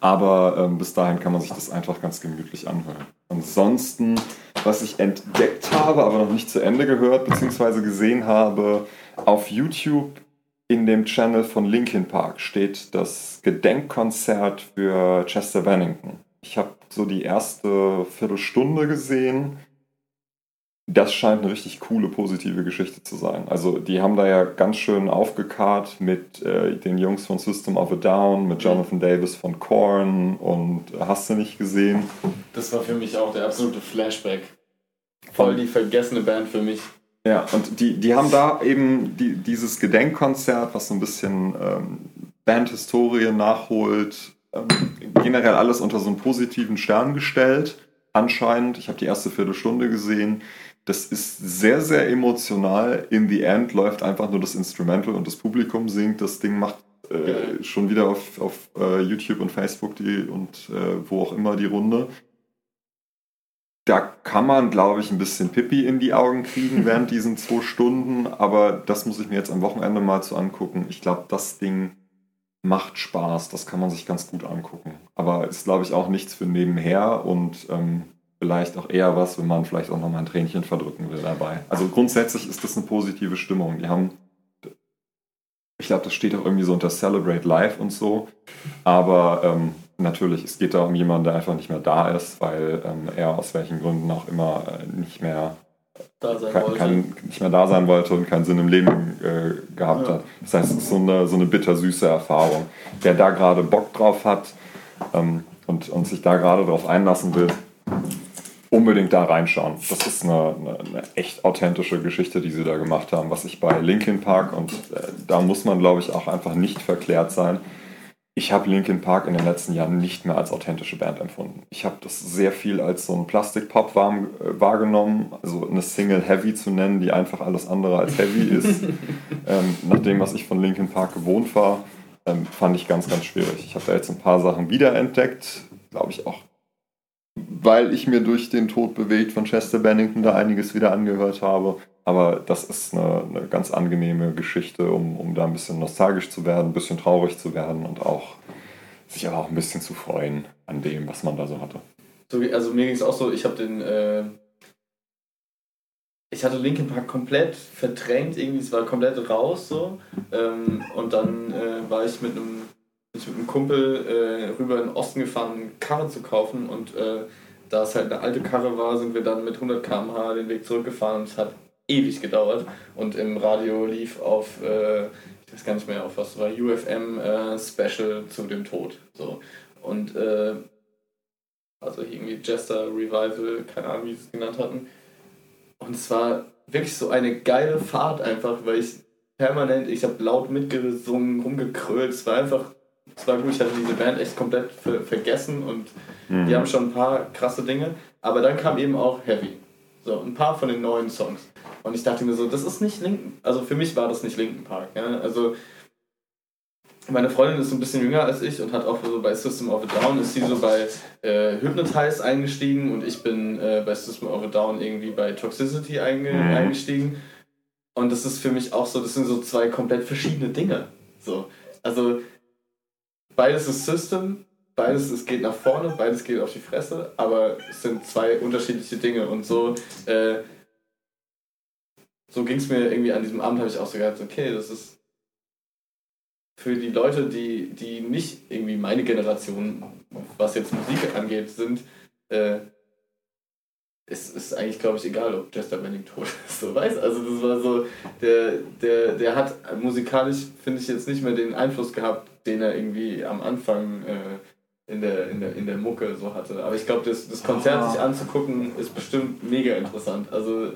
S2: Aber ähm, bis dahin kann man sich das einfach ganz gemütlich anhören. Ansonsten, was ich entdeckt habe, aber noch nicht zu Ende gehört bzw. gesehen habe, auf YouTube in dem Channel von Linkin Park steht das Gedenkkonzert für Chester Bennington. Ich habe so die erste Viertelstunde gesehen das scheint eine richtig coole, positive Geschichte zu sein. Also die haben da ja ganz schön aufgekarrt mit äh, den Jungs von System of a Down, mit Jonathan Davis von Korn und äh, hast du nicht gesehen?
S3: Das war für mich auch der absolute Flashback. Voll die vergessene Band für mich.
S2: Ja, und die, die haben da eben die, dieses Gedenkkonzert, was so ein bisschen ähm, Bandhistorie nachholt, ähm, generell alles unter so einen positiven Stern gestellt. Anscheinend, ich habe die erste Viertelstunde gesehen. Das ist sehr, sehr emotional. In the end läuft einfach nur das Instrumental und das Publikum singt. Das Ding macht äh, schon wieder auf, auf äh, YouTube und Facebook die, und äh, wo auch immer die Runde. Da kann man, glaube ich, ein bisschen Pippi in die Augen kriegen [LAUGHS] während diesen zwei Stunden, aber das muss ich mir jetzt am Wochenende mal zu angucken. Ich glaube, das Ding macht Spaß, das kann man sich ganz gut angucken. Aber ist, glaube ich, auch nichts für nebenher und ähm, vielleicht auch eher was, wenn man vielleicht auch nochmal ein Tränchen verdrücken will dabei. Also grundsätzlich ist das eine positive Stimmung. Die haben, ich glaube, das steht auch irgendwie so unter Celebrate Life und so, aber ähm, natürlich, es geht da um jemanden, der einfach nicht mehr da ist, weil ähm, er aus welchen Gründen auch immer äh, nicht mehr
S3: Da sein
S2: kein,
S3: wollte.
S2: kein, nicht mehr da sein wollte und keinen Sinn im Leben äh, gehabt
S3: Ja.
S2: hat. Das heißt, es ist so eine, so eine bittersüße Erfahrung. Wer da gerade Bock drauf hat ähm, und, und sich da gerade drauf einlassen will, unbedingt da reinschauen. Das ist eine, eine, eine echt authentische Geschichte, die sie da gemacht haben, was ich bei Linkin Park und äh, da muss man, glaube ich, auch einfach nicht verklärt sein. Ich habe Linkin Park in den letzten Jahren nicht mehr als authentische Band empfunden. Ich habe das sehr viel als so einen Plastikpop äh, wahrgenommen, also eine Single Heavy zu nennen, die einfach alles andere als Heavy [LAUGHS] ist. ähm, nach dem, was ich von Linkin Park gewohnt war, ähm, fand ich ganz, ganz schwierig. Ich habe da jetzt ein paar Sachen wiederentdeckt, glaube ich auch, weil ich mir durch den Tod bewegt von Chester Bennington da einiges wieder angehört habe. Aber das ist eine, eine ganz angenehme Geschichte, um, um da ein bisschen nostalgisch zu werden, ein bisschen traurig zu werden und auch sich aber auch ein bisschen zu freuen an dem, was man da so hatte.
S3: So, also mir ging es auch so, ich habe den, äh, ich hatte Linkin Park komplett verdrängt, irgendwie, es war komplett raus so. Ähm, und dann äh, war ich mit einem ich mit einem Kumpel äh, rüber in den Osten gefahren, eine Karre zu kaufen und äh, da es halt eine alte Karre war, sind wir dann mit 100 km/h den Weg zurückgefahren und es hat ewig gedauert und im Radio lief auf, äh, ich weiß gar nicht mehr auf was, war UFM äh, Special zu dem Tod. So. Und äh, also irgendwie Jester Revival, keine Ahnung, wie sie es genannt hatten. Und es war wirklich so eine geile Fahrt einfach, weil ich permanent, ich habe laut mitgesungen, rumgekrölt, es war einfach, es war gut, ich hatte diese Band echt komplett ver vergessen und
S2: Mhm.
S3: die haben schon ein paar krasse Dinge, aber dann kam eben auch Heavy. So, ein paar von den neuen Songs. Und ich dachte mir so, das ist nicht Linken, also für mich war das nicht Linken Park. Ja? Also meine Freundin ist ein bisschen jünger als ich und hat auch so bei System of a Down, ist sie so bei äh, Hypnotize eingestiegen und ich bin äh, bei System of a Down irgendwie bei Toxicity einge
S2: Mhm.
S3: eingestiegen. Und das ist für mich auch so, das sind so zwei komplett verschiedene Dinge. So, also beides ist System, beides es geht nach vorne, beides geht auf die Fresse, aber es sind zwei unterschiedliche Dinge und so. Äh, so ging es mir irgendwie an diesem Abend, habe ich auch so gedacht, okay, das ist für die Leute, die, die nicht irgendwie meine Generation, was jetzt Musik angeht, sind, äh, ist, ist eigentlich, glaube ich, egal, ob Chester Benning tot [LAUGHS] ist. So, weißt? Also das war so, der, der, der hat musikalisch, finde ich, jetzt nicht mehr den Einfluss gehabt, den er irgendwie am Anfang äh, in, der, in, der, in der Mucke so hatte. Aber ich glaube, das, das Konzert
S2: Ah.
S3: sich anzugucken, ist bestimmt mega interessant. Also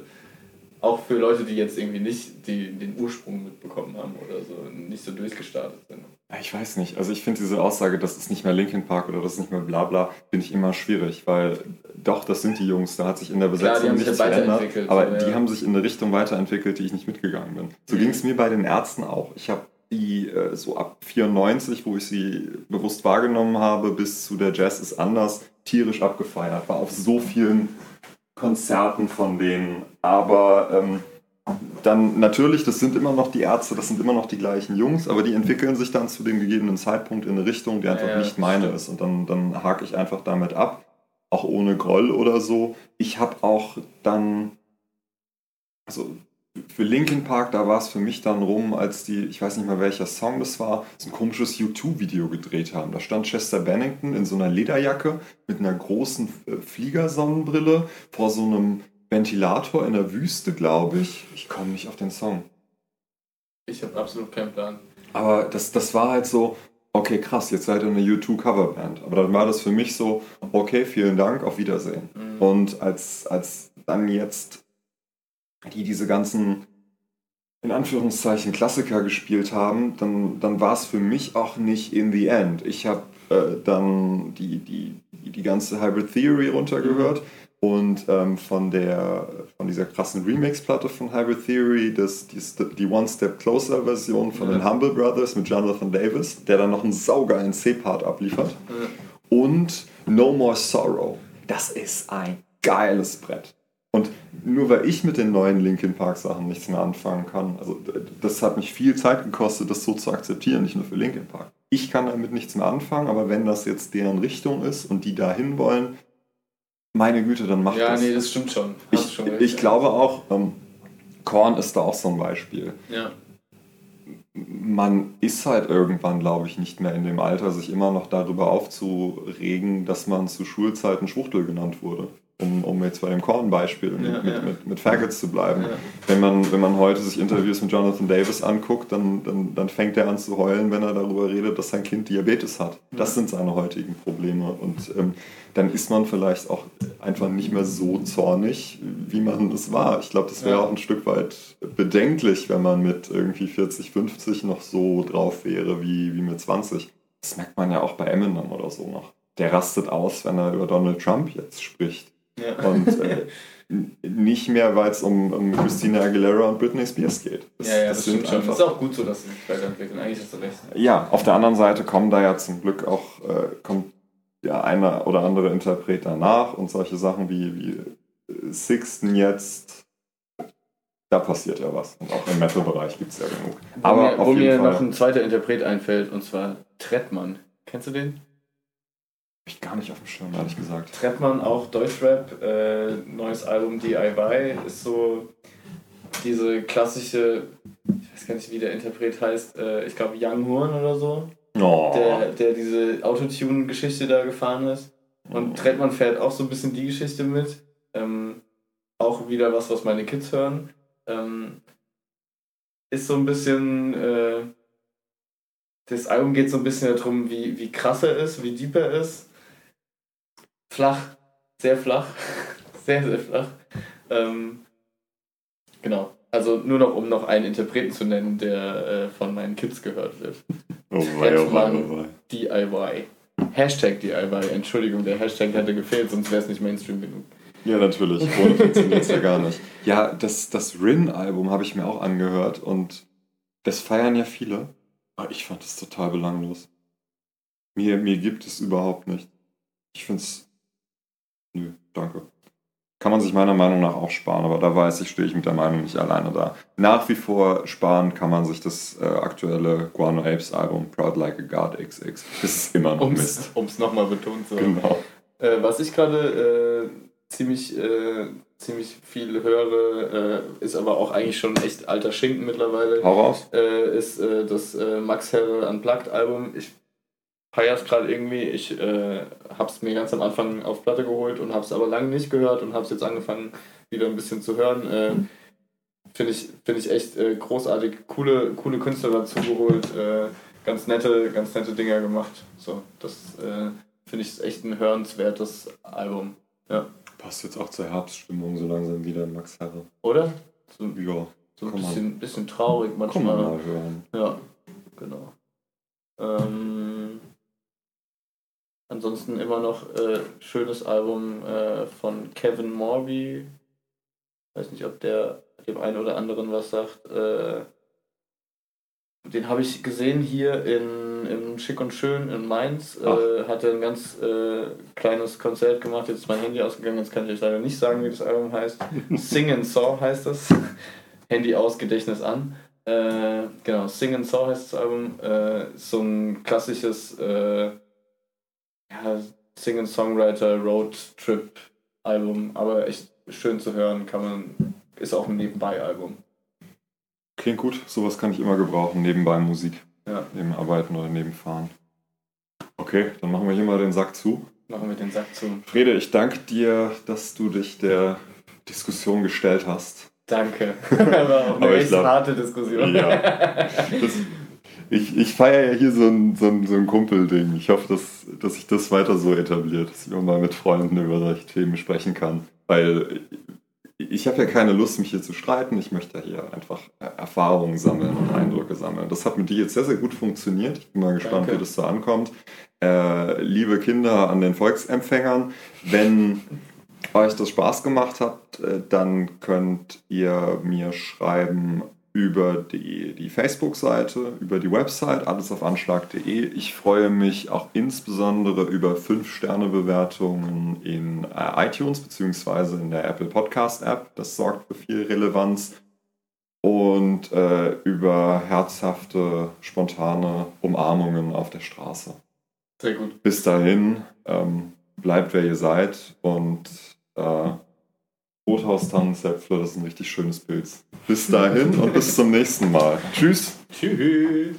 S3: auch für Leute, die jetzt irgendwie nicht die, den Ursprung mitbekommen haben oder so, nicht so durchgestartet sind.
S2: Ja, Ich weiß nicht. Also ich finde diese Aussage, das ist nicht mehr Linkin Park oder das ist nicht mehr Blabla, finde ich immer schwierig, weil doch, das sind die Jungs, da hat sich in der Besetzung nichts
S3: ja
S2: verändert,
S3: weiterentwickelt,
S2: aber
S3: so,
S2: die
S3: ja.
S2: haben sich in eine Richtung weiterentwickelt, die ich nicht mitgegangen bin. So
S3: Mhm.
S2: ging es mir bei den Ärzten auch. Ich habe die äh, so ab 94, wo ich sie bewusst wahrgenommen habe, bis zu der Jazz ist anders, tierisch abgefeiert. War auf so vielen Konzerten von denen, aber ähm, dann natürlich, das sind immer noch die Ärzte, das sind immer noch die gleichen Jungs, aber die entwickeln sich dann zu dem gegebenen Zeitpunkt in eine Richtung, die einfach
S3: Ja,
S2: nicht meine
S3: stimmt.
S2: ist. Und dann, dann hake ich einfach damit ab, auch ohne Groll oder so. Ich habe auch dann, also für Linkin Park, da war es für mich dann rum, als die, ich weiß nicht mal welcher Song das war, so ein komisches U2-Video gedreht haben. Da stand Chester Bennington in so einer Lederjacke mit einer großen äh, Fliegersonnenbrille vor so einem Ventilator in der Wüste, glaube ich. Ich komme nicht auf den Song.
S3: Ich habe absolut keinen Plan.
S2: Aber das, das war halt so, okay, krass, jetzt seid ihr eine U2-Coverband. Aber dann war das für mich so, okay, vielen Dank, auf Wiedersehen.
S3: Mhm.
S2: Und als, als dann jetzt die diese ganzen, in Anführungszeichen, Klassiker gespielt haben, dann, dann war es für mich auch nicht in the end. Ich habe äh, dann die, die, die, ganze Hybrid Theory runtergehört und ähm, von, der, von dieser krassen Remix-Platte von Hybrid Theory, das, die, die One Step Closer Version von den
S3: Ja.
S2: Humble Brothers mit Jonathan Davis, der dann noch einen saugeilen C-Part abliefert
S3: Ja.
S2: und No More Sorrow. Das ist ein geiles Brett. Und nur weil ich mit den neuen Linkin Park Sachen nichts mehr anfangen kann, also das hat mich viel Zeit gekostet, das so zu akzeptieren, nicht nur für Linkin Park. Ich kann damit nichts mehr anfangen, aber wenn das jetzt deren Richtung ist und die dahin wollen, meine Güte, dann macht
S3: Ja,
S2: das.
S3: nee, das stimmt schon. Hast
S2: ich,
S3: schon recht.
S2: ich glaube auch, ähm, Korn ist da auch so ein Beispiel
S3: Ja.
S2: man ist halt irgendwann, glaube ich, nicht mehr in dem Alter, sich immer noch darüber aufzuregen, dass man zu Schulzeiten Schwuchtel genannt wurde um, um jetzt bei dem Korn-Beispiel
S3: Ja,
S2: mit,
S3: ja.
S2: mit, mit, mit Faggots zu bleiben.
S3: Ja.
S2: Wenn, man, wenn man heute sich Interviews mit Jonathan Davis anguckt, dann, dann, dann fängt er an zu heulen, wenn er darüber redet, dass sein Kind Diabetes hat. Das sind seine heutigen Probleme. Und ähm, dann ist man vielleicht auch einfach nicht mehr so zornig, wie man es war. Ich glaube, das wäre
S3: Ja.
S2: auch ein Stück weit bedenklich, wenn man mit irgendwie 40, 50 noch so drauf wäre wie, wie mit 20. Das merkt man ja auch bei Eminem oder so noch. Der rastet aus, wenn er über Donald Trump jetzt spricht.
S3: Ja.
S2: Und äh, [LAUGHS] nicht mehr, weil es um, um Christina Aguilera und Britney Spears geht. Das,
S3: ja, ja,
S2: das
S3: das,
S2: sind
S3: stimmt schon.
S2: einfach.
S3: ist auch gut so, dass sie sich weiterentwickeln. Eigentlich hast du recht.
S2: Ja, auf der anderen Seite kommen da ja zum Glück auch, äh, kommt ja einer oder andere Interpret danach und solche Sachen wie, wie äh, Sixten jetzt. Da passiert ja was. Und auch im Metal-Bereich gibt es ja genug.
S3: Wo
S2: Aber
S3: mir,
S2: auf
S3: wo
S2: jeden
S3: mir
S2: Fall
S3: noch ein zweiter Interpret einfällt, und zwar Trettmann. Kennst du den?
S2: Ich gar nicht auf dem Schirm, ehrlich gesagt.
S3: Trettmann, auch Deutschrap, äh, neues Album DIY, ist so diese klassische, ich weiß gar nicht, wie der Interpret heißt, äh, ich glaube Young Horn oder so,
S2: Oh.
S3: der, der diese Autotune-Geschichte da gefahren ist. Und Trettmann fährt auch so ein bisschen die Geschichte mit. Ähm, auch wieder was, was meine Kids hören. Ähm, ist so ein bisschen. Äh, das Album geht so ein bisschen darum, wie, wie krass er ist, wie deep er ist. Flach, sehr flach. [LAUGHS] sehr, sehr flach. Ähm, genau. Also nur noch, um noch einen Interpreten zu nennen, der äh, von meinen Kids gehört wird.
S2: Oh wei, oh wei, oh wei.
S3: DIY. Hashtag DIY. Entschuldigung, der Hashtag hätte gefehlt, sonst wäre es nicht Mainstream genug.
S2: Ja, natürlich. Ohne funktioniert es ja gar nicht. Ja, das, das Rin-Album habe ich mir auch angehört und das feiern ja viele. Aber ich fand es total belanglos. Mir, mir gibt es überhaupt nicht. Ich finde es. Nö, danke. Kann man sich meiner Meinung nach auch sparen, aber da weiß ich, stehe ich mit der Meinung nicht alleine da. Nach wie vor sparen kann man sich das äh, aktuelle Guano Apes Album Proud Like a God XX. Das ist immer noch Mist. [LAUGHS]
S3: Um es nochmal betont zu haben.
S2: Genau.
S3: Äh, was ich gerade äh, ziemlich, äh, ziemlich viel höre, äh, ist aber auch eigentlich schon echt alter Schinken mittlerweile,
S2: Hau raus.
S3: äh, ist das Max Herre Unplugged Album. Ich feiere es gerade irgendwie. Ich äh, habe es mir ganz am Anfang auf Platte geholt und habe es aber lange nicht gehört und habe es jetzt angefangen wieder ein bisschen zu hören. Äh, Finde ich, find ich echt äh, großartig. Coole, coole Künstler dazu geholt. Äh, ganz nette, ganz nette Dinger gemacht. So, das äh, finde ich echt ein hörenswertes Album.
S2: Passt jetzt auch zur Herbststimmung so langsam wieder, Max Herre.
S3: Oder? So,
S2: Ja,
S3: so ein bisschen, bisschen traurig
S2: kann man
S3: manchmal.
S2: mal hören.
S3: Ja, genau. Ähm, ansonsten immer noch äh, schönes Album äh, von Kevin Morby. Weiß nicht, ob der dem einen oder anderen was sagt. Äh, den habe ich gesehen hier in, im Schick und Schön in Mainz. Äh, hatte ein ganz äh, kleines Konzert gemacht. Jetzt ist mein Handy ausgegangen. Jetzt kann ich euch leider nicht sagen, wie das Album heißt. [LAUGHS] Sing and Saw heißt das. [LAUGHS] Handy aus, Gedächtnis an. Äh, genau, Sing and Saw heißt das Album. Äh, so ein klassisches äh, ja, Sing and Songwriter Road Trip Album, aber echt schön zu hören, kann man, ist auch ein Nebenbei-Album.
S2: Klingt gut, sowas kann ich immer gebrauchen, nebenbei Musik.
S3: Ja.
S2: Neben Arbeiten oder nebenfahren. Okay, dann machen wir hier mal den Sack zu.
S3: Machen wir den Sack zu.
S2: Frede, ich danke dir, dass du dich der Diskussion gestellt hast.
S3: Danke. [LAUGHS] War auch eine echt
S2: glaub-
S3: harte Diskussion.
S2: Ja. [LAUGHS] Das, ich ich feiere ja hier so ein, so ein, so ein Kumpelding. Ich hoffe, dass, dass sich das weiter so etabliert, dass ich auch mal mit Freunden über solche Themen sprechen kann. Weil ich habe ja keine Lust, mich hier zu streiten. Ich möchte hier einfach Erfahrungen sammeln und Eindrücke sammeln. Das hat mit dir jetzt sehr, sehr gut funktioniert. Ich bin mal gespannt,
S3: Danke.
S2: wie das so ankommt. Äh, liebe Kinder an den Volksempfängern, wenn euch das Spaß gemacht hat, äh, dann könnt ihr mir schreiben über die, die Facebook-Seite, über die Website, alles auf anschlag.de. Ich freue mich auch insbesondere über 5-Sterne-Bewertungen in äh, iTunes bzw. in der Apple Podcast-App. Das sorgt für viel Relevanz. Und äh, über herzhafte, spontane Umarmungen auf der Straße.
S3: Sehr gut.
S2: Bis dahin, ähm, bleibt wer ihr seid und äh, Rothaustannen-Zäpfle, das ist ein richtig schönes Pilz. Bis dahin und bis zum nächsten Mal. Tschüss.
S3: Tschüss.